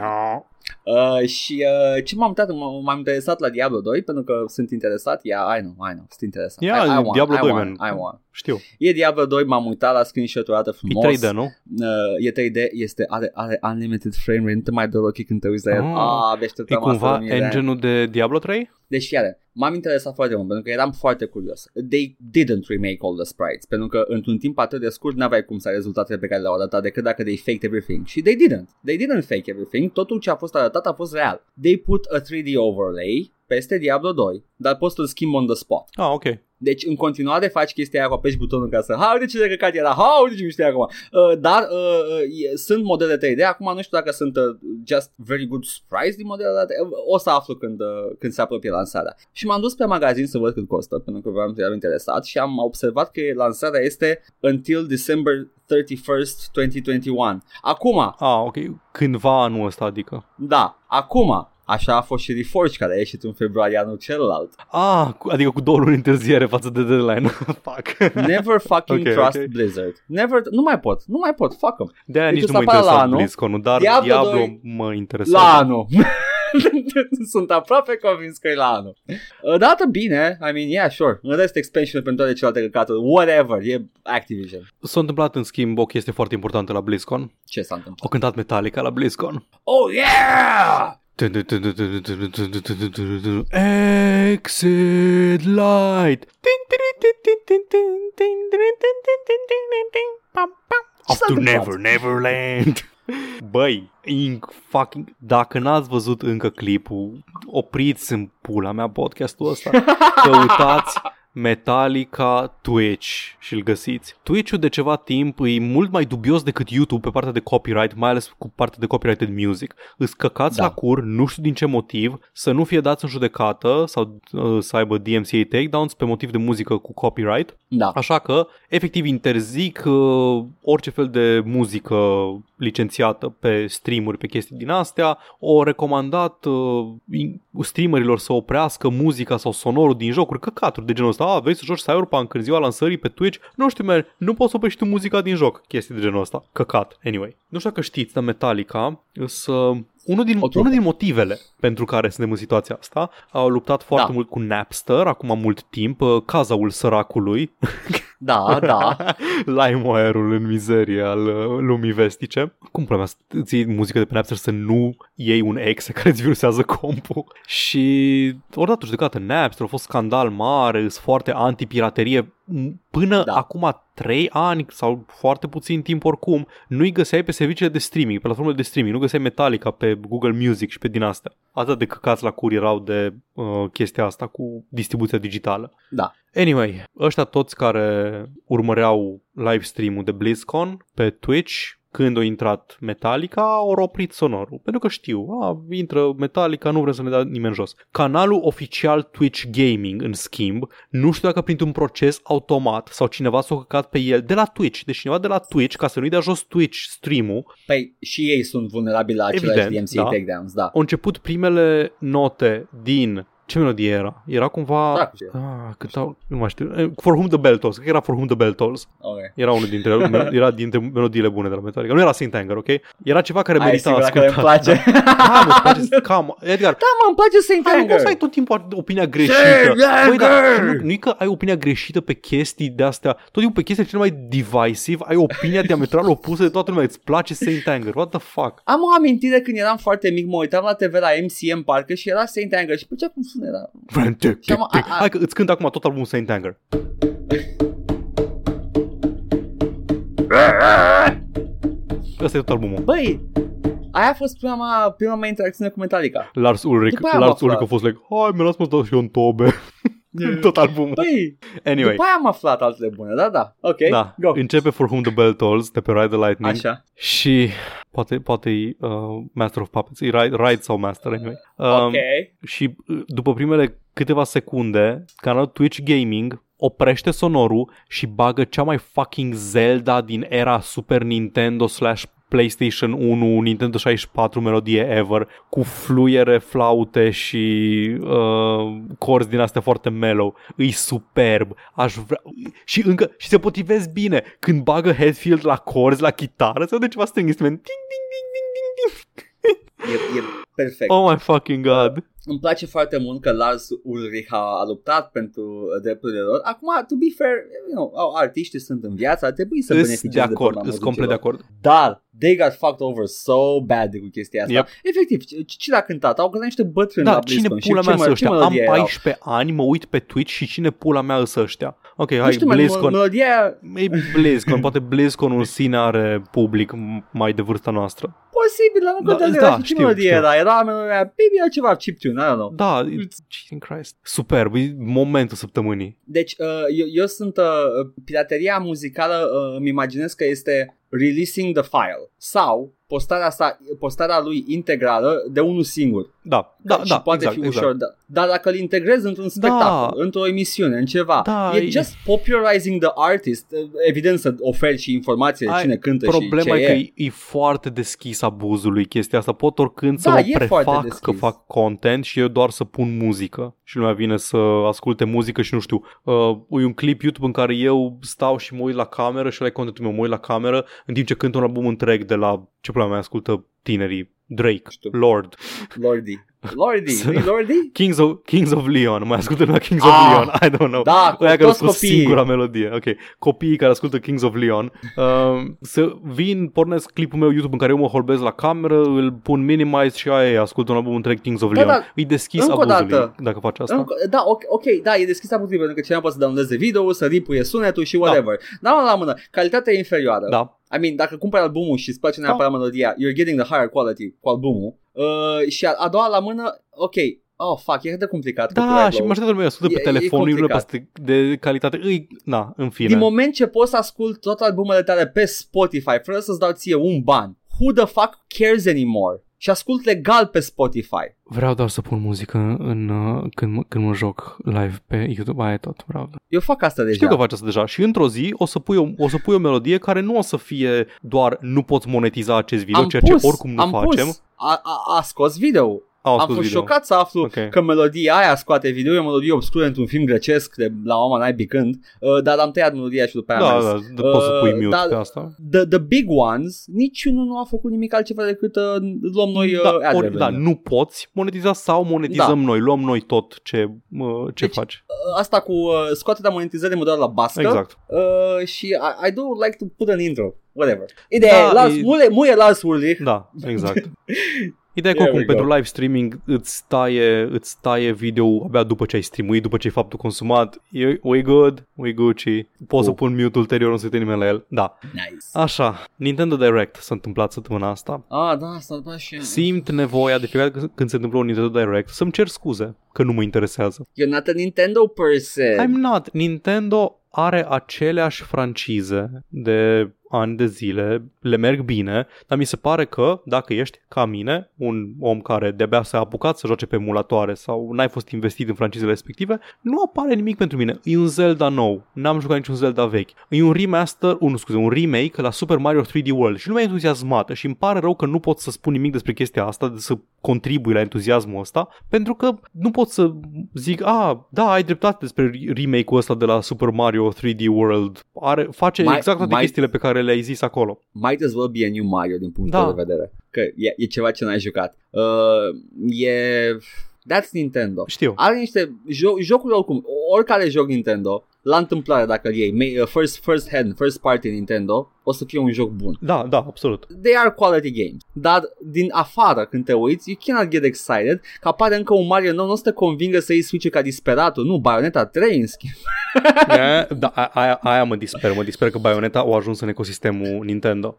Uh, și uh, ce m-am uitat, m- m-am interesat la Diablo 2 pentru că sunt interesat. Yeah, I know, I know, sunt interesat. Yeah, I, I want, Diablo I 2, want, man. I want. Știu. E Diablo 2, m-am uitat la screenshot-ul arată E frumos. 3D, nu? Uh, e 3D, este, are, are unlimited frame rate, nu te mai dă ochii când te uiți la el. Ah. Ah, abia E așteptam cumva asta de mii de ani. engine-ul de Diablo 3? Deci, fiare, m-am interesat foarte mult pentru că eram foarte curios. They didn't remake all the sprites pentru că într-un timp atât de scurt n-aveai cum să ai rezultatele pe care le-au arătat decât dacă they faked everything. Și they didn't. They didn't fake everything. Totul ce a fost arătat a fost real. They put a 3D overlay peste Diablo 2, dar poți să-l schimbi on the spot. Ah, ok. Deci în continuare faci chestia aia cu apeși butonul ca să Ha, uite ce de căcat era, ha, uite ce mișto e acum. Uh, Dar uh, e, sunt modele 3D Acum nu știu dacă sunt uh, just very good sprites din modelele 3D O să aflu când, uh, când se apropie lansarea. Și m-am dus pe magazin să văd cât costă Pentru că vreau eram interesat Și am observat că lansarea este Until December 31st, 2021 Acum, Ah, ok. Cândva anul ăsta, adică. da, acum Așa a fost și Reforged care a ieșit în februarie anul celălalt Ah, cu- adică cu două luni întârziere față de deadline. Fuck. Never fucking Ok, trust ok. Blizzard Never, nu mai pot, nu mai pot, fuck 'em. De-aia Deci nici o nu să mă apară la interesa anul. BlizzCon-ul, dar Diablo Diablo, 2 mă interesează. La anul. Sunt aproape convins că e la anul. Dată bine, I mean, yeah, sure. În rest, expansion pentru toate celelalte căcaturi, whatever, e Activision. S-a întâmplat în schimb o chestie foarte importantă la BlizzCon. Ce s-a întâmplat? Au cântat Metallica la BlizzCon. Oh, yeah! Exit light. Off s-a to întâmplat? never, Neverland. Băi, inc fucking Dacă n-ați văzut încă clipul Opriți în pula mea podcastul ăsta Căutați Metallica Twitch și îl găsiți. Twitch-ul de ceva timp e mult mai dubios decât YouTube pe partea de copyright, mai ales cu partea de copyrighted music. Îți căcați Da. la cur, nu știu din ce motiv, să nu fie dați în judecată sau uh, să aibă DMCA takedowns pe motiv de muzică cu copyright. Da. Așa că, efectiv, interzic uh, orice fel de muzică licențiată pe streamuri, pe chestii din astea. O recomandat uh, in- streamerilor să oprească muzica sau sonorul din jocuri, căcaturi de genul ăsta. A, vei să joci Cyberpunk în ziua lansării pe Twitch? Nu știu, man, nu poți să oprești tu muzica din joc. Chestii de genul ăsta. Căcat. Anyway. Nu știu dacă știți, dar Metallica să... Unul din, O trupă. unul din motivele pentru care suntem în situația asta au luptat foarte Da. mult cu Napster, acum mult timp, uh, cazaul săracului, Da, da. LimeWire-ul în mizerie al uh, lumii vestice. Cum problema îți iei muzică de pe Napster să nu iei un ex care îți virusează compul? Și odată judecată Napster, a fost scandal mare, sunt foarte anti-piraterie. M- Până Da. da. acum 3 ani sau foarte puțin timp oricum, nu-i găseai pe serviciile de streaming, pe platformele de streaming, nu găseai Metallica pe Google Music și pe din astea. Atât de căcați la cur erau de uh, chestia asta cu distribuția digitală. Da. Anyway, ăștia toți care urmăreau live stream-ul de BlizzCon pe Twitch, când a intrat Metallica, au oprit sonorul. Pentru că știu, a, intră Metallica, nu vrem să ne dea nimeni jos. Canalul oficial Twitch Gaming, în schimb, nu știu dacă printr-un proces automat sau cineva s-a căcat pe el de la Twitch. Deci cineva de la Twitch, ca să nu-i dea jos Twitch stream-ul, Păi și ei sunt vulnerabili la aceleași Evident, DMCA da. takedowns, da. au început primele note din Ce melodie era? Era cumva... Da, cu ce? Ah, cântau, nu mai știu. Eh, For Whom the Bell Tolls. Cred că era For Whom the Bell Tolls. Ok. Era unul dintre, era dintre melodiile bune de la Metallica. Nu era Saint Anger, ok? Era ceva care Ai merita sigur dacă îmi ascultat. place. Da, mă, îți place. Cam, Edgar, Da, mă, îmi place Saint Hai, nu Anger. poți să ai tot timpul opinia greșită. Saint Băi, dar Anger! nu, nu e că ai opinia greșită pe chestii de astea, tot timpul pe chestii cele mai divisive, ai opinia diametral opusă de toată lumea, îți place Saint Anger, what the fuck? Am o amintire când eram foarte mic, mă uitam la TV la MCM parcă și era Saint Anger și plăcea cum sună era. Și am- a- a- Hai că îți cânt acum tot albumul Saint Anger. Ăsta e tot albumul. Băi, aia a fost prima mea, prima mea interacțiune cu Metallica. Lars Ulrich, După aia am Lars aflat. Ulrich a fost like, hai, mi-a să dau și eu un tobe. tot albumul. Băi, Anyway, după aia am aflat altele bune, da, da. Ok, da, go. începe For Whom the Bell Tolls de pe Ride the Lightning. Așa, Și poate, poate e uh, Master of Puppets, e Ride, Ride sau Master, anyway. Um, ok. Și uh, după primele câteva secunde, canalul Twitch Gaming oprește sonorul și bagă cea mai fucking Zelda din era Super Nintendo slash PlayStation 1, Nintendo 64 melodie ever, cu fluiere, flaute și uh, corzi din astea foarte mellow. E superb. Aș vrea... Și încă, și se potrivesc bine. Când bagă Headfield la corzi, la chitară, se aude ceva string instrument. Ding, ding, ding, ding, ding, ding. E, e perfect. Oh my fucking god. Îmi place foarte mult că Lars Ulrich a, a luptat pentru uh, drepturile lor. Acum, to be fair, you know, au- artiștii sunt în viață, ar trebui să Îs beneficieze de pe acord, urma îs complet de muzicilor. acord. Dar, they got fucked over so bad cu chestia asta. Yep. Efectiv, c- cine a cântat? Au cântat niște bătrâni Da, la cine BlizzCon. pula și mea ce să mă- ăștia? ce Am melodie erau? 14 ani, mă uit pe Twitch și cine pula mea îs ăștia? Ok, Nu hai, știu, mă, BlizzCon. melodia aia, E BlizzCon, poate BlizzCon în sine are public m- mai de vârsta noastră. posibil, dar nu Da, contează da, era și ce știu, melodie știu. era. Era melodia, baby, era ceva chiptune, I don't know. Da, e- Jesus Christ. Superb, e momentul săptămânii. Deci, uh, eu, eu sunt uh, pirateria muzicală, uh, îmi imaginez că este releasing the file sau postarea, sa, postarea lui integrală de unul singur. Da, da, și da, poate exact, fi exact. ușor. Da. Dar dacă îl integrezi într-un spectacol, într-o emisiune, în ceva, Da, e e- just popularizing the artist. Uh, Evident să oferi și informații de Ai- cine cântă Problema și e ce că e. e, e foarte deschis abuzului chestia asta. Pot oricând să Da, mă e foarte prefac deschis. că fac content și eu doar să pun muzică. Și lumea vine să asculte muzică și nu știu. Uh, e un clip YouTube în care eu stau și mă uit la cameră și la contentul meu, mă uit la cameră în timp ce cânt un album întreg de la ce pula mea ascultă tinerii. Drake, Știu. Lord, Lordi. Lordi, Să- nu Lordi? Kings of, Kings of Leon, mai ascultă la Kings of Ah, Leon, I don't know. Da, cu Aia care toți ascultă copiii. singura melodie. Ok. Copiii care ascultă Kings of Leon. Uh, să vin, pornesc clipul meu YouTube în care eu mă holbesc la cameră, îl pun minimize și aia e, ascult un album întreg Kings of Da, Leon. da. Îi deschis Încă o abuzului dată. dacă faci asta. Încă, da, ok, ok, da, e deschis abuziv pentru că cineva poate să downloadeze video, să ripuie sunetul și whatever. Dar la mână, calitatea e inferioară. Da. I mean, dacă cumperi albumul și îți place neapărat melodia, you're getting the higher quality cu albumul. Uh, și a, a doua la mână, ok, oh fuck, e atât de complicat. Da, copyright și law. majoritatea lumea ascultă pe E- e telefon, nu complicat. pe de calitate. Îi, na, în fine. Din moment ce poți să ascult toate albumele tale pe Spotify fără să-ți dau ție un ban, who the fuck cares anymore? Și ascult legal pe Spotify. Vreau doar să pun muzică în, uh, când, mă- când mă joc live pe YouTube, aia e tot, vreau. Eu fac asta deja. Știu că faci asta deja și într-o zi o să, pui o, o să pui o melodie care nu o să fie doar nu poți monetiza acest video, am ceea pus, ce oricum nu am facem. Pus. A, a, a scos video. Au Am scos fost video. șocat să aflu Ok. că melodia aia scoate video, e o melodie obscură într-un film grecesc de la mama naibii când, uh, dar am tăiat melodia și după aia Da, am da, mers. da, poți să pui Uh, mute da, pe asta. The, the big ones, niciunul nu a făcut nimic altceva decât uh, luăm noi uh, da, ad ori, revenue. da, nu poți monetiza sau monetizăm noi, luăm noi tot ce, uh, ce Deci, faci. Uh, Asta cu uh, scoaterea monetizării mă doar la bască Exact. uh, și I, I do like to put an intro, whatever. Ideea Da, da, e, Lars, e- muie, muie Lars Ulrich. Da, exact. Ideea e că There oricum we go. pentru live streaming îți taie, îți taie video abia după ce ai streamuit, după ce ai faptul consumat. E, we good, we Gucci. Poți să Cool. pun mute ulterior, nu se uite nimeni la el. Da. Nice. Așa, Nintendo Direct s-a întâmplat săptămâna asta. Ah, da, asta după și Simt nevoia de fiecare dată când se întâmplă un Nintendo Direct să-mi cer scuze că nu mă interesează. You're not a Nintendo person. I'm not. Nintendo are aceleași francize de ani de zile, le merg bine, dar mi se pare că dacă ești ca mine, un om care de-abia s-a apucat să joace pe emulatoare sau n-ai fost investit în francizele respective, nu apare nimic pentru mine. E un Zelda nou, n-am jucat niciun Zelda vechi. E un remaster, un, scuze, un remake la Super Mario 3D World și nu m-a entuziasmat și îmi pare rău că nu pot să spun nimic despre chestia asta, de să contribui la entuziasmul ăsta, pentru că nu pot să zic, a, da, ai dreptate despre remake-ul ăsta de la Super Mario 3D World. Are, face Mai- exact toate mai- chestiile pe care le-ai zis acolo. Might as well be a new Mario din punctul Da. da. de vedere. Că e, e ceva ce n-ai jucat. Uh, e... That's Nintendo. Știu. Are niște jo- jocuri oricum, oricare joc Nintendo, la întâmplare dacă îl iei, ma- uh, first, first hand, first party Nintendo, o să fie un joc bun. Da, da, absolut. They are quality games. Dar din afară când te uiți, you cannot get excited că apare încă un Mario nou, nu o să te convingă să iei switch ca disperatul. Nu, Bayonetta 3 în schimb. E, da, a- aia, aia mă disper, mă disper că Bayonetta au ajuns în ecosistemul Nintendo.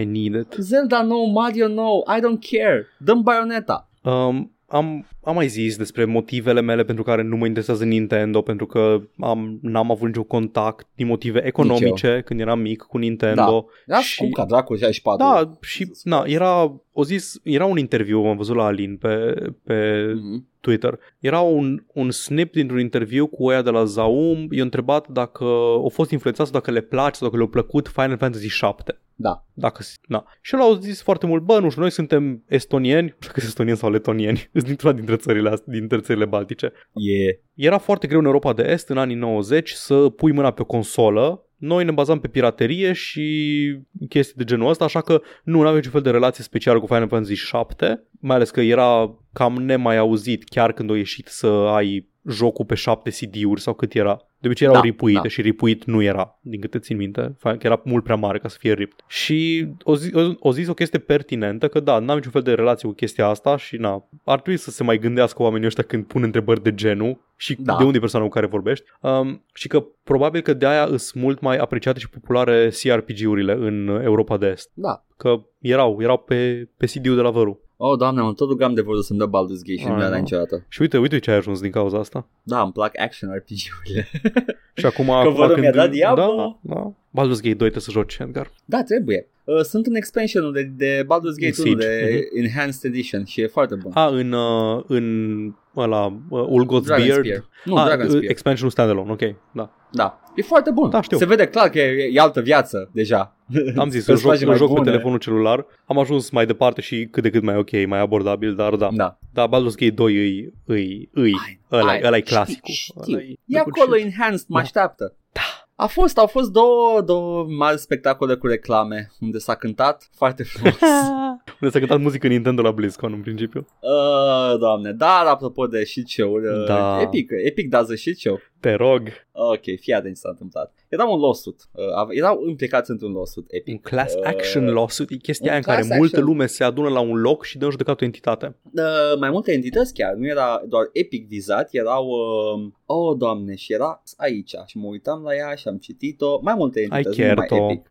I need it. Zelda nou, Mario nou, I don't care. Dăm Bayonetta. Um, am, am mai zis despre motivele mele pentru care nu mă interesează Nintendo, pentru că am, n-am avut niciun contact din motive economice când eram mic cu Nintendo. Era Și- și... scump ca dracu 64. Da, și na, era, o zis, era un interviu, am văzut la Alin pe, pe Mhm. Twitter. Era un, un snip dintr-un interviu cu oia de la Zaum. I-a întrebat dacă au fost influențați, dacă le place, sau dacă le-a plăcut Final Fantasy 7. Da. Dacă, na. Și el au zis foarte mult, bă, nu știu, noi suntem estonieni, nu știu că sunt estonieni sau letonieni, sunt dintr-una dintre țările, astea, dintre țările baltice. E Era foarte greu în Europa de Est, în anii 90, să pui mâna pe o consolă. Noi ne bazam pe piraterie și chestii de genul ăsta, așa că nu aveam niciun fel de relație specială cu Final Fantasy 7, mai ales că era cam nemai auzit chiar când a ieșit să ai jocul pe 7 CD-uri sau cât era. De obicei erau Da, ripuite da. și ripuit nu era, din câte țin minte, că era mult prea mare ca să fie ripped. Și o, zi, o, o zis o chestie pertinentă, că da, n-am niciun fel de relație cu chestia asta și na, ar trebui să se mai gândească oamenii ăștia când pun întrebări de genul și Da. de unde e persoana cu care vorbești um, și că probabil că de aia sunt mult mai apreciate și populare CRPG-urile în Europa de Est. Da. Că erau, erau pe, pe CD-ul de la Văru. Oh, doamne, mă tot rugam de vorbă să-mi dă Baldur's Gate și nu I mi-a dat know. niciodată. Și uite, uite ce ai ajuns din cauza asta. Da, îmi plac action RPG-urile. Și acum, acum Văru mi-a dat Diablo. Da, da. Baldur's Gate 2 trebuie să joci, Edgar. da, trebuie. Uh, sunt în expansionul de, de Baldur's Gate 1 Siege. de Enhanced Edition și e foarte bun. A, în, uh, în ăla, uh, Ulgoth's Dragon Beard. Spear. Nu, ah, Dragon uh, Spear. expansionul standalone, ok, da. Da. E foarte bun. Da, știu. Se vede clar că e, e altă viață deja. Am zis, eu joc, Personaje eu mai joc pe bune. telefonul celular. Am ajuns mai departe și cât de cât mai ok, mai abordabil, dar da. Da. Da, Baldur's Gate 2 îi, îi, îi, ăla, Ai, ăla e știu, clasicul. Știu. Ăla-i E the good acolo shit. Enhanced, mă Da. așteaptă. Da. A fost, au fost două, două mari spectacole cu reclame unde s-a cântat foarte frumos. Unde s-a cântat muzică Nintendo la BlizzCon în principiu. uh, doamne, dar apropo de shit show-uri, uh, Da. Epic, Epic does a shit show. Te rog. Ok, fii atent ce s-a întâmplat. Eram un lawsuit, uh, erau implicați într-un lawsuit epic. Un class action lawsuit e chestia în care action. multă lume se adună la un loc și dă în judecată o entitate. Uh, mai multe entități chiar, nu era doar epic vizat, erau, uh, oh doamne, și era aici și mă uitam la ea și am citit-o, mai multe entități, Ai chiar mai epic.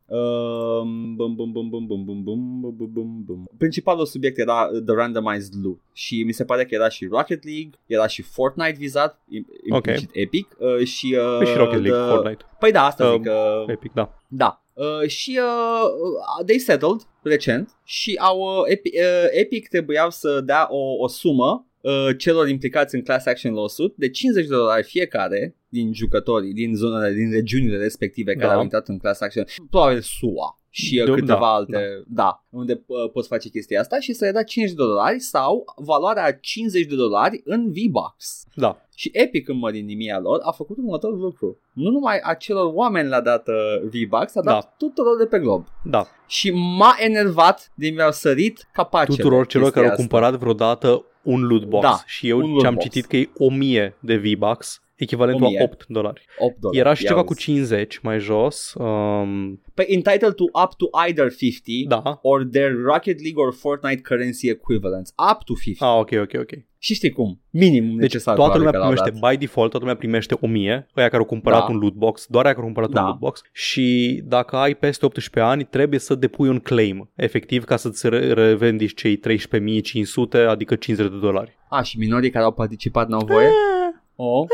Principalul subiect era The Randomized Loop. și mi se pare că era și Rocket League, era și Fortnite vizat, implicit okay. epic uh, și... Uh, și Rocket League, the... Fortnite. Păi da, asta Uh, zic, uh, Epic, da. da. Uh, și uh, they settled recent și au uh, Epic, uh, Epic trebuiau să dea o, o sumă uh, celor implicați în class action lawsuit de 50 de dolari fiecare din jucătorii din zonele, din regiunile respective care Da. au intrat în class action, probabil SUA și uh, Da, câteva da, alte, da, da unde uh, poți face chestia asta și să le dea 50 de dolari sau valoarea a 50 de dolari în V-Bucks. Da. Și Epic în mărinimia lor a făcut următorul lucru. Nu numai acelor oameni le-a dat uh, V-Bucks, a dat Da. tuturor de pe glob. Da. Și m-a enervat din mi-au sărit capacele. Tuturor celor care au chestia cumpărat vreodată un loot box. Da, și eu un loot ce am box. citit că e 1000 de V-Bucks, echivalentul 1000. a 8 dolari. asta. 8 dolari. Era și Ia ceva uzi. cu 50 mai jos. Um, Păi entitled to up to either 50 da. or their Rocket League or Fortnite currency equivalents. Up to 50. Ah, ok, ok, ok. Și știi cum? Minim Deci necesar. toată lumea probabil că l-au primește, by default, toată lumea primește 1000, ăia care au cumpărat Da. un loot box, doar aia care au cumpărat Da. un loot box și dacă ai peste 18 ani, trebuie să depui un claim, efectiv, ca să-ți re- revendici cei 13.500, adică 50 de dolari. dat. A, și minorii care au participat n-au voie? Oh.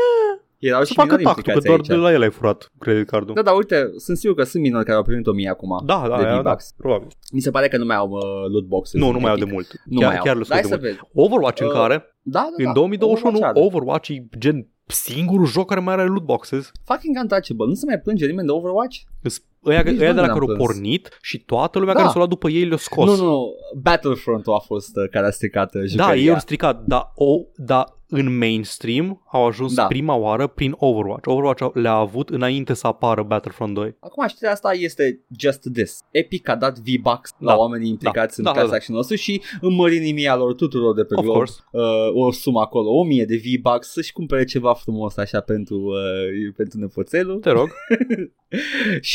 Erau Să și facă minori tactul, că implicați doar aici. de la el ai furat credit cardul. Da, dar uite, sunt sigur că sunt minori care au primit 1000 acum. Da, da, de da, da, V-Bucks. probabil. Mi se pare că nu mai au uh, loot boxes. Nu, în nu mai au de Epic. mult. Nu chiar, mai au. chiar le Hai de să mult. vezi. Overwatch în Uh, care, Da, da, în da. 2021, Overwatch are. Overwatch e gen singurul joc care mai are loot boxes. Fucking untouchable. Nu se mai plânge nimeni de Overwatch? Îs- Ăia, Nici ăia noi de la n-am care au plâns. pornit și toată lumea Da. care s-a luat după ei le-a scos. Nu, nu, nu. Battlefront-ul a fost uh, care a stricat uh, Da, jucăria. ei au stricat, dar o, da, în mainstream au ajuns Da. prima oară prin Overwatch. Overwatch au- le-a avut înainte să apară Battlefront 2. Acum știrea asta este just this. Epic a dat V-Bucks Da. la oamenii implicați Da. în Da, da, class action nostru și în mărinimia lor tuturor de pe Of glob course. uh, o sumă acolo, 1000 de V-Bucks să-și cumpere ceva frumos așa pentru, uh, pentru nepoțelul. Te rog.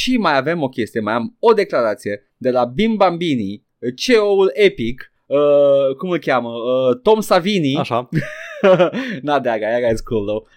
și mai avem o chestie, mai am o declarație de la Bim Bambini, CEO-ul Epic, uh, cum îl cheamă, uh, Tom Savini. Așa. Not that guy, that guy is cool though.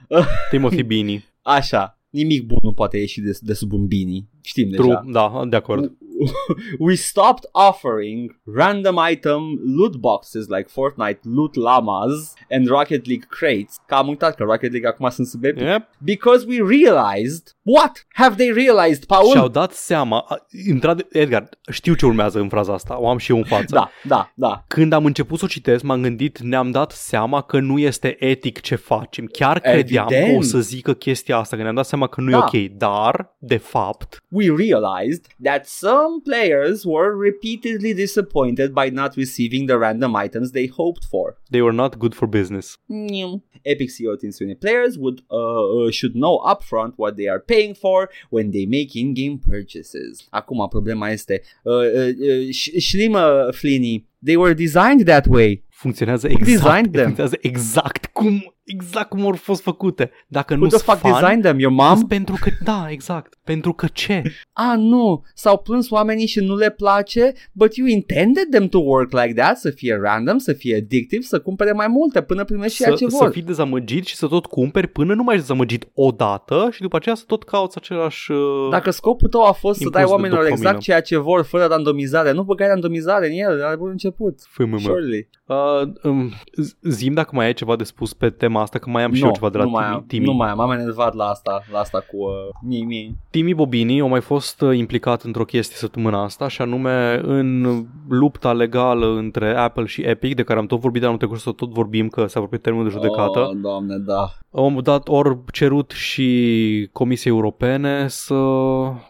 Timothy Bini. Așa, nimic bun nu poate ieși de, de sub un bini. Știm True, deja. da, de acord. We stopped offering random item loot boxes like Fortnite loot llamas and Rocket League crates. Că am uitat că Rocket League acum sunt sub Epic. Yep. Because we realized What have they realized, Paul? Și-au dat seama, a- intrade- Edgar, știu ce urmează în fraza asta, o am și eu în față. Da, da, da. Când am început să o citesc, m-am gândit, ne-am dat seama că nu este etic ce facem. Chiar credeam Evident. că o să zică chestia asta, că ne-am dat seama că nu Da. e ok, dar, de fapt, We realized that some players were repeatedly disappointed by not receiving the random items they hoped for. they were not good for business. Mm. Epic CEO Team Sweeney players would uh, uh, should know upfront what they are paying for when they make in-game purchases. Acum problema este uh, uh, uh, Sh- Shlim uh, Flinny, they were designed that way. Funcționează Who exact, designed them? funcționează exact cum, exact cum au fost făcute. Dacă Who nu the sunt fuck fan, designed them? Your îs mom? pentru că, da, exact, pentru că ce? Ah, nu, s-au plâns oamenii și nu le place, but you intended them to work like that, să fie random, să fie addictive, să cumpere mai multe până primești ceea Să, ce să vor. fii dezamăgit și să tot cumperi până nu mai ești dezamăgit odată și după aceea să tot cauți același... Uh... Dacă scopul tău a fost să Impuls dai de oamenilor dopamină. exact ceea ce vor, fără randomizare, nu băgai randomizare în el, la bun început. FMM. Surely. Uh, um, z- zim dacă mai ai ceva de spus pe tema asta, că mai am și Nu, eu ceva de la nu mai Timi. am, Timi. Nu mai am, am enervat la asta, la asta cu uh, mie, mie. Timi Bobini a mai fost uh, implicat într-o chestie săptămâna asta și anume în lupta legală între Apple și Epic, de care am tot vorbit de anul trecut și să tot vorbim că s-a vorbit termenul de judecată. Oh, doamne, da. Au dat ori cerut și Comisiei Europene să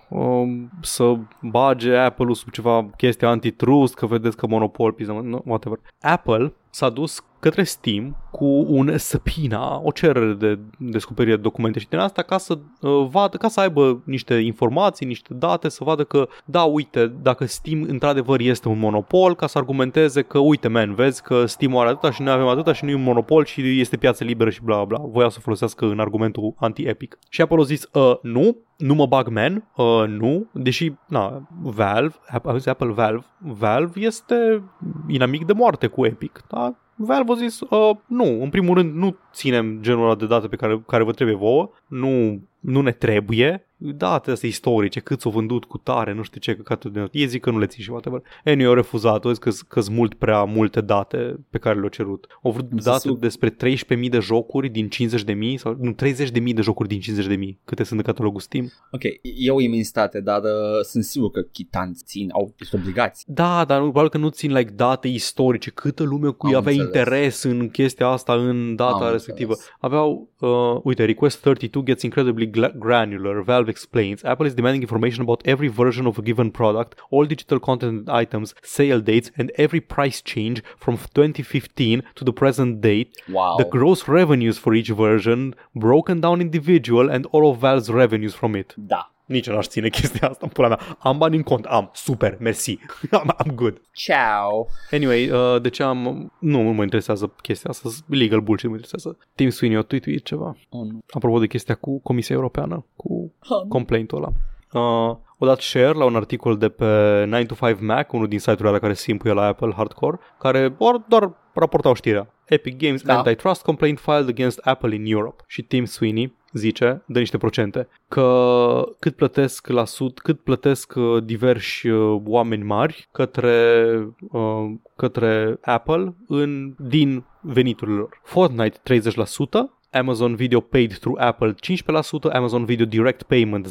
um, să bage Apple-ul sub ceva chestie antitrust, că vedeți că monopol, piză, no, whatever. Apple s-a dus către Steam cu un subpoena, o cerere de descoperire de documente și din asta ca să uh, vadă, ca să aibă niște informații, niște date, să vadă că da, uite, dacă Steam într-adevăr este un monopol, ca să argumenteze că uite, man, vezi că Steam are atâta și noi avem atâta și nu e un monopol și este piață liberă și bla bla. Voiau să folosească în argumentul anti-epic. Și Apple a zis, uh, nu, nu mă bag, man, uh, nu, deși, na, Valve, auzi, Apple Valve, Valve este inamic de moarte cu Epic, da? Valve a zis, uh, nu, în primul rând nu ținem genul ăla de date pe care, care vă trebuie vouă, nu, nu ne trebuie, date astea istorice, cât s-au vândut cu tare, nu știu ce, căcatul de Ei zic că nu le țin și whatever. Anyway, au refuzat, au zis că sunt mult prea multe date pe care le-au cerut. Au vrut Însă date sub- despre 13.000 de jocuri din 50.000 sau nu, 30.000 de jocuri din 50.000, câte sunt în catalogul Steam. Ok, e o imensitate, dar uh, sunt sigur că chitanți țin, au sunt obligați. Da, dar nu, probabil că nu țin like date istorice, câtă lume cu Am avea înțeles. interes în chestia asta în data Am respectivă. înțeles. Aveau, uh, uite, request 32 gets incredibly gla- granular. Valve explains, Apple is demanding information about every version of a given product, all digital content and items, sale dates, and every price change from 2015 to the present date, Wow. the gross revenues for each version, broken down individual, and all of Valve's revenues from it. Da. Nici eu n-aș ține chestia asta în pula mea. Am bani în cont, am, super, mersi, I'm, I'm good. Ciao. Anyway, uh, de ce am... Nu, nu mă interesează chestia asta, legal bullshit mă interesează. Tim Sweeney a tweetuit ceva. Oh, nu. Apropo de chestia cu Comisia Europeană, cu Oh, nu. complaint-ul ăla. Uh, o dat share la un articol de pe 9 to 5 Mac, unul din site-urile la care se impuie la Apple Hardcore, care or, doar raportau știrea. Epic Games Da. antitrust complaint filed against Apple in Europe. Și Tim Sweeney zice, dă niște procente, că cât plătesc la sud, cât plătesc uh, diversi uh, oameni mari către, uh, către Apple în, din veniturile lor. Fortnite 30%, Amazon Video Paid through Apple 15%, Amazon Video Direct Payment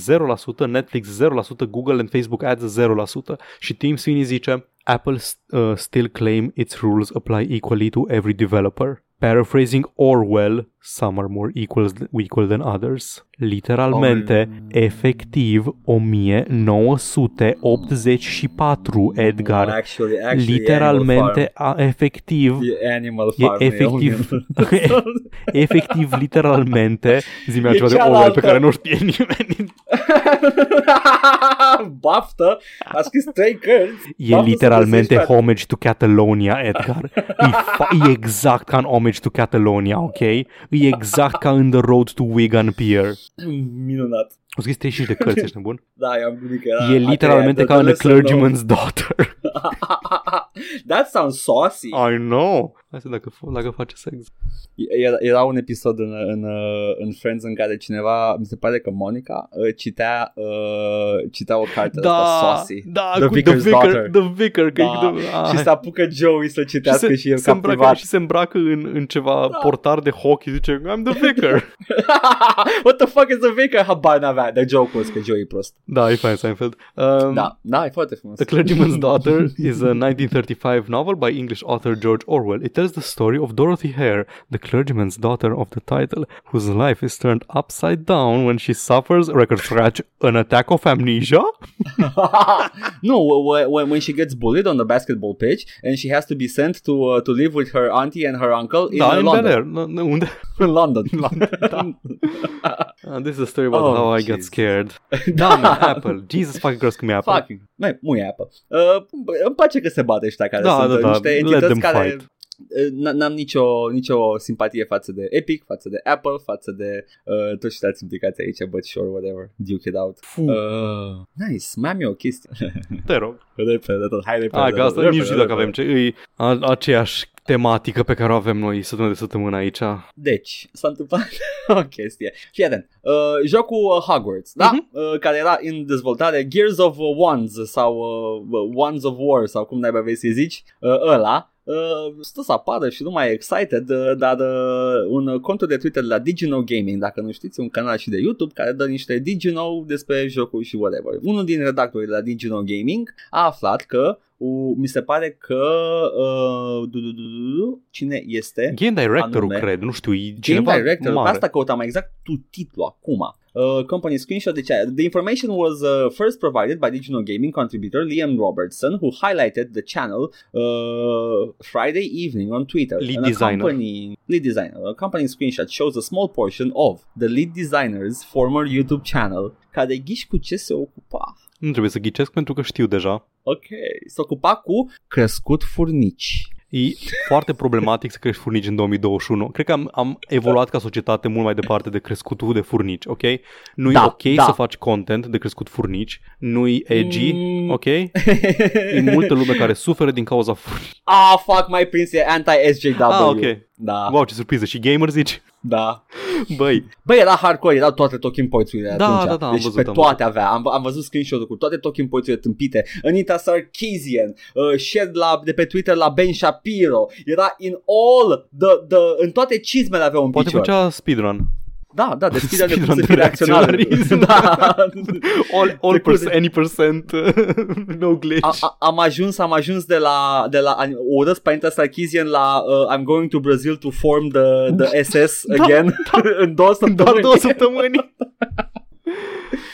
0%, Netflix 0%, Google and Facebook Ads 0%. Și Tim Sweeney zice, Apple uh, still claim its rules apply equally to every developer. Paraphrasing Orwell, some are more equal, equal than others. Literalmente, Oh. efectiv 1984, Edgar. No, actually, actually, Literalmente, a, efectiv, Animal E Farm. efectiv, Animal- efectiv, literalmente, zi-mi E altceva de cealaltă. Orwell pe care nu știe nimeni. Baftă, a scris trei cărți. E Baftă să literalmente găsești homage to Catalonia, Edgar. E, fa- e exact ca în homage to Catalonia, ok? E exact ca în The Road to Wigan Pier. Minunat. O scris 35 de cărți, ești nebun? Da, eu am gândit că era... E literalmente ca în The Lesson Note. Clergyman's Daughter. That sounds saucy. I know. Hai să dacă, dacă face sex. Era, era un episod în, în, uh, în Friends în care cineva, mi se pare că Monica, uh, citea, uh, citea o carte Da, asta saucy. da, The cu Vicar's The Vicar, Daughter. The Vicar, că Da. e the, Și ah, se apucă Joey să citească și, se, el se îmbracă, captivat. și se îmbracă în, în ceva Da. portar de hockey, zice, I'm the vicar. What the fuck is the vicar? Habar n-avea. Dar joke was că Joey e prost. da, e fain, Seinfeld. Um, Da, da, e foarte frumos. The Clergyman's Daughter is a 1935 novel by English author George Orwell. It tells the story of Dorothy Hare, the clergyman's daughter of the title, whose life is turned upside down when she suffers, record scratch, an attack of amnesia. no, when, when, she gets bullied on the basketball pitch and she has to be sent to uh, to live with her auntie and her uncle in da, uh, în London. Nu- nu, Unde? In London. da. Uh, this is a story about Oh, how I got scared. Da, man, Apple. Jesus fucking Christ, cum e Apple. Fucking, mai, mu e apă. Uh, îmi place că se bate ăștia care Da, sunt da, da. niște Let entități them care fight. Uh, n- n-am nicio, nicio simpatie față de Epic, față de Apple, față de uh, toți ceilalți implicați aici, but sure, whatever, duke it out. Fu, Uh, nice, mai am eu o chestie. te rog. repede de tot, hai repede. Hai de că tot, asta nici nu repede, știu dacă repede. avem ce. E a- aceeași tematică pe care o avem noi săptămână de săptămână aici. Deci, s-a întâmplat o chestie. Fii atent. Uh, jocul uh, Hogwarts, da? Mhm. Uh, care era în dezvoltare Gears of Wands sau uh, Wands of War sau cum n-ai vrei să zici, uh, ăla. Uh, stă să apară și nu mai e excited, uh, dar uh, un cont de Twitter la Digino Gaming, dacă nu știți, un canal și de YouTube care dă niște Digino despre jocuri și whatever. Unul din redactorii la Digino Gaming a aflat că uh, mi se pare că uh, du, du, du, du, du, cine este Game directorul, Anume. cred, nu știu, e Game cineva Director, mare. pe asta căutam mai exact tu titlul acum. Uh, company screenshot de ce The information was uh, first provided by Digital Gaming contributor Liam Robertson, who highlighted the channel uh, Friday evening on Twitter. Lead And a designer. Company, lead designer. A company screenshot shows a small portion of the lead designer's former YouTube channel, care ghiși cu ce se ocupa. Nu trebuie să ghicesc pentru că știu deja. Ok, se ocupa cu crescut furnici. E foarte problematic să crești furnici în 2021. Cred că am, am evoluat ca societate mult mai departe de crescutul de furnici, ok? Nu e Da, ok da. să faci content de crescut furnici, nu e edgy, Mm. ok? E multă lume care suferă din cauza furnici. ah, fuck, mai prins, e anti-SJW. Ah, ok. Da, Wow, ce surpriză. Și gamer zici? da. Băi, Băi, era hardcore, erau toate talking points-urile Da, atunci. da, da, am deci văzut, pe am toate avea. Am, am văzut screenshot-ul cu toate talking points-urile tâmpite. Anita Sarkeesian, uh, shared la, de pe Twitter la Ben Shapiro. Era in all the, the în toate cizmele avea un poate picior. făcea speedrun. Da, da, deschidea de Speedrun cum să de fie reacționar. reacționarism. da. All, all Trecut percent, de- any percent, no glitch. A, a, am ajuns, am ajuns de la, de la o urăsc pe Anita Sarkeesian la uh, I'm going to Brazil to form the, the SS Da, again în două Doar săptămâni. două săptămâni.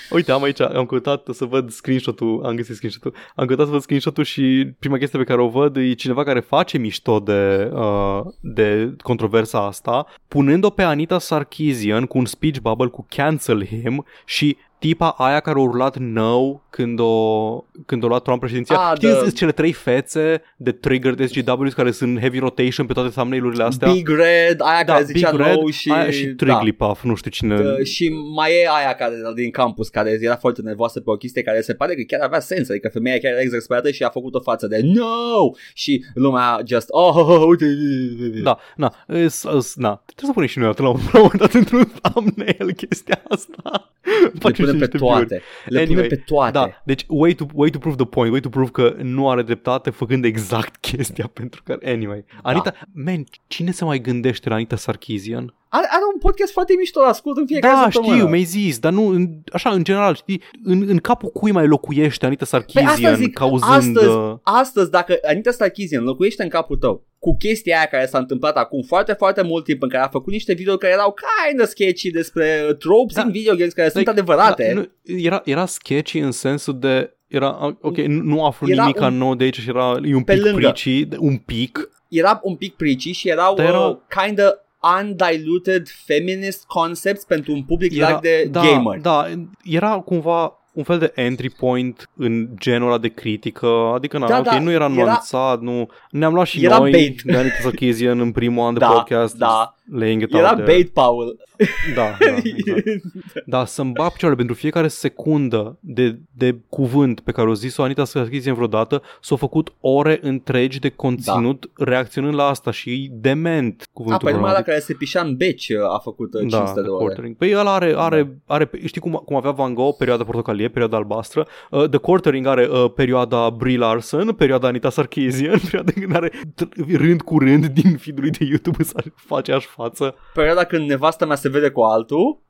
Uite, am aici, am căutat să văd screenshot-ul, am găsit screenshot-ul, am căutat să văd screenshot-ul și prima chestie pe care o văd e cineva care face mișto de, uh, de controversa asta, punând-o pe Anita Sarkeesian cu un speech bubble cu cancel him și tipa aia care a urlat nou când o, când o luat Trump președinția. Ah, Știi, the- sunt cele trei fețe de triggered SGWs care sunt heavy rotation pe toate thumbnail-urile astea. Big Red, aia da, care zicea Big Red nou și... aia și da. Triglipuff, nu știu cine. Uh, și mai e aia care din campus care era foarte nervoasă pe o chestie care se pare că chiar avea sens, adică femeia chiar era exasperată și a făcut o față de no și lumea just oh, oh, oh uite Da, na, is, is, na, trebuie să punem și noi la un la un moment dat într-un thumbnail chestia asta. Le Facem punem și pe niște toate. Le Anyway, punem pe toate. Da, deci way to, way to prove the point, way to prove că nu are dreptate făcând exact chestia pentru că, anyway. Anita, man, cine se mai gândește la Anita Sarkeesian? Are, are un podcast foarte mișto, ascult în fiecare Da, săptămână. știu, mi-ai zis, dar nu, în, așa, în general, știi, în, în capul cui mai locuiește Anita Păi Sarkeesian asta zic, cauzând... astăzi, uh, astăzi, dacă Anita Sarkeesian locuiește în capul tău cu chestia aia care s-a întâmplat acum foarte, foarte mult timp în care a făcut niște video care erau kind of sketchy despre uh, tropes Da. în video games care sunt like, adevărate. Da, nu, era, era sketchy în sensul de... Era, ok, nu nu aflu Era nimic un- nou de aici și era e un Pe pic lângă. preachy, un pic. Era un pic preachy și erau Dar era- uh, kind of undiluted feminist concepts pentru un public larg de da, gamer. Da, era cumva un fel de entry point în genul ăla de critică, adică na, Da, ok, da, nu era era- nuanțat, nu, ne-am luat și Era noi bait. de Anita Sarkeesian în primul an de Da, podcast, da. Laying it Era out there. bait, Paul. Da, da, exact. Dar să-mi bag picioarele pentru fiecare secundă de, de cuvânt pe care o zis-o Anita Sarkeesian vreodată, s-au făcut ore întregi de conținut reacționând la asta și e dement A, cuvântul păi numai ăla. la care se pișea în beci uh, a făcut uh, 500 Da, de de ore. quartering. Păi ăla are, are, are, știi cum, cum avea Van Gogh perioada portocalie, perioada albastră, uh, The Quartering are uh, perioada Brie Larson, perioada Anita Sarkeesian, perioada când are t- rând cu rând din feed de YouTube să face aceeași față. Perioada când nevasta mea se vede cu altul.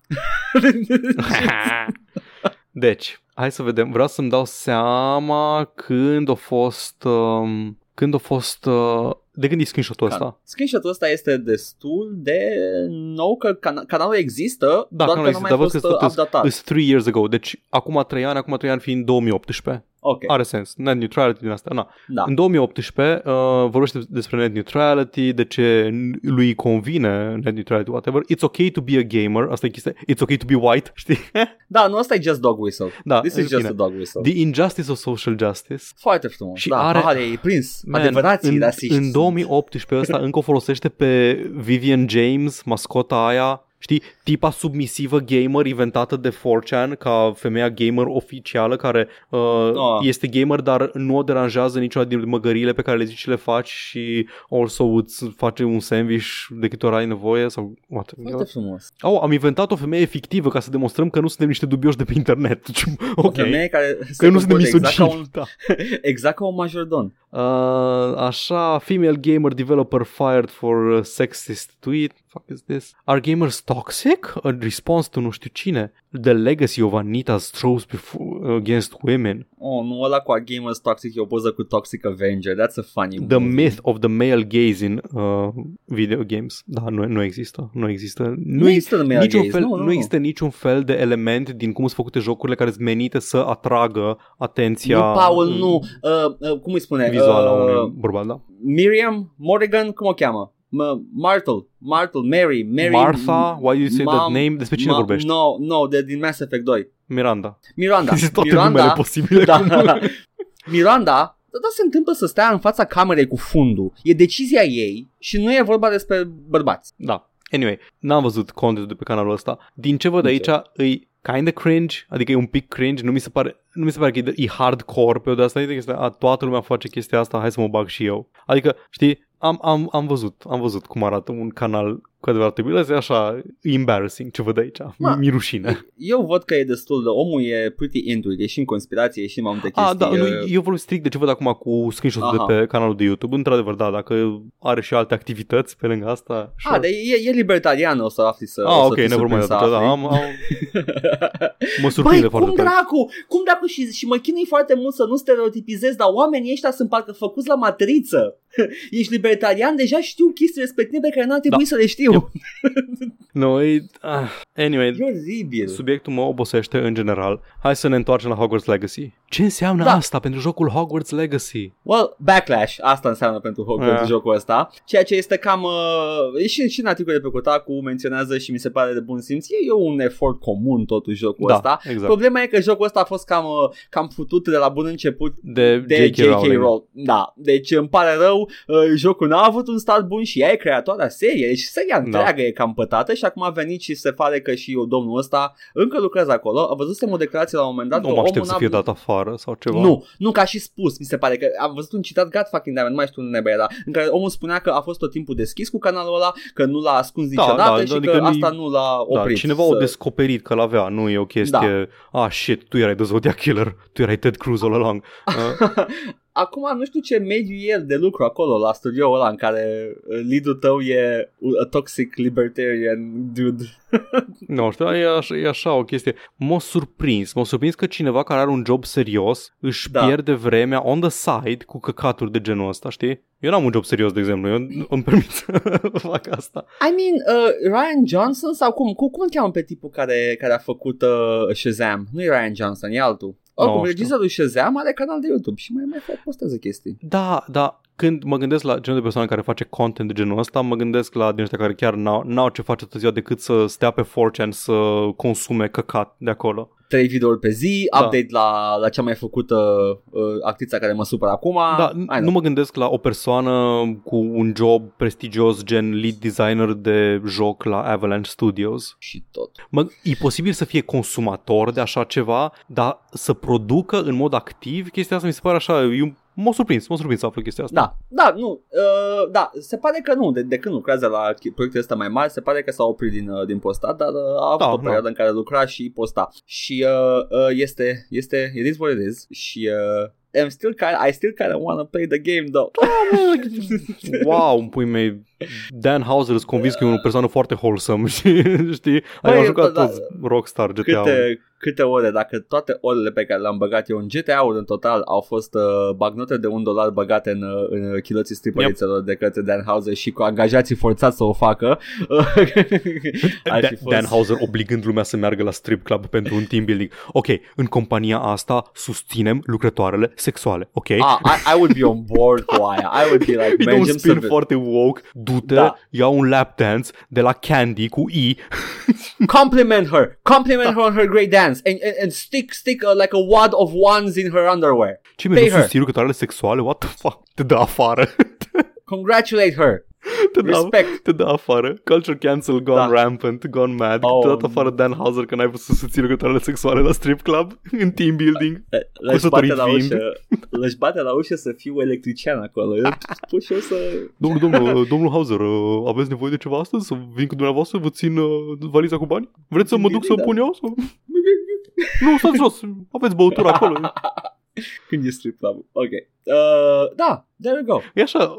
deci, hai să vedem. Vreau să-mi dau seama când a fost... Um, când a fost... Uh, de când e screenshot-ul ăsta? Screenshot-ul ăsta este destul de nou că can- canalul există, Da, doar canalul că nu există, mai dar văd fost că uh, tot updatat. It's three years ago, deci acum 3 ani, acum 3 ani fiind 2018. Ok, Are sens. Net neutrality din asta. Na. da. În 2018 uh, vorbește despre net neutrality, de ce n- lui convine net neutrality, whatever. It's okay to be a gamer. Asta e chestia. It's okay to be white, știi? Da, nu, asta e just dog whistle. da, This în is just fine. a dog whistle. The injustice of social justice. Foarte frumos. Și da, are- are... e prins. Man, Adevărații în, rasiști. în 2018 ăsta încă o folosește pe Vivian James, mascota aia, știi, tipa submisivă gamer inventată de 4chan ca femeia gamer oficială care uh, Ah. este gamer dar nu o deranjează niciuna din măgările pe care le zici și le faci și also îți face un sandwich de câte ori ai nevoie sau what. Foarte frumos. Oh, am inventat o femeie fictivă ca să demonstrăm că nu suntem niște dubioși de pe internet. O ok. femeie care Că se nu suntem comportă exact ca, misogini. un, Da. exact ca un majordon. Uh, așa, female gamer developer fired for uh, sexist tweet. Fuck is this? Are gamers toxic? A response to nu știu cine. The legacy of Anita's tropes before, against women. Oh, nu, ăla cu a Gamers Toxic e o poză cu Toxic Avenger. That's a funny The movie. myth of the male gaze in uh, video games. Da, nu, nu există. Nu există. Nu există male niciun gaze, fel, nu, nu, nu nu. există niciun fel de element din cum sunt făcute jocurile care sunt menite să atragă atenția Nu, Paul, nu. Uh, uh, cum îi spune? vizuală a uh, unui bărbat, da? Miriam Morrigan, cum o cheamă? M- Martel, Martel, Mary, Mary Martha, why do you say that Mam- name? Despre cine Ma- vorbești? No, no, de din Mass Effect 2. Miranda. Miranda. Zis toate Miranda, numele posibile. da, cum- Miranda, dar da, se întâmplă să stea în fața camerei cu fundul. E decizia ei și nu e vorba despre bărbați. Da. Anyway, n-am văzut contentul de pe canalul ăsta. Din ce văd Nici aici, îi kind of cringe, adică e un pic cringe, nu mi se pare, nu mi se pare că e, de- e hardcore pe o de asta, e de chestia, a, toată lumea face chestia asta, hai să mă bag și eu. Adică, știi, am, am, am văzut, am văzut cum arată un canal cu adevărat trebuie, e așa embarrassing ce văd aici, Ma, mi rușine. Eu văd că e destul de... Omul e pretty into it, e și în conspirație, e și în mai multe chestii. Ah, da, nu, uh, eu vorbesc strict de ce văd acum cu screenshot-ul Aha. de pe canalul de YouTube. Într-adevăr, da, dacă are și alte activități pe lângă asta. Ah, dar e, e libertarian, o să afli să Ah, o să ok, fii never mind. surprins să Da, afli. am, am, mă surprinde Băi, foarte cum tare. dracu, cum dracu și, și mă chinui foarte mult să nu stereotipizez, dar oamenii ăștia sunt parcă făcuți la matriță. Ești libertarian, deja știu chestii respective pe care n-ar trebui Da. să le știu. Yep. No, e, ah, anyway, E oribil. subiectul mă obosește în general. Hai să ne întoarcem la Hogwarts Legacy. Ce înseamnă Da. asta pentru jocul Hogwarts Legacy? Well, backlash, asta înseamnă pentru Hogwarts Ah. jocul ăsta, ceea ce este cam, uh, e și, și în articolul de pe Kotaku menționează și mi se pare de bun simț, e un efort comun totuși jocul Da, ăsta. exact. Problema e că jocul ăsta a fost cam, uh, cam futut de la bun început De, de J.K. Rowling. Rowling. Da, deci îmi pare rău, uh, jocul n-a avut un start bun și ea e creatoarea seriei, deci seria Chestia întreagă da. e cam pătată și acum a venit și se pare că și eu, domnul ăsta încă lucrează acolo. A văzut o declarație la un moment dat. Nu mă aștept să fie dat afară sau ceva. Nu, nu, ca și spus, mi se pare că am văzut un citat, God fucking damn, nu mai știu unde era, în care omul spunea că a fost tot timpul deschis cu canalul ăla, că nu l-a ascuns da, niciodată da, și adică că asta nu l-a da, oprit. Da, cineva să... a descoperit că l-avea, nu e o chestie, da. ah shit, tu erai The Zodiac Killer, tu erai Ted Cruz all along. Uh. Acum nu știu ce mediu e de lucru acolo la studioul ăla în care lead tău e a toxic libertarian dude. nu știu, e așa, e așa o chestie. M-a surprins, m-a surprins că cineva care are un job serios își da. pierde vremea on the side cu căcaturi de genul ăsta, știi? Eu n-am un job serios, de exemplu, eu îmi permit să fac asta. I mean, uh, Ryan Johnson sau cum? Cum, cum îl cheamă pe tipul care, care a făcut uh, Shazam? Nu e Ryan Johnson, e altul. Oricum, no, regizorul Shazam are canal de YouTube și mai mai postează chestii. Da, da. Când mă gândesc la genul de persoane care face content de genul ăsta, mă gândesc la din ăștia care chiar n-au, n-au ce face toată ziua decât să stea pe 4chan să consume căcat de acolo trei videouri pe zi, da. update la, la cea mai făcută uh, actrița care mă supără acum. Da, nu mă gândesc la o persoană cu un job prestigios gen lead designer de joc la Avalanche Studios. Și tot. Mă, e posibil să fie consumator de așa ceva, dar să producă în mod activ chestia asta mi se pare așa, e un M-a surprins, m-a surprins să aflu chestia asta. Da, da, nu, uh, da, se pare că nu, de, de când lucrează la proiectul ăsta mai mari, se pare că s-a oprit din, uh, din postat, dar uh, a avut da, o perioadă da. în care lucra și posta. Și uh, uh, este, este, it is what it is și uh, I'm still kind I still kind of want to play the game though. wow, un pui mei Dan Houser îți convins că e o persoană foarte wholesome, știi? Ai Băi, jucat da, toți Rockstar GTA. Câte, câte ore, dacă toate orele pe care le-am băgat eu în GTA-uri în total au fost uh, bagnote de un dolar băgate în, uh, în chiloții stripărițelor yep. de către Dan Houser și cu angajații forțați să o facă. Dan, fost... Dan Houser obligând lumea să meargă la strip club pentru un team building. Ok, în compania asta susținem lucrătoarele sexuale, ok? Ah, I, I would be on board cu aia. I would be like, man, un spin foarte woke, du-te, da. ia un lap dance de la Candy cu E. Compliment her, compliment her on her great dance and, and, and stick stick uh, like a wad of ones in her underwear. Ce mi-ai susținut lucrătoarele sexuale? What the fuck? Te dă afară. Congratulate her. Te Respect. te dă afară. Culture cancel gone da. rampant, gone mad. Oh. Te dă afară Dan Hauser că n-ai vrut să susții lucrătoarele sexuale la strip club în team building. L-aș bate la ușă. L-aș bate la ușă să fiu electrician acolo. Pur și să... Domnul, domnul, domnul Hauser, uh, aveți nevoie de ceva astăzi? Să vin cu dumneavoastră? Vă țin uh, valiza cu bani? Vreți să mă duc să da. pun eu? Sau... nu, stați jos. Aveți băutură acolo. Când e strip club. Ok. Uh, da, there we go. E așa,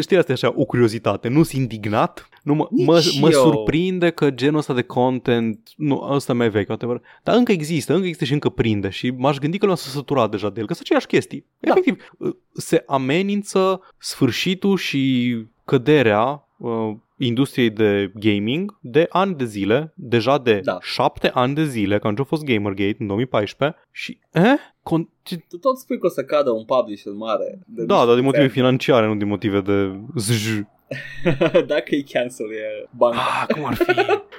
știi, asta e așa o curiozitate. Nu sunt indignat, nu mă, mă, mă surprinde că genul ăsta de content, nu, ăsta mai vechi, whatever, dar încă există, încă există și încă prinde și m-aș gândi că l-am să săturat deja de el, că sunt aceeași chestii. Da. Efectiv, se amenință sfârșitul și căderea uh, industriei de gaming de ani de zile, deja de da. șapte ani de zile, că a fost Gamergate în 2014 și, eh? Con- tu tot spui că o să cadă un publisher mare. De da, dar din motive financiare, nu din motive de zj. Dacă e cancel, e banca. Ah, cum ar fi?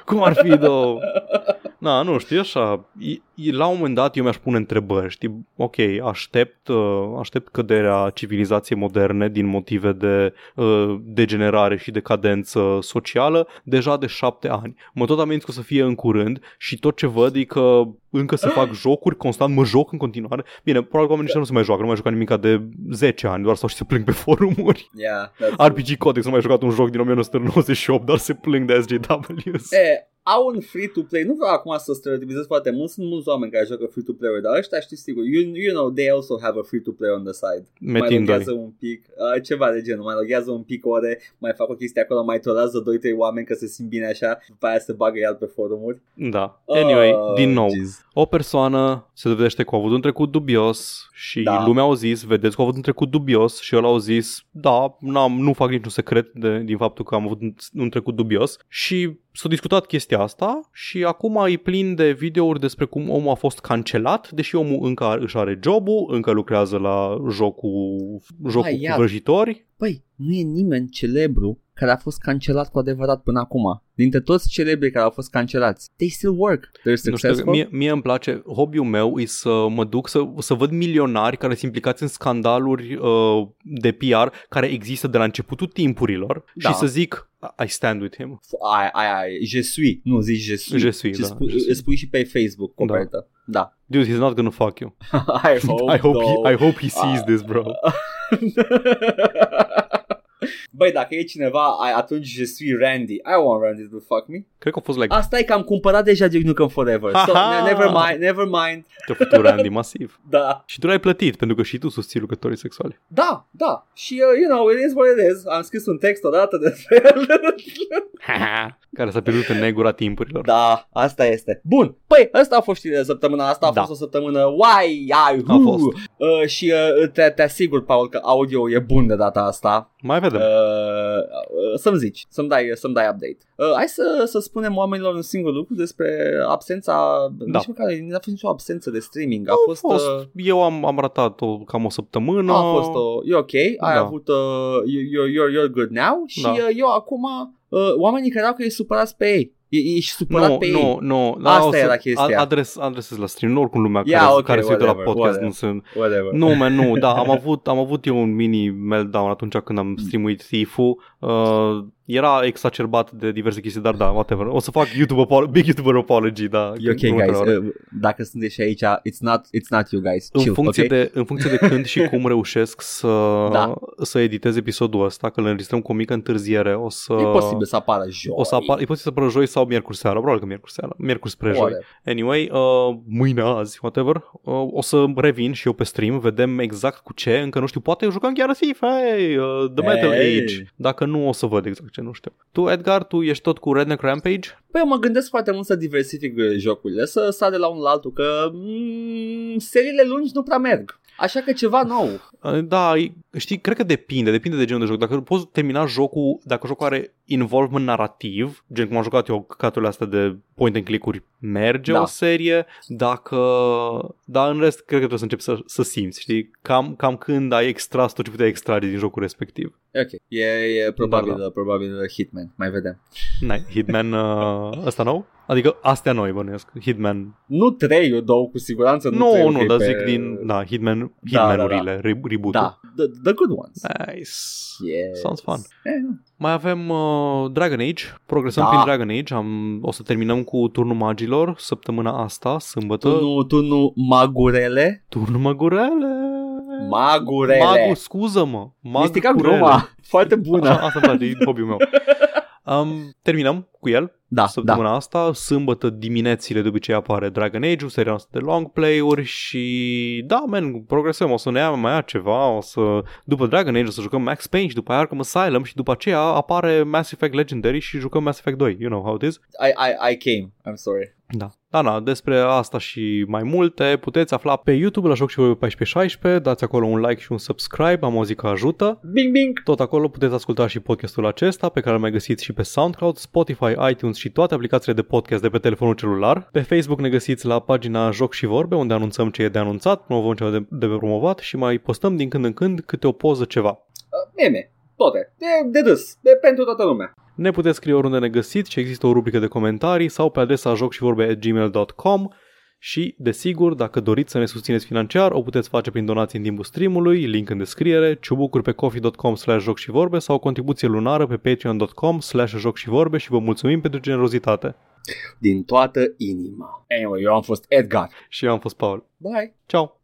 cum ar fi, două? Na, nu știu, așa, e, e, la un moment dat eu mi-aș pune întrebări, știi, ok, aștept, uh, aștept căderea civilizației moderne din motive de uh, degenerare și decadență socială deja de șapte ani. Mă tot ameninț că o să fie în curând și tot ce văd e că încă se fac jocuri, constant mă joc în continuare. Bine, probabil că oamenii nu se mai joacă, nu mai jucat nimic de 10 ani, doar sau și se plâng pe forumuri. Yeah, RPG Codex nu mai jucat un joc din 1998, doar se plâng de SJWs. E, au un free-to-play, nu vreau acum să stereotipizez foarte mult, sunt mulți oameni care joacă free-to-play, dar ăștia știți sigur, you, you know, they also have a free-to-play on the side. Metin mai loghează un pic, uh, ceva de genul, mai loghează un pic ore, mai fac o chestie acolo, mai tolează 2-3 oameni că se simt bine așa, după aia se bagă el pe forumuri. Da. Anyway, uh, din nou, geez. o persoană se dovedește că a avut un trecut dubios și da. lumea au zis, vedeți că a avut un trecut dubios și el au zis, da, n-am, nu fac niciun secret de, din faptul că am avut un, un trecut dubios și s-a discutat chestia asta și acum e plin de videouri despre cum omul a fost cancelat, deși omul încă își are jobul, încă lucrează la jocul, jocul Hai, cu vrăjitori. Păi, nu e nimeni celebru care a fost cancelat cu adevărat până acum. Dintre toți celebrii care au fost cancelați, they still work. They're Nu successful. știu, mie, mie îmi place, hobby-ul meu e să mă duc să, să văd milionari care sunt implicați în scandaluri uh, de PR care există de la începutul timpurilor Da. și să zic I stand with him. Ai, ai, ai, je suis, nu zici je suis. Je suis, și da, spui, je suis. spui și pe Facebook copertă. Da. Dude, he's not gonna fuck you. I hope, I hope though. he, I hope he sees Ah. this, bro. Băi, dacă e cineva, ai, atunci je suis Randy. I want Randy to fuck me. Cred că a fost like Asta e că am cumpărat deja Duke Nukem Forever. So, Ha-ha! never mind, never mind. te-a făcut Randy masiv. Da. Și tu l-ai plătit pentru că și tu susții lucrătorii sexuali. Da, da. Și, uh, you know, it is what it is. Am scris un text odată despre el. care s-a pierdut în negura timpurilor. da, asta este. Bun. Păi, asta a fost știrea de săptămâna asta. A Da. fost o săptămână why, ai, A fost. Uh, și uh, te, te asigur, Paul, că audio e bun de data asta. Mai vedem. Uh, uh, să-mi zici, să-mi dai, să-mi dai update. Uh, hai să, să spunem oamenilor un singur lucru despre absența, Da. nici măcar nu a fost nicio absență de streaming. A a fost, fost. Uh, Eu am, am ratat o, cam o săptămână. a fost o, e ok, ai Da. avut, uh, you're, you're, you're good now și Da. uh, eu acum, uh, oamenii credeau că e supărați pe ei. E, ești supărat nu, pe nu, ei. nu. Asta o să era chestia. Adres, adresez la stream, nu oricum lumea Yeah, care, ok, care se uită la whatever, podcast whatever. nu sunt... Whatever. Nu, man, nu, da, am avut, am avut eu un mini meltdown atunci când am streamuit Thief-ul. Uh, era exacerbat de diverse chestii, dar da, whatever. O să fac YouTube apolo- big YouTuber apology, da. E ok, următoarea guys. oară. Uh, dacă sunteți și aici, it's not, it's not you guys. În Chill, funcție, ok? de, în funcție de când și cum reușesc să, Da. să editez episodul ăsta, că îl înregistrăm cu o mică întârziere, o să... E posibil să apară joi. O să apar, e posibil să apară joi sau miercuri seara, probabil că miercuri seara, miercuri spre joi. Whatever. Anyway, uh, mâine, azi, whatever, uh, o să revin și eu pe stream, vedem exact cu ce, încă nu știu, poate jucăm chiar FIFA, hey, uh, The Metal Hey. Age. Dacă nu, o să văd exact ce, nu știu. Tu, Edgar, tu ești tot cu Redneck Rampage? Păi eu mă gândesc foarte mult să diversific uh, jocurile, să sar de la unul la altul, că mm, seriile lungi nu prea merg. Așa că ceva nou. Uh, Da, e- știi, cred că depinde, depinde de genul de joc. Dacă poți termina jocul, dacă jocul are involvement narrativ, gen cum am jucat eu căcaturile astea de point and click-uri, merge Da. o serie, dacă... Dar în rest, cred că trebuie să începi să, să simți, știi? Cam, cam când ai extras tot ce puteai extrage din jocul respectiv. E Ok, e, e probabil, Da, probabil uh, Hitman, mai vedem. N-ai, Hitman uh, ăsta nou? Adică astea noi bănuiesc. Hitman. Nu trei, două cu siguranță. Nu, Nu, trei, nu, ok, dar pe- zic din, da, Hitman, Da, da, da. Hitman-urile, re- reboot-ul. Da, the, the good ones. Nice. Yes. Sounds fun. Eh, nu. Mai avem uh, Dragon Age, progresăm Da. prin Dragon Age, am, o să terminăm cu turnul magilor săptămâna asta, sâmbătă. tu nu, tu nu, magurele? Turnul magurele. Magurele. Magu, scuză-mă. Mi-a stricat Magurele. gluma. Foarte Așa, bună. asta îmi place, e hobby-ul meu. Um, terminăm cu el Da, da. săptămâna asta. Sâmbătă diminețile de obicei apare Dragon Age-ul, seria noastră de long play-uri și da, man, progresăm, o să ne ia mai ia ceva, o să, după Dragon Age o să jucăm Max Payne și după aia Arkham Asylum și după aceea apare Mass Effect Legendary și jucăm Mass Effect 2, you know how it is? I, I, I came. I'm sorry. Da. Da, da, despre asta și mai multe puteți afla pe YouTube la Joc și Vorbe 1416, dați acolo un like și un subscribe, am o zi că ajută. Bing, bing. Tot acolo puteți asculta și podcastul acesta, pe care îl mai găsiți și pe SoundCloud, Spotify, iTunes și toate aplicațiile de podcast de pe telefonul celular. Pe Facebook ne găsiți la pagina Joc și Vorbe, unde anunțăm ce e de anunțat, promovăm ce e de, de promovat și mai postăm din când în când câte o poză ceva. Uh, meme. Toate. De, de râs. De pentru toată lumea. Ne puteți scrie oriunde ne găsiți și există o rubrică de comentarii sau pe adresa jocșivorbe.gmail.com și, desigur, dacă doriți să ne susțineți financiar, o puteți face prin donații în timpul streamului, link în descriere, ciubucuri pe coffee.com slash joc și vorbe sau o contribuție lunară pe patreon.com slash joc și vorbe și vă mulțumim pentru generozitate. Din toată inima. Anyway, eu am fost Edgar. Și eu am fost Paul. Bye. Ciao!